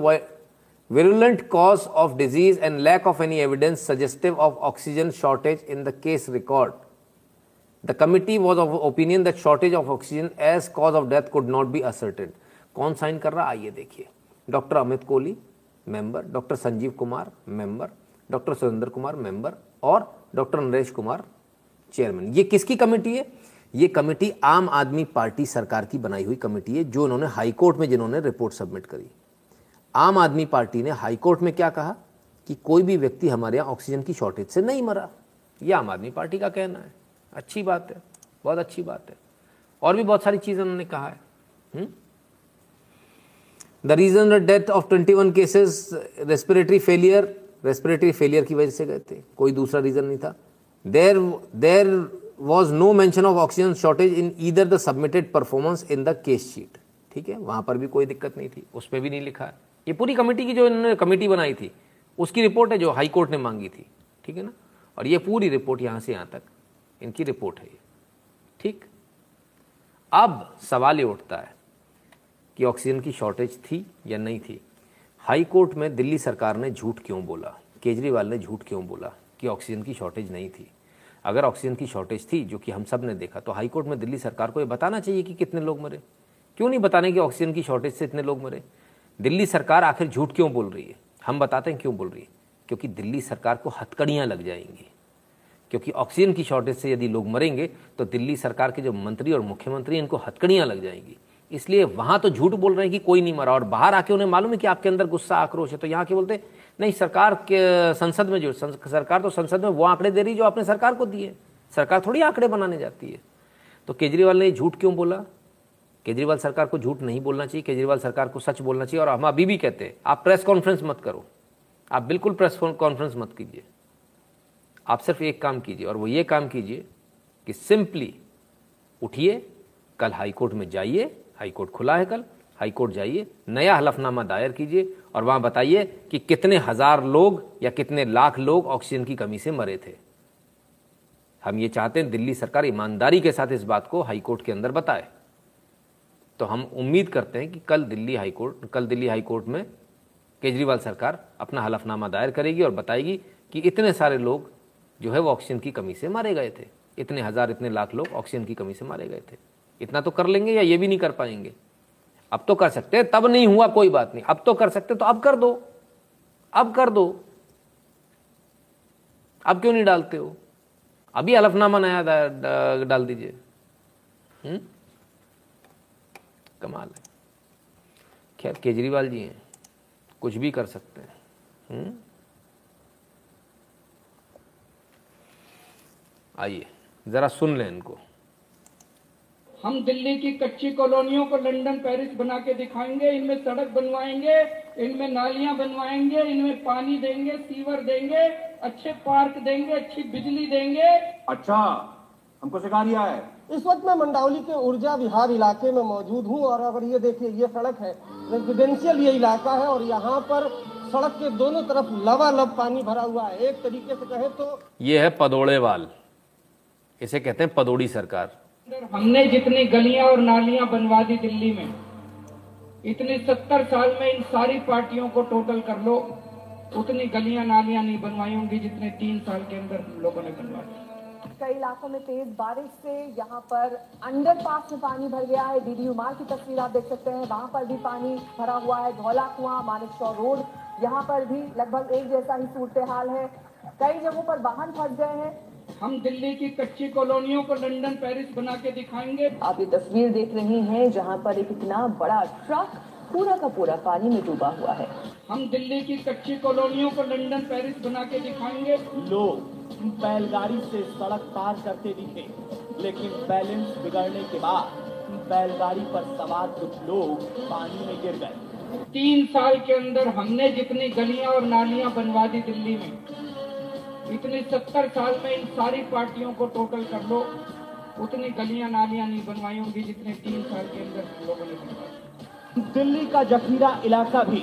virulent cause of disease and lack of any evidence suggestive of oxygen shortage in the case record the committee was of opinion that shortage of oxygen as cause of death could not be asserted कौन साइन कर रहा? आइए देखिए। Doctor Amit Kohli member doctor Sanjeev Kumar member doctor Surendra Kumar, member, और डॉक्टर नरेश कुमार, चेयरमैन। ये किसकी कमेटी है? ये कमेटी आम आदमी पार्टी सरकार की बनाई हुई कमेटी है, जो उन्होंने हाईकोर्ट में, जिन्होंने रिपोर्ट सबमिट करी। आम आदमी पार्टी ने हाईकोर्ट में क्या कहा? कि कोई भी व्यक्ति हमारे यहाँ ऑक्सीजन की शॉर्टेज से नहीं मरा। यह आम आदमी पार्टी का कहना है। अच्छी बात है, बहुत अच्छी बात है। और भी बहुत सारी चीज़ें उन्होंने कहा है। The reason death of twenty one cases respiratory failure respiratory failure की वजह से गए थे। कोई दूसरा रीजन नहीं था। There there was no mention of oxygen shortage in either the submitted performance in the case sheet ठीक है? वहाँ पर भी कोई दिक्कत नहीं थी। उसमें भी नहीं लिखा। है ये पूरी कमेटी की जो इन्होंने कमेटी बनाई थी, उसकी रिपोर्ट है जो हाई कोर्ट ने मांगी थी। ठीक है ना? और ये पूरी रिपोर्ट यहाँ से यहाँ तक। इनकी रिपोर्ट है ये। ठीक? अब सवाल ये उठता है कि ऑक्सीजन की शॉर्टेज थी या नहीं थी। हाई कोर्ट में दिल्ली सरकार ने झूठ क्यों बोला? केजरीवाल ने झूठ क्यों बोला कि ऑक्सीजन की शॉर्टेज नहीं थी? अगर ऑक्सीजन की शॉर्टेज थी, जो कि हम सबने देखा तो हाई कोर्ट में दिल्ली सरकार को ये बताना चाहिए कि कितने लोग मरे। क्यों नहीं बताने कि ऑक्सीजन की शॉर्टेज से इतने लोग मरे? दिल्ली सरकार आखिर झूठ क्यों बोल रही है? हम बताते हैं क्यों बोल रही है? क्योंकि दिल्ली सरकार को हथकड़ियाँ लग जाएँगी। क्योंकि ऑक्सीजन की शॉर्टेज से यदि लोग मरेंगे तो दिल्ली सरकार के जो मंत्री और मुख्यमंत्री इनको हथकड़ियाँ लग जाएँगी। इसलिए वहाँ तो झूठ बोल रहे हैं कि कोई नहीं मरा, और बाहर आके उन्हें मालूम है कि आपके अंदर गुस्सा, आक्रोश है। तो यहाँ के बोलते, नहीं, सरकार के, संसद में जो सरकार तो संसद में वो आंकड़े दे रही जो आपने सरकार को दिए। सरकार थोड़ी आंकड़े बनाने जाती है। तो केजरीवाल ने झूठ क्यों बोला? केजरीवाल सरकार को झूठ नहीं बोलना चाहिए, केजरीवाल सरकार को सच बोलना चाहिए, और हम अभी भी कहते हैं, आप प्रेस कॉन्फ्रेंस मत करो। आप बिल्कुल प्रेस कॉन्फ्रेंस मत कीजिए। आप सिर्फ़ एक काम कीजिए, और वो ये काम कीजिए कि सिंपली उठिए, कल हाईकोर्ट में जाइए हाईकोर्ट खुला है कल। हाईकोर्ट जाइए, नया हलफनामा दायर कीजिए और वहाँ बताइए कि कितने हज़ार लोग या कितने लाख लोग ऑक्सीजन की कमी से मरे थे। हम ये चाहते हैं दिल्ली सरकार ईमानदारी के साथ इस बात को हाईकोर्ट के अंदर बताए। तो हम उम्मीद करते हैं कि कल दिल्ली हाईकोर्ट, कल दिल्ली हाईकोर्ट में केजरीवाल सरकार अपना हलफनामा दायर करेगी और बताएगी कि इतने सारे लोग जो है वो ऑक्सीजन की कमी से मारे गए थे। इतने हज़ार, इतने लाख लोग ऑक्सीजन की कमी से मारे गए थे। इतना तो कर लेंगे या ये भी नहीं कर पाएँगे? अब तो कर सकते हैं, तब नहीं हुआ, कोई बात नहीं। अब तो कर सकते तो अब कर दो। अब कर दो। अब क्यों नहीं डालते हो? अभी हलफनामा नया डाल दीजिए। हम्म? कमाल है। खैर, केजरीवाल जी हैं, कुछ भी कर सकते हैं। हम्म? आइए, जरा सुन लें इनको। हम दिल्ली की कच्ची कॉलोनियों को लंदन पेरिस बना के दिखाएँगे इनमें सड़क बनवाएँगे इनमें नालियाँ बनवाएँगे इनमें पानी देंगे सीवर देंगे अच्छे पार्क देंगे अच्छी बिजली देंगे। अच्छा हमको सिखा दिया है। इस वक्त मैं मंडावली के ऊर्जा विहार इलाके में मौजूद हूँ और अगर ये देखिए ये सड़क है रेजिडेंशियल ये इलाका है और यहाँ पर सड़क के दोनों तरफ़ लबालब पानी भरा हुआ है। एक तरीके से कहे तो ये है पदोड़ेवाल। इसे कहते हैं पदोड़ी सरकार। हमने जितनी गलियाँ और नालियाँ बनवा दी दिल्ली में, इतनी सत्तर साल में इन सारी पार्टियों को टोटल कर लो, उतनी गलियाँ नालियाँ नहीं बनवाई होंगी जितने तीन साल के अंदर लोगों ने बनवा दी। कई इलाकों में तेज बारिश से यहाँ पर अंडरपास में पानी भर गया है। डीडी उमार की तस्वीर आप देख सकते हैं। वहाँ पर भी पानी भरा हुआ है धौला कुआँ मानिक रोड, यहाँ पर भी लगभग एक जैसा ही सूरत हाल है। कई जगहों पर वाहन फंस गए हैं। हम दिल्ली की कच्ची कॉलोनियों को लंदन पेरिस बना के दिखाएँगे। आप ये तस्वीर देख रहे हैं जहाँ पर एक इतना बड़ा ट्रक पूरा का पूरा पानी में डूबा हुआ है। हम दिल्ली की कच्ची कॉलोनियों को लंदन पेरिस बना के दिखाएँगे। लोग बैलगाड़ी से सड़क पार करते दिखे लेकिन बैलेंस बिगड़ने के बाद बैलगाड़ी पर सवार कुछ लोग पानी में गिर गए। तीन साल के अंदर हमने जितनी गलियाँ और नालियाँ बनवा दी दिल्ली में इतनी सत्तर साल में इन सारी पार्टियों को टोटल कर लो उतनी गलियाँ नालियाँ नहीं बनवाई होंगी जितने तीन साल के अंदर लोगों ने बनवाई। दिल्ली का जखीरा इलाका भी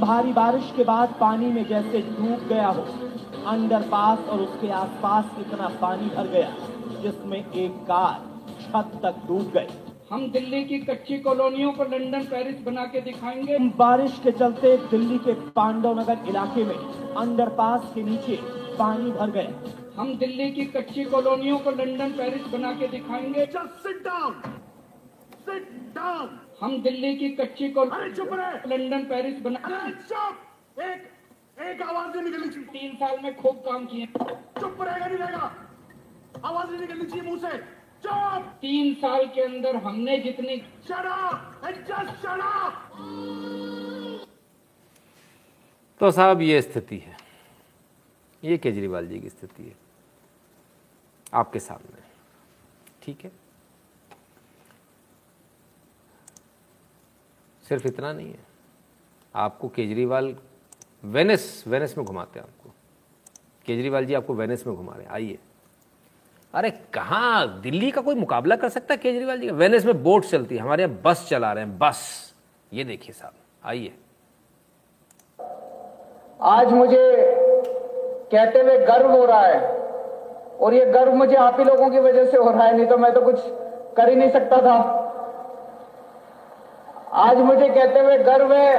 भारी बारिश के बाद पानी में जैसे डूब गया हो अंडरपास और उसके आसपास इतना पानी भर गया जिसमें एक कार छत तक डूब गई। हम दिल्ली की कच्ची कॉलोनियों को लंदन पेरिस बना के दिखाएँगे। बारिश के चलते दिल्ली के पांडव नगर इलाके में अंडरपास के नीचे पानी भर गया हम दिल्ली की कच्ची कॉलोनियों को लंदन पेरिस बना के दिखाएँगे। सिट डाउन सिट डाउन हम दिल्ली की कच्ची अरे चुप रहे। लंदन पेरिस बना चुप। एक एक आवाज़ नहीं निकलनी चाहिए। तीन साल में खूब काम किए। चुप रहेगा नहीं रहेगा। आवाज़ नहीं निकलनी चाहिए मुँह से। चुप। तीन साल के अंदर हमने जितनी जस्ट शट तो साहब ये स्थिति है। ये केजरीवाल जी की स्थिति है। आपके सामने। ठीक है? सिर्फ़ इतना नहीं है। आपको केजरीवाल वेनिस वेनिस में घुमाते हैं आपको। केजरीवाल जी आपको वेनिस में घुमा रहे हैं। आइए। अरे कहाँ? दिल्ली का कोई मुकाबला कर सकता है केजरीवाल जी? का वेनिस में बोट चलती है। हमारे यहाँ बस चला रहे हैं, बस। ये देखिए साहब। आइए। आज मुझे कहते हुए गर्व हो रहा है। और ये गर्व मुझे आप ही लोगों की वजह से हो रहा है नहीं तो मैं तो कुछ कर ही नहीं सकता था। आज मुझे कहते हुए गर्व है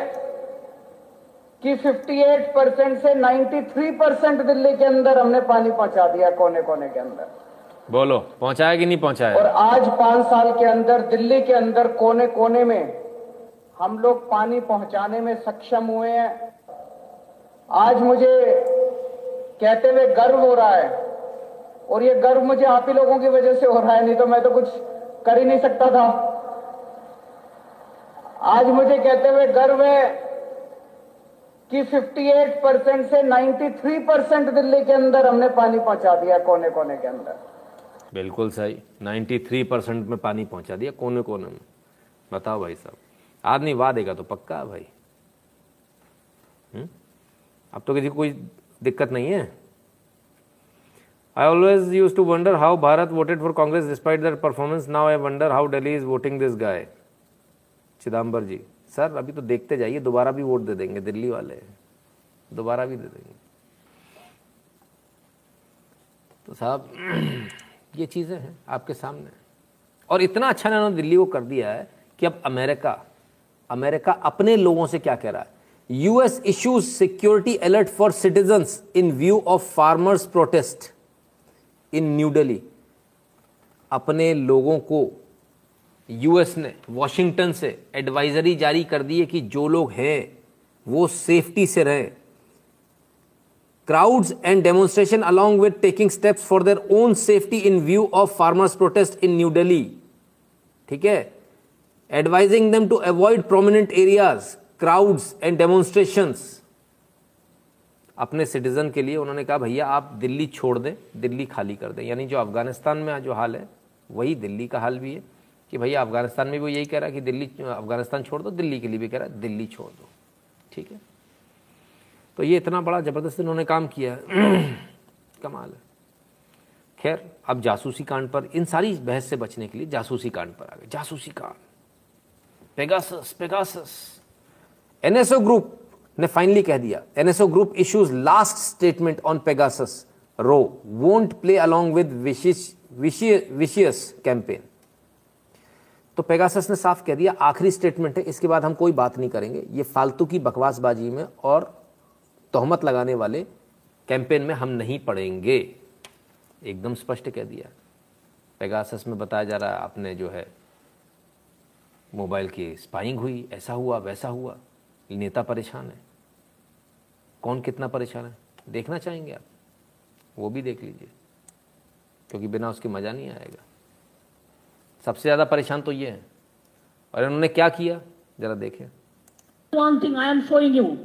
कि 58 परसेंट से 93 परसेंट दिल्ली के अंदर हमने पानी पहुँचा दिया कोने कोने के अंदर। बोलो पहुँचाया कि नहीं पहुँचाया? और आज पाँच साल के अंदर दिल्ली के अंदर कोने कोने में हम लोग पानी पहुँचाने में सक्षम हुए हैं। आज मुझे कहते हुए गर्व हो रहा है। और ये गर्व मुझे आप ही लोगों की वजह से हो रहा है, नहीं तो मैं तो कुछ कर ही नहीं सकता था। आज मुझे कहते हुए गर्व है कि 58 परसेंट से 93 परसेंट दिल्ली के अंदर हमने पानी पहुँचा दिया कोने कोने के अंदर। बिल्कुल सही। 93 परसेंट में पानी पहुँचा दिया कोने कोने में। बताओ भाई साहब। आदमी वादेगा तो पक्का भाई। हुँ? अब तो किसी कोई दिक्कत नहीं है। I always use to wonder how Bharat voted for Congress despite their performance now I wonder how Delhi is voting this guy Chidambar ji sir अभी तो देखते जाइए, दोबारा भी वोट दे देंगे, दिल्ली वाले। दोबारा भी दे देंगे। तो साहब, ये चीज़ें हैं आपके सामने। और इतना अच्छा इन्होंने दिल्ली को कर दिया है कि अब अमेरिका अमेरिका अपने लोगों से क्या कह रहा है? US issues security alert for citizen in view of farmers protest in new Delhi अपने लोगों को यूएस ने वॉशिंगटन से एडवाइजरी जारी कर दी है कि जो लोग हैं, वो सेफ्टी से रहें। Crowds and demonstration along with taking steps for their own safety in view of farmers protest in new Delhi ठीक है? Advising them to avoid prominent areas crowds and demonstrations. अपने सिटीजन के लिए उन्होंने कहा, भैया, आप दिल्ली छोड़ दें, दिल्ली खाली कर दें। यानी जो अफ़गानिस्तान में जो हाल है, वही दिल्ली का हाल भी है कि भैया, अफ़गानिस्तान में भी यही कह रहा है कि दिल्ली, अफ़गानिस्तान छोड़ दो, दिल्ली के लिए भी कह रहा है, दिल्ली छोड़ दो। ठीक है? तो ये इतना बड़ा ज़बरदस्त इन्होंने काम किया है। कमाल है। खैर, अब जासूसी कांड पर, इन सारी बहस से बचने के लिए जासूसी कांड पर आ गए। जासूसी कांड। पेगासस पेगासस एनएसओ ग्रुप ने फाइनली कह दिया NSO group issues last statement on Pegasus row won't play along with vicious campaign तो पेगासस ने साफ़ कह दिया, आखिरी स्टेटमेंट है, इसके बाद हम कोई बात नहीं करेंगे। ये फालतू की बकवासबाजी में और तोहमत लगाने वाले कैंपेन में हम नहीं पड़ेंगे। एकदम स्पष्ट कह दिया। पेगासस में बताया जा रहा है, आपने जो है मोबाइल की स्पाइंग हुई, ऐसा हुआ, वैसा हुआ। नेता परेशान है। कौन कितना परेशान है? देखना चाहेंगे आप। वो भी देख लीजिए। क्योंकि बिना उसके मज़ा नहीं आएगा। सबसे ज़्यादा परेशान तो ये है। और इन्होंने क्या किया? जरा देखें। I am showing you.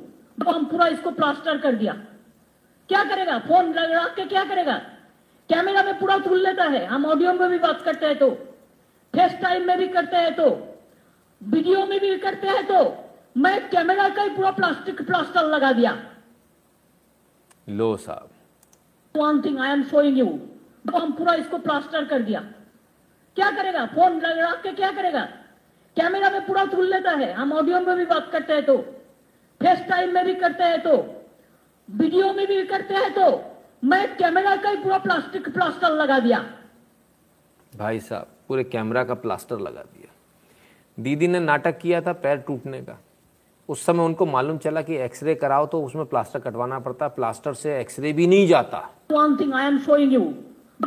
तो हम पूरा इसको प्लास्टर कर दिया। क्या करेगा? फ़ोन लगा के क्या करेगा? कैमरा में पूरा धुल लेता है। हम ऑडियो में भी बात करते हैं तो। फेस टाइम में भी करते हैं तो। वीडियो में भी करते हैं तो। मैं कैमरा का ही पूरा प्लास्टिक प्लास्टर लगा दिया। लो साहब। One thing I am showing you तो हम पूरा इसको प्लास्टर कर दिया। क्या करेगा? फ़ोन लगा के क्या करेगा? कैमरा में पूरा धुल लेता है। हम ऑडियो में भी बात करते हैं तो। फेस टाइम में भी करते हैं तो। वीडियो में भी करते हैं तो। मैं कैमरा का ही पूरा प्लास्टिक प्लास्टर लगा दिया। भाई साहब पूरे कैमरा का प्लास्टर लगा दिया। दीदी ने नाटक किया था पैर टूटने का। उस समय उनको मालूम चला कि एक्सरे कराओ तो उसमें प्लास्टर कटवाना पड़ता प्लास्टर से एक्सरे भी नहीं जाता। One thing I am showing you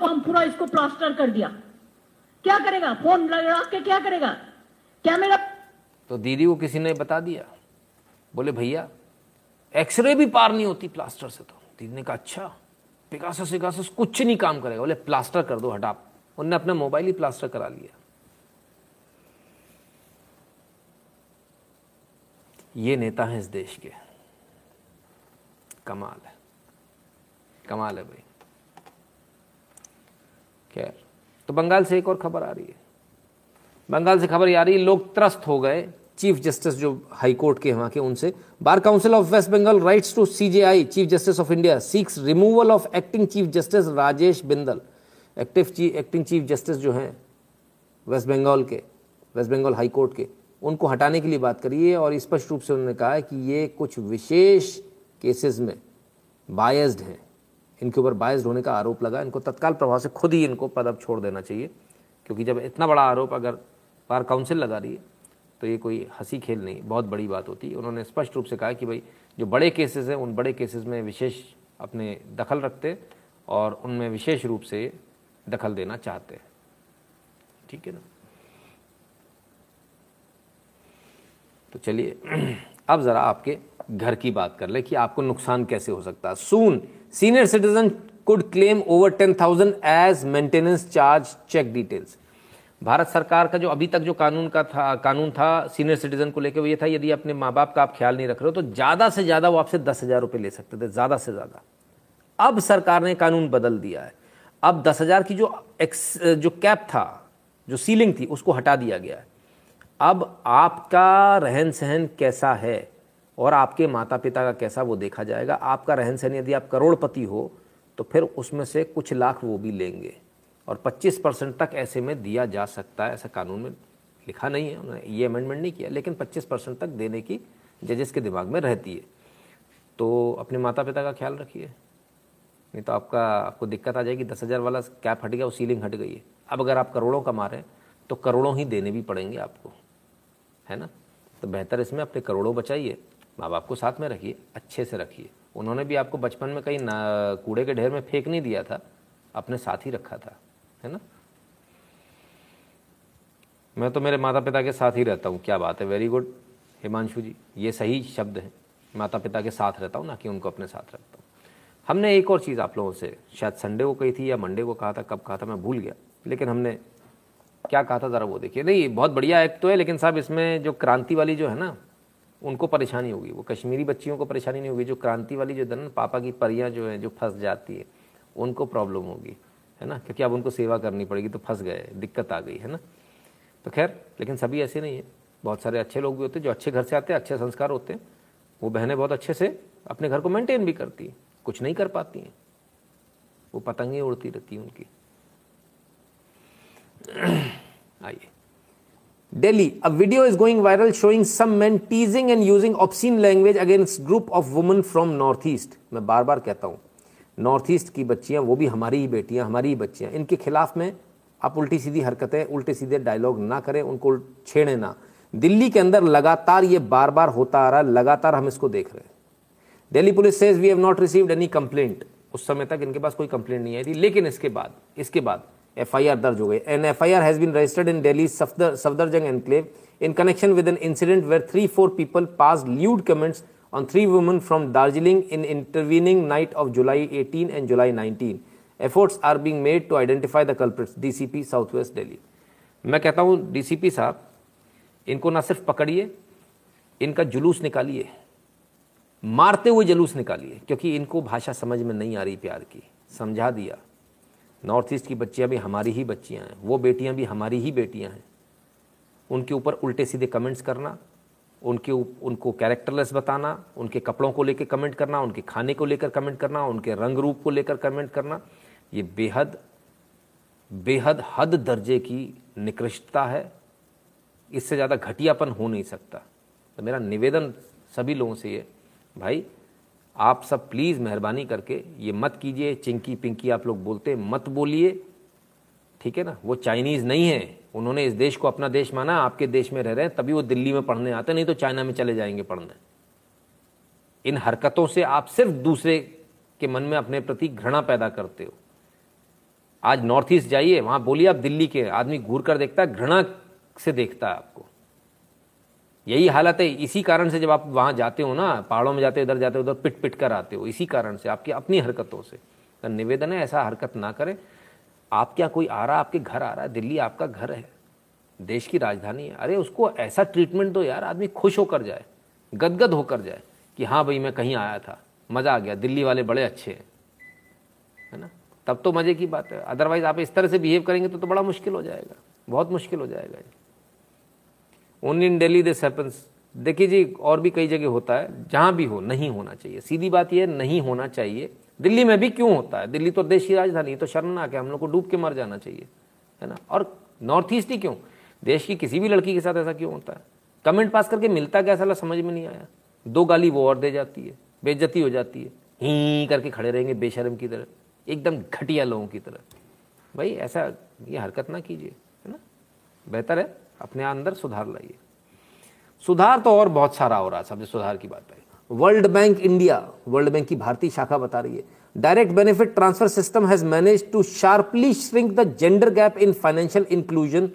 हम पूरा इसको प्लास्टर कर दिया। क्या करेगा? फ़ोन लगा के क्या करेगा? कैमरा तो दीदी को किसी ने बता दिया। बोले भैया एक्सरे भी पार नहीं होती प्लास्टर से तो। दीदी ने कहा अच्छा पिकासस विकासस कुछ नहीं काम करेगा। बोले प्लास्टर कर दो हटा उनने अपना मोबाइल ही प्लास्टर करा लिया। ये नेता हैं इस देश के। कमाल है। कमाल है भाई। खैर तो बंगाल से एक और खबर आ रही है। बंगाल से खबर आ रही है, लोग त्रस्त हो गए। चीफ जस्टिस जो हाई कोर्ट के वहाँ के, उनसे। Bar council of west Bengal writes to CJI, chief justice of India, seeks removal of acting chief justice Rajesh Bindal. Active acting chief justice जो हैं, वेस्ट बंगाल के, वेस्ट बंगाल हाई कोर्ट के। उनको हटाने के लिए बात करी है और स्पष्ट रूप से उन्होंने कहा है कि ये कुछ विशेष केसेस में बायस्ड हैं। इनके ऊपर बायस्ड होने का आरोप लगा। इनको तत्काल प्रभाव से खुद ही इनको पद अब छोड़ देना चाहिए, क्योंकि जब इतना बड़ा आरोप अगर बार काउंसिल लगा रही है तो ये कोई हँसी खेल नहीं, बहुत बड़ी बात होती है। उन्होंने स्पष्ट रूप से कहा कि भाई, जो बड़े केसेस हैं, उन बड़े केसेस में विशेष अपने दखल रखते और उनमें विशेष रूप से दखल देना चाहते हैं। ठीक है ना? तो चलिए, अब ज़रा आपके घर की बात कर ले कि आपको नुकसान कैसे हो सकता है। Soon senior citizen could claim over ten thousand as maintenance charge check details Bharat सरकार का जो अभी तक जो कानून का था, कानून था सीनियर सिटीजन को लेकर वो ये था, यदि अपने माँ बाप का आप ख्याल नहीं रख रहे हो तो ज़्यादा से ज़्यादा वो आपसे दस हज़ार रुपये ले सकते थे, ज़्यादा से ज़्यादा। अब सरकार ने कानून बदल दिया है। अब दस हज़ार की जो एक्स जो कैप था, जो सीलिंग थी, उसको हटा दिया गया है। अब आपका रहन सहन कैसा है और आपके माता पिता का कैसा वो देखा जाएगा? आपका रहन सहन यदि आप करोड़पति हो तो फिर उसमें से कुछ लाख वो भी लेंगे। और 25 परसेंट तक ऐसे में दिया जा सकता है, ऐसा कानून में लिखा नहीं है, उन्होंने ये अमेंडमेंट नहीं किया, लेकिन 25 परसेंट तक देने की जजेस के दिमाग में रहती है। तो अपने माता पिता का ख्याल रखिए। नहीं तो आपका, आपको दिक्कत आ जाएगी, दस हज़ार वाला कैप हट गया, वो सीलिंग हट गई है। अब अगर आप करोड़ों कमा रहे हैं तो करोड़ों ही देने भी पड़ेंगे आपको। है ना? तो बेहतर इसमें अपने करोड़ों बचाइए। माँ बाप को साथ में रखिए, अच्छे से रखिए। उन्होंने भी आपको बचपन में कहीं कूड़े के ढेर में फेंक नहीं दिया था, अपने साथ ही रखा था, है ना? मैं तो मेरे माता पिता के साथ ही रहता हूँ, क्या बात है वेरी गुड हिमांशु जी, ये सही शब्द है। माता पिता के साथ रहता हूँ, ना कि उनको अपने साथ रखता हूँ। हमने एक और चीज़ आप लोगों से, शायद संडे को कही थी या मंडे को कहा था, कब कहा था, मैं भूल गया, लेकिन हमने क्या कहा था ज़रा वो देखिए। नहीं, बहुत बढ़िया एक्ट तो है, लेकिन साहब इसमें जो क्रांति वाली जो है ना, उनको परेशानी होगी। वो कश्मीरी बच्चियों को परेशानी नहीं होगी, जो क्रांति वाली जो धन पापा की परियाँ जो है, जो फंस जाती है, उनको प्रॉब्लम होगी, है ना? क्योंकि अब उनको सेवा करनी पड़ेगी तो फंस गए, दिक्कत आ गई, है ना? तो खैर, लेकिन सभी ऐसे नहीं है। बहुत सारे अच्छे लोग भी होते हैं, जो अच्छे घर से आते हैं, अच्छे संस्कार होते हैं। वो बहनें बहुत अच्छे से अपने घर को मेंटेन भी करती हैं, कुछ नहीं कर पाती हैं। वो पतंगें उड़ती रहती हैं उनकी। आइए। Delhi, a video is going viral showing some men teasing and using obscene language against group of women from northeast. मैं बार बार कहता हूँ नॉर्थ ईस्ट की बच्चियाँ वो भी हमारी ही बेटियाँ हमारी ही बच्चियाँ। इनके खिलाफ में आप उल्टी सीधी हरकतें उल्टे सीधे डायलॉग ना करें उनको छेड़े ना। दिल्ली के अंदर लगातार ये बार बार होता आ रहा है लगातार हम इसको देख रहे हैं। Delhi police says we have not received any complaint उस समय तक इनके पास कोई कंप्लेंट नहीं आई थी लेकिन इसके बाद इसके बाद एफ़ आई आर दर्ज हो गई। An F I R has been registered in Delhi Safdar Safdarjung enclave in connection with an incident where three four people pass lewd comments on three women from Darjeeling in intervening night of July eighteen and July nineteen efforts are being made to identify the culprit D C P south west Delhi मैं कहता हूँ डी सी पी साहब, इनको ना सिर्फ़ पकड़िए, इनका जुलूस निकालिए। मारते हुए जुलूस निकालिए, क्योंकि इनको भाषा समझ में नहीं आ रही प्यार की। समझा दिया। नॉर्थ ईस्ट की बच्चियाँ भी हमारी ही बच्चियाँ हैं। वो बेटियाँ भी हमारी ही बेटियाँ हैं। उनके ऊपर उल्टे सीधे कमेंट्स करना, उनके उनको कैरेक्टरलेस बताना, उनके कपड़ों को लेकर कमेंट करना, उनके खाने को लेकर कमेंट करना, उनके रंग रूप को लेकर कमेंट करना, ये बेहद बेहद हद दर्जे की निकृष्टता है। इससे ज़्यादा घटियापन हो नहीं सकता। तो मेरा निवेदन सभी लोगों से ये, भाई आप सब प्लीज़ मेहरबानी करके ये मत कीजिए, चिंकी पिंकी आप लोग बोलते मत बोलिए। ठीक है ना? वो चाइनीज़ नहीं है। उन्होंने इस देश को अपना देश माना, आपके देश में रह रहे हैं, तभी वो दिल्ली में पढ़ने आते नहीं तो चाइना में चले जाएँगे पढ़ने। इन हरकतों से आप सिर्फ़ दूसरे के मन में अपने प्रति घृणा पैदा करते हो। आज नॉर्थ ईस्ट जाइए, वहाँ बोलिए आप दिल्ली के आदमी घूर कर देखता है, घृणा से देखता है आपको। यही हालत है। इसी कारण से जब आप वहाँ जाते हो ना पहाड़ों में जाते हो इधर जाते हो उधर पिट पिट कर आते हो इसी कारण से आपकी अपनी हरकतों से। तो निवेदन है ऐसा हरकत ना करें। आप क्या कोई आ रहा आपके घर आ रहा है दिल्ली आपका घर है देश की राजधानी है अरे उसको ऐसा ट्रीटमेंट दो यार आदमी खुश होकर जाए गदगद होकर जाए कि हाँ भाई मैं कहीं आया था मज़ा आ गया दिल्ली वाले बड़े अच्छे हैं। है ना? तब तो मज़े की बात है। अदरवाइज़ आप इस तरह से बिहेव करेंगे तो, तो बड़ा मुश्किल हो जाएगा बहुत मुश्किल हो जाएगा only in Delhi this happens देखिए जी, और भी कई जगह होता है, जहाँ भी हो, नहीं होना चाहिए। सीधी बात यह, नहीं होना चाहिए। दिल्ली में भी क्यों होता है? दिल्ली तो देश की राजधानी तो शर्मनाक है, हम लोग को डूब के मर जाना चाहिए, है ना? और नॉर्थ ईस्ट ही क्यों? देश की किसी भी लड़की के साथ ऐसा क्यों होता है? कमेंट पास करके मिलता क्या? साला समझ में नहीं आया। दो गाली वो और दे जाती है, बेइज्जती हो जाती है। ही करके खड़े रहेंगे बेशरम की तरह, एकदम घटिया लोगों की तरह। भाई, ऐसा ये हरकत ना कीजिए, है ना? बेहतर है। अपने अंदर सुधार लाइए। सुधार तो और बहुत सारा हो रहा है सबसे सुधार की बात है world bank India, world bank की भारतीय शाखा बता रही है direct benefit transfer system has manage to sharply shrink the gender gap in financial inclusion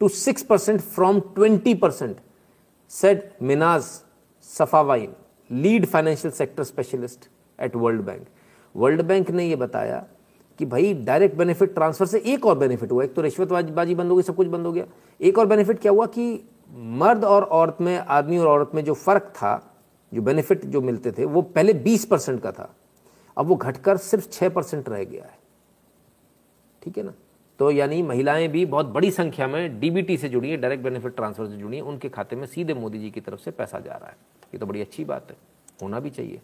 to six percent from twenty percent said Minaz Safavian lead financial sector specialist at world bank world bank ने यह बताया कि भाई डायरेक्ट बेनिफिट ट्रांसफ़र से एक और बेनिफिट हुआ। एक तो रिश्वतबाजी बंद हो गई, सब कुछ बंद हो गया। एक और बेनिफिट क्या हुआ कि मर्द और औरत में, आदमी और औरत में जो फ़र्क था, जो बेनिफिट जो मिलते थे, वो पहले 20 परसेंट का था। अब वो घटकर सिर्फ़ 6 परसेंट रह गया है। ठीक है ना? तो यानी महिलाएँ भी बहुत बड़ी संख्या में डीबीटी से जुड़ी है डायरेक्ट बेनिफिट ट्रांसफ़र से जुड़ी है। उनके खाते में सीधे मोदी जी की तरफ़ से पैसा जा रहा है। ये तो बड़ी अच्छी बात है। होना भी चाहिए।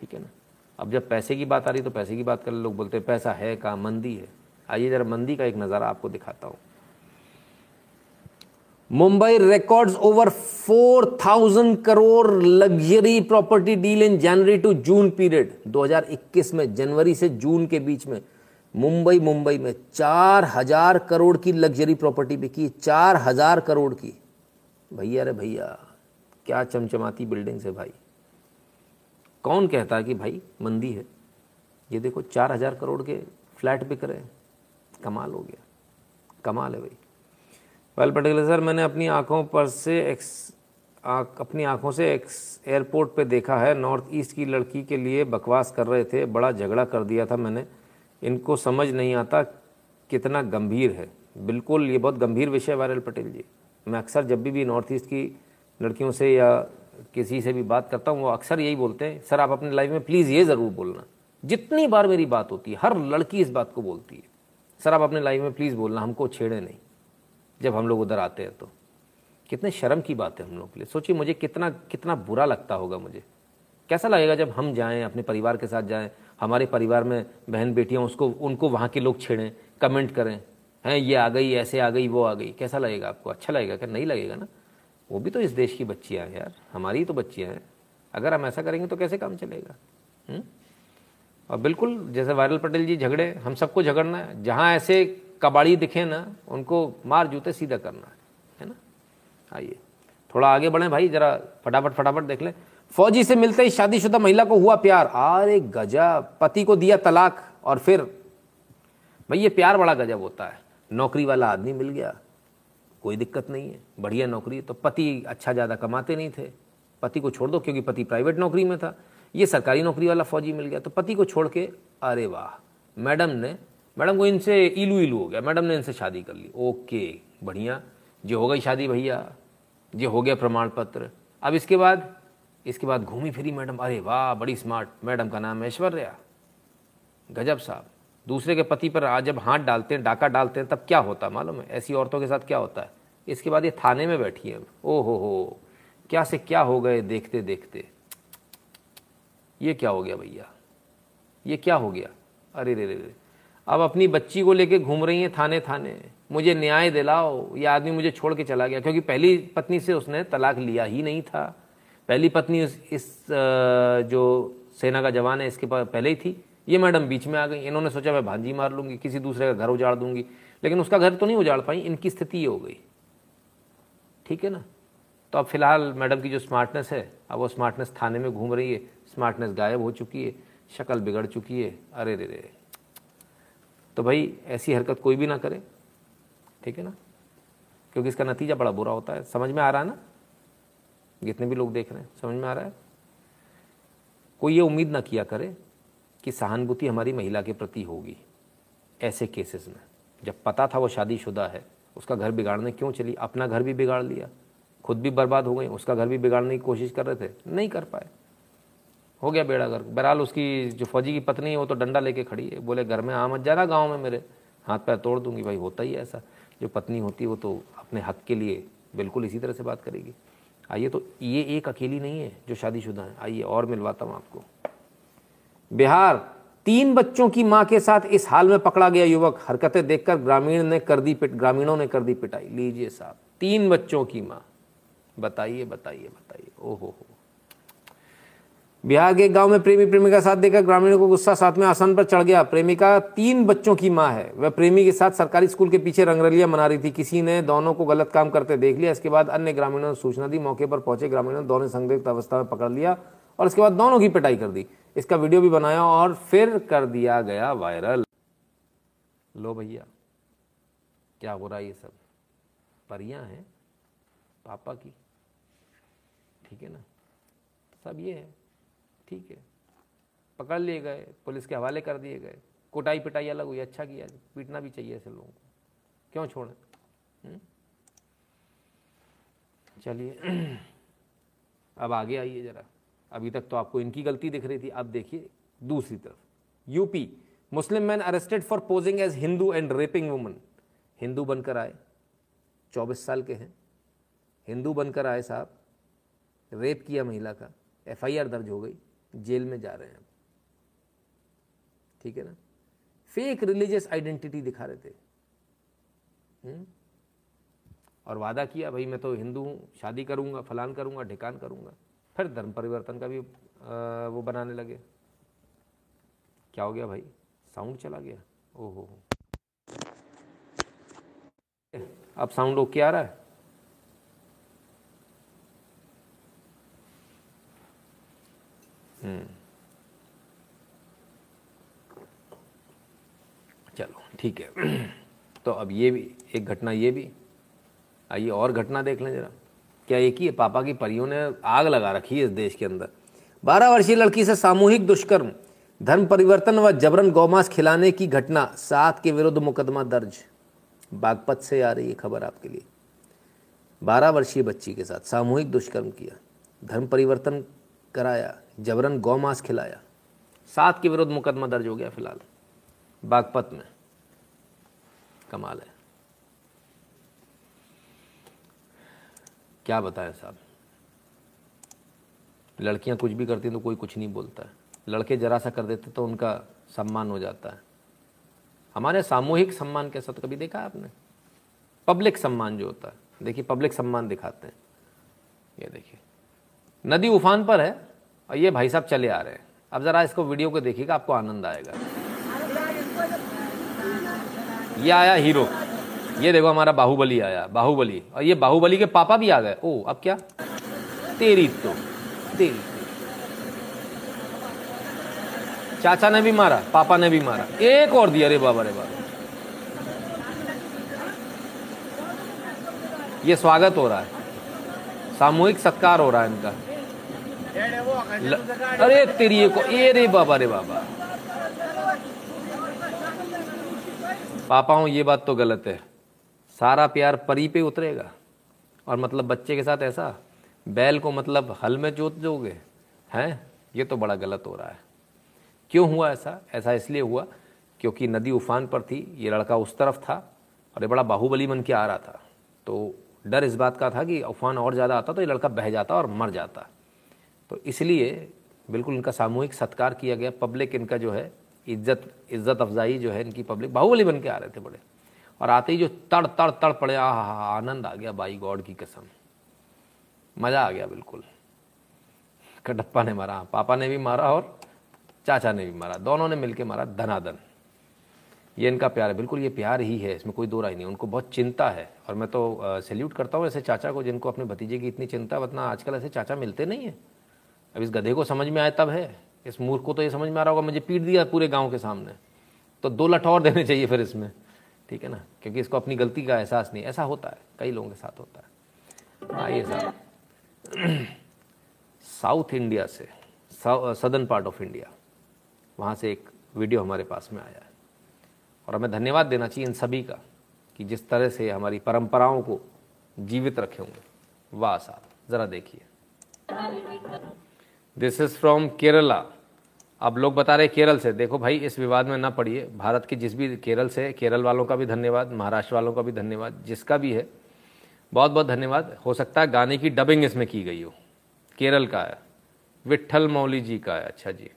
ठीक है ना? अब जब पैसे की बात आ रही तो पैसे की बात कर लोग बोलते हैं, पैसा है कहाँ, मंदी है। आइए जरा मंदी का एक नज़ारा आपको दिखाता हूँ। Mumbai records over 4000 crore luxury property deal in January to June period 2021 में, जनवरी से जून के बीच में, मुंबई मुंबई में चार हज़ार करोड़ की लग्जरी प्रॉपर्टी बिकी, चार हज़ार करोड़ की। भैया अरे भैया, क्या चमचमाती बिल्डिंग्स है भाई। कौन कहता है कि भाई मंदी है? ये देखो चार हज़ार करोड़ के फ्लैट बिक रहे हैं। कमाल हो गया। कमाल है भाई। वेल पटेल सर मैंने अपनी आँखों पर से एक्स आ, अपनी आँखों से एक्स एयरपोर्ट पे देखा है। नॉर्थ ईस्ट की लड़की के लिए बकवास कर रहे थे। बड़ा झगड़ा कर दिया था मैंने। इनको समझ नहीं आता कितना गंभीर है। बिल्कुल ये बहुत गंभीर विषय है वायरल पटेल जी। मैं अक्सर जब भी भी नॉर्थ ईस्ट की लड़कियों से या किसी से भी बात करता हूँ, वो अक्सर यही बोलते हैं, सर, आप अपने लाइफ में प्लीज़ ये ज़रूर बोलना। जितनी बार मेरी बात होती है, हर लड़की इस बात को बोलती है, सर, आप अपने लाइफ में प्लीज़ बोलना, हमको छेड़े नहीं, जब हम लोग उधर आते हैं तो। कितने शर्म की बात है हम लोग के लिए। सोचिए, मुझे कितना कितना बुरा लगता होगा मुझे। कैसा लगेगा जब हम जाएँ, अपने परिवार के साथ जाएँ, हमारे परिवार में बहन बेटियाँ, उसको, उनको वहाँ के लोग छेड़ें कमेंट करें, हैं, ये आ गई, ऐसे आ गई, वो आ गई। कैसा लगेगा आपको? अच्छा लगेगा क्या? नहीं लगेगा ना? वो भी तो इस देश की बच्चियाँ हैं यार। हमारी तो बच्चियाँ हैं। अगर हम ऐसा करेंगे तो कैसे काम चलेगा? हुँ? और बिल्कुल, जैसे वायरल पटेल जी झगड़े, हम सबको झगड़ना है। जहाँ ऐसे कबाड़ी दिखे ना, उनको मार जूते सीधा करना है है ना? आइए, थोड़ा आगे बढ़े भाई, जरा फटाफट फटाफट देख ले। फौजी से मिलते ही शादीशुदा महिला को हुआ प्यार। अरे गजब पति को दिया तलाक, और फिर, भाई ये प्यार बड़ा गजब होता है। नौकरी वाला आदमी मिल गया। कोई दिक्कत नहीं है। बढ़िया नौकरी तो पति अच्छा ज़्यादा कमाते नहीं थे। पति को छोड़ दो, क्योंकि पति प्राइवेट नौकरी में था। ये सरकारी नौकरी वाला फौजी मिल गया। तो पति को छोड़ के, अरे वाह, मैडम ने, मैडम को इनसे इलू इलू हो गया। मैडम ने इनसे शादी कर ली। ओके, बढ़िया। जो हो गई शादी भैया। जो हो गया प्रमाण पत्र। अब इसके बाद इसके बाद घूमी फिरी मैडम। अरे वाह, बड़ी स्मार्ट। मैडम का नाम ऐश्वर्या। गजब साहब। दूसरे के पति पर आज जब हाथ डालते हैं, डाका डालते हैं, तब क्या होता है मालूम है? ऐसी औरतों के साथ क्या होता है? इसके बाद ये थाने में बैठी है। ओ हो हो क्या से क्या हो गए देखते देखते? ये क्या हो गया भैया? ये क्या हो गया? अरे रे रे रे। अब अपनी बच्ची को लेके घूम रही हैं थाने थाने। मुझे न्याय दिलाओ। ये आदमी मुझे छोड़ के चला गया क्योंकि पहली पत्नी से उसने तलाक लिया ही नहीं था। पहली पत्नी इस, इस जो सेना का जवान है इसके पास पहले ही थी। ये मैडम बीच में आ गई। इन्होंने सोचा मैं भांजी मार लूँगी किसी दूसरे का घर उजाड़ दूँगी। लेकिन उसका घर तो नहीं उजाड़ पाई इनकी स्थिति ये हो गई। ठीक है ना? तो अब फ़िलहाल मैडम की जो स्मार्टनेस है, अब वो स्मार्टनेस थाने में घूम रही है स्मार्टनेस गायब हो चुकी है, शक्ल बिगड़ चुकी है। अरे रे रे। तो भाई, ऐसी हरकत कोई भी ना करे, ठीक है ना? क्योंकि इसका नतीजा बड़ा बुरा होता है। समझ में आ रहा है ना? जितने भी लोग देख रहे हैं, समझ में आ रहा है? कोई ये उम्मीद ना किया करे कि सहानुभूति हमारी महिला के प्रति होगी, ऐसे केसेस में। जब पता था वो शादीशुदा है उसका घर बिगाड़ने क्यों चली? अपना घर भी बिगाड़ लिया। खुद भी बर्बाद हो गई, उसका घर भी बिगाड़ने की कोशिश कर रहे थे। नहीं कर पाए। हो गया बेड़ा घर। बहरहाल उसकी जो फौजी की पत्नी है, वो तो डंडा लेके खड़ी है। बोले, घर में आ मत जाना गाँव में मेरे। हाथ पैर तोड़ दूँगी। भाई, होता ही है ऐसा। जो पत्नी होती है, वो तो अपने हक के लिए बिल्कुल इसी तरह से बात करेगी। आइए तो ये एक अकेली नहीं है जो शादीशुदा है। आइए और मिलवाता हूँ आपको। बिहार तीन बच्चों की माँ के साथ इस हाल में पकड़ा गया युवक। हरकतें देखकर ग्रामीण ने कर दी पिट, ग्रामीणों ने कर दी पिटाई। लीजिए साहब तीन बच्चों की माँ। बताइए बताइए बताइए। ओहो हो। बिहार के गाँव में प्रेमी प्रेमिका साथ देकर ग्रामीणों को गुस्सा साथ में आसन पर चढ़ गया। प्रेमिका तीन बच्चों की माँ है। वह प्रेमी के साथ सरकारी स्कूल के पीछे रंगरलिया मना रही थी। किसी ने दोनों को गलत काम करते देख लिया। इसके बाद अन्य ग्रामीणों ने सूचना दी। मौके पर पहुँचे। ग्रामीणों ने दोनों संदिग्ध अवस्था में पकड़ लिया और इसके बाद दोनों की पिटाई कर दी। इसका वीडियो भी बनाया और फिर कर दिया गया वायरल। लो भैया, क्या हो रहा है ये सब? परियाँ हैं, पापा की। ठीक है ना? सब ये है। ठीक है। पकड़ लिए गए, पुलिस के हवाले कर दिए गए। कुटाई पिटाई अलग हुई अच्छा किया। पीटना भी चाहिए ऐसे लोगों को। क्यों छोड़ें? चलिए। अब आगे आइए ज़रा। अभी तक तो आपको इनकी गलती दिख रही थी। अब देखिए, दूसरी तरफ़। UP, Muslim man arrested for posing as Hindu and raping woman Hindu बनकर आए। 24 साल के हैं। हिंदू बनकर आए साहब। रेप किया महिला का। एफआईआर दर्ज हो गई। जेल में जा रहे हैं ठीक है ना? फेक रिलीजियस आइडेंटिटी दिखा रहे थे। हुँ? और वादा किया, भाई, मैं तो हिंदू हूँ। शादी करूँगा, फलान करूँगा, ढिकान करूँगा। फिर धर्म परिवर्तन का भी वो बनाने लगे। क्या हो गया भाई? साउंड चला गया? ओहो। अब साउंड ओके आ रहा है? हम्म। चलो, ठीक है। तो अब ये भी, एक घटना ये भी। आइए और घटना देख लें जरा। क्या एक ही पापा की परियों ने आग लगा रखी है इस देश के अंदर। बारह वर्षीय लड़की से सामूहिक दुष्कर्म, धर्म परिवर्तन व जबरन गौमांस खिलाने की घटना सात के विरुद्ध मुकदमा दर्ज। बागपत से आ रही है खबर आपके लिए। बारह वर्षीय बच्ची के साथ सामूहिक दुष्कर्म किया, धर्म परिवर्तन कराया, जबरन गौमांस खिलाया। सात के विरुद्ध मुकदमा दर्ज हो गया फ़िलहाल। बागपत में। कमाल है। क्या बताएँ साहब? लड़कियाँ कुछ भी करती हैं तो कोई कुछ नहीं बोलता। है लड़के जरा सा कर देते तो उनका सम्मान हो जाता। है हमारे सामूहिक सम्मान कैसा तो कभी देखा आपने? पब्लिक सम्मान जो होता। है देखिए, पब्लिक सम्मान दिखाते हैं। ये देखिए, नदी उफान पर है और ये भाई साहब चले आ रहे हैं। अब ज़रा इसको वीडियो को देखिएगा, आपको आनंद आएगा। ये आया हीरो। ये देखो हमारा बाहुबली आया, बाहुबली। और ये बाहुबली के पापा भी आ गए। ओ, अब क्या? तेरी तो तेरी चाचा ने भी मारा, पापा ने भी मारा। एक और दिया रे बाबा रे बाबा। ये स्वागत हो रहा है। सामूहिक सत्कार हो रहा है इनका। ल... अरे तेरी को ए रे बाबा रे बाबा। पापाओं, ये बात तो गलत है। सारा प्यार परी पे उतरेगा। और मतलब बच्चे के साथ ऐसा, बैल को मतलब हल में जोत दोगे, हैं? ये तो बड़ा गलत हो रहा है। क्यों हुआ ऐसा? ऐसा इसलिए हुआ क्योंकि नदी उफान पर थी, ये लड़का उस तरफ़ था और ये बड़ा बाहुबली बन के आ रहा था। तो डर इस बात का था कि उफान और ज़्यादा आता तो ये लड़का बह जाता और मर जाता। तो इसलिए बिल्कुल इनका सामूहिक सत्कार किया गया। पब्लिक इनका जो है, इज़्ज़त इज़्ज़त अफजाई जो है इनकी पब्लिक बाहुबली बन के आ रहे थे बड़े। और आते ही जो तड़ तड़ तड़ पड़े आ आनंद आ गया बाई गॉड की कसम। मज़ा आ गया बिल्कुल। कटप्पा ने मारा, पापा ने भी मारा और चाचा ने भी मारा। दोनों ने मिलके मारा धनाधन। ये इनका प्यार है, बिल्कुल ये प्यार ही है, इसमें कोई दो राय नहीं उनको बहुत चिंता है और मैं तो सैल्यूट करता हूँ ऐसे चाचा को, जिनको अपने भतीजे की इतनी चिंता, वरना आजकल ऐसे चाचा मिलते नहीं है। अब इस गधे को समझ में आए तब है। इस मूर्ख को तो ये समझ में आ रहा होगा, मुझे पीट दिया पूरे गाँव के सामने। तो दो लठ और देने चाहिए फिर इसमें। ठीक है ना? क्योंकि इसको अपनी गलती का एहसास नहीं ऐसा होता है। कई लोगों के साथ होता है। आइए साहब। साउथ इंडिया से सदर्न पार्ट ऑफ़ इंडिया, वहाँ से एक वीडियो हमारे पास में आया है। और हमें धन्यवाद देना चाहिए इन सभी का कि जिस तरह से हमारी परंपराओं को जीवित रखे होंगे। वाह साहब, ज़रा देखिए। दिस इज़ फ्रॉम केरला अब लोग बता रहे केरल से। देखो भाई, इस विवाद में ना पड़िए। भारत के जिस भी केरल से, केरल वालों का भी धन्यवाद, महाराष्ट्र वालों का भी धन्यवाद, जिसका भी है बहुत बहुत धन्यवाद। हो सकता है गाने की डबिंग इसमें की गई हो। केरल का है। विट्ठल मौली जी का है। अच्छा जी।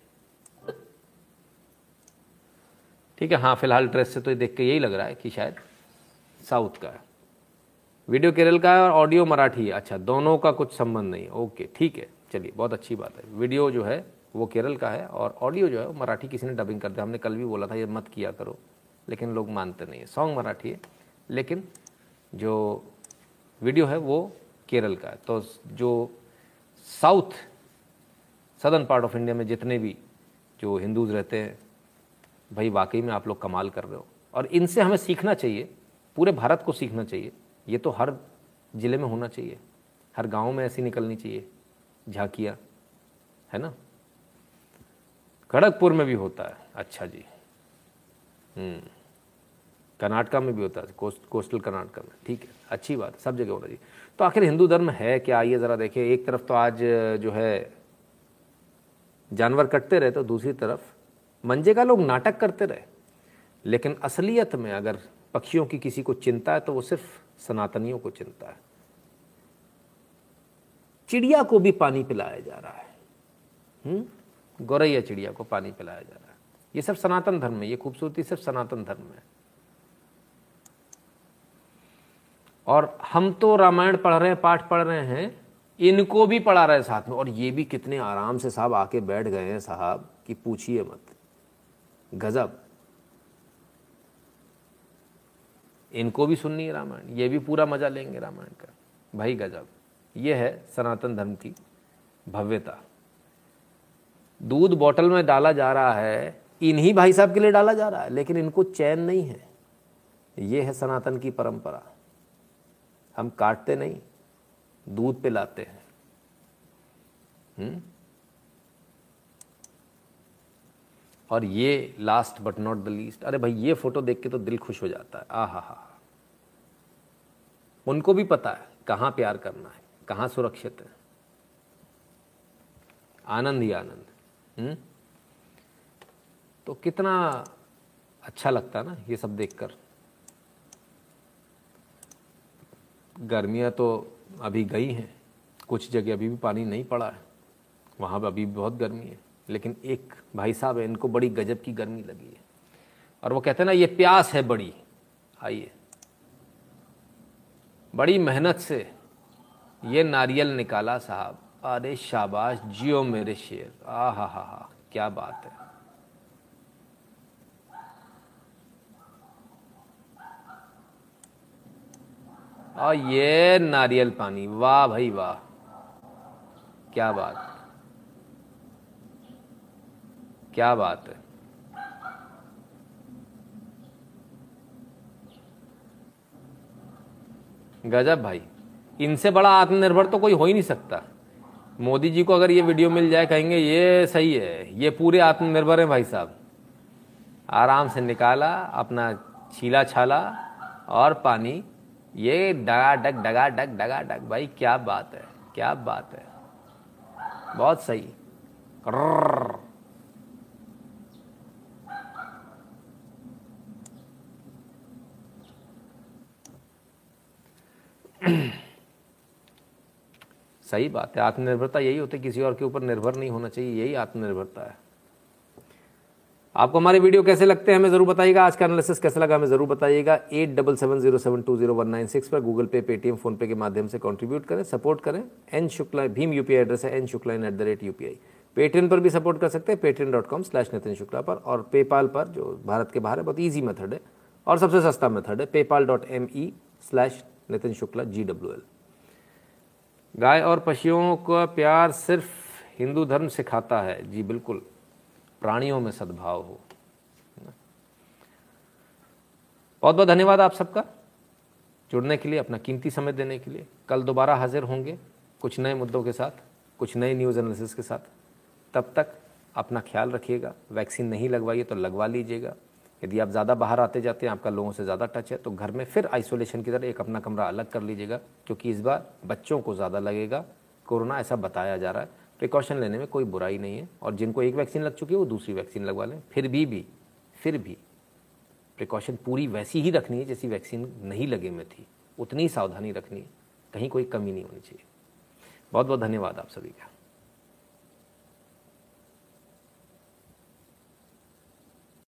ठीक है हाँ फ़िलहाल ड्रेस से तो देख के यही लग रहा है कि शायद साउथ का है। वीडियो केरल का है और ऑडियो मराठी है। अच्छा दोनों का कुछ संबंध नहीं ओके, ठीक है। चलिए, बहुत अच्छी बात है। वीडियो जो है वो केरल का है और ऑडियो जो है मराठी किसी ने डबिंग कर दिया। हमने कल भी बोला था, ये मत किया करो, लेकिन लोग मानते नहीं है। सॉन्ग मराठी है, लेकिन जो वीडियो है वो केरल का है। तो जो south southern part of India में जितने भी जो हिंदूज रहते हैं, भाई वाकई में आप लोग कमाल कर रहे हो। और इनसे हमें सीखना चाहिए, पूरे भारत को सीखना चाहिए। ये तो हर ज़िले में होना चाहिए, हर गाँव में ऐसी निकलनी चाहिए, झांकियाँ, है ना? खड़गपुर में भी होता है। अच्छा जी। कर्नाटका में भी होता है, कोस्ट, कोस्टल कर्नाटका में। ठीक है, अच्छी बात है सब जगह होना चाहिए। तो आखिर हिंदू धर्म है क्या? आइए ज़रा देखें, एक तरफ़ तो आज, जो है, जानवर कटते रहे तो दूसरी तरफ़ मंजे का लोग नाटक करते रहे। लेकिन असलियत में अगर पक्षियों की किसी को चिंता है तो वो सिर्फ़ सनातनियों को चिंता है। चिड़िया को भी पानी पिलाया जा रहा है। हम्म। गौरैया चिड़िया को पानी पिलाया जा रहा है। ये सब सनातन धर्म है, ये खूबसूरती सिर्फ़ सनातन धर्म है। और हम तो रामायण पढ़ रहे हैं, पाठ पढ़ रहे हैं, इनको भी पढ़ा रहे हैं साथ में। और ये भी कितने आराम से साहब आके बैठ गए हैं साहब कि पूछिए मत। गजब। इनको भी सुननी है रामायण, ये भी पूरा मज़ा लेंगे रामायण का। भाई गजब। ये है सनातन धर्म की भव्यता। दूध बोतल में डाला जा रहा है, इन्हीं भाई साहब के लिए डाला जा रहा है, लेकिन इनको चैन नहीं है। ये है सनातन की परंपरा। हम काटते नहीं, दूध पिलाते हैं। हुँ? और ये last but not the least अरे भाई, ये फ़ोटो देख के तो दिल खुश हो जाता है। आ हा हा। उनको भी पता है कहाँ प्यार करना है, कहाँ सुरक्षित है। आनंद ही आनंद। हुँ? तो कितना अच्छा लगता ना ये सब देखकर। गर्मियाँ तो अभी गई हैं, कुछ जगह अभी भी पानी नहीं पड़ा है, वहाँ पर अभी भी बहुत गर्मी है, लेकिन एक भाई साहब है, इनको बड़ी गजब की गर्मी लगी है। और वो कहते हैं ना, ये प्यास है बड़ी, आइए। बड़ी मेहनत से ये नारियल निकाला साहब अरे शाबाश, जियो मेरे शेर। आ हा हा हा, क्या बात है। और ये नारियल पानी, वाह भाई वाह। क्या बात। क्या बात है। गजब भाई, इनसे बड़ा आत्मनिर्भर तो कोई हो ही नहीं सकता। मोदी जी को अगर ये वीडियो मिल जाए, कहेंगे ये सही है, ये पूरे आत्मनिर्भर हैं भाई साहब। आराम से निकाला, अपना छीला छाला और पानी। ये डगा डग डगा डग डगा डग भाई क्या बात है, क्या बात है। बहुत सही। सही बात है। आत्मनिर्भरता यही होती है, किसी और के ऊपर निर्भर नहीं होना चाहिए, यही आत्मनिर्भरता है। आपको हमारे वीडियो कैसे लगते हैं हमें ज़रूर बताइएगा। आज का एनालिसिस कैसा लगा हमें ज़रूर बताइएगा। At double seven zero seven two zero one nine six पर गूगल पे, पेटीएम फ़ोन पे के माध्यम से कंट्रीब्यूट करें सपोर्ट करें। N Shukla, Bhim UPI address है, N Shukla in at the rate UPI Paytm पर भी सपोर्ट कर सकते हैं Paytm dot com slash Nitin Shukla पर और पेपाल पर, जो भारत के बाहर है, बहुत ईजी मेथड है। और सबसे सस्ता मेथड है PayPal dot M E slash Nitin Shukla ji W L गाय और पशुओं का प्यार सिर्फ़ हिंदू धर्म सिखाता है। जी बिल्कुल, प्राणियों में सद्भाव हो। बहुत बहुत धन्यवाद आप सबका जुड़ने के लिए, अपना कीमती समय देने के लिए। कल दोबारा हाजिर होंगे कुछ नए मुद्दों के साथ, कुछ नए न्यूज़ एनालिसिस के साथ। तब तक अपना ख्याल रखिएगा, वैक्सीन नहीं लगवाइए तो लगवा लीजिएगा। यदि आप ज़्यादा बाहर आते जाते हैं, आपका लोगों से ज़्यादा टच है तो घर में फिर आइसोलेशन की तरह एक अपना कमरा अलग कर लीजिएगा, क्योंकि इस बार बच्चों को ज़्यादा लगेगा। कोरोना ऐसा बताया जा रहा है। प्रिकॉशन लेने में कोई बुराई नहीं है, और जिनको एक वैक्सीन लग चुकी है, वो दूसरी वैक्सीन लगवा लें। फिर भी भी, फिर भी प्रिकॉशन पूरी वैसी ही रखनी है जैसी वैक्सीन नहीं लगे में थी। उतनी सावधानी रखनी है। कहीं कोई कमी नहीं होनी चाहिए। बहुत बहुत धन्यवाद आप सभी का।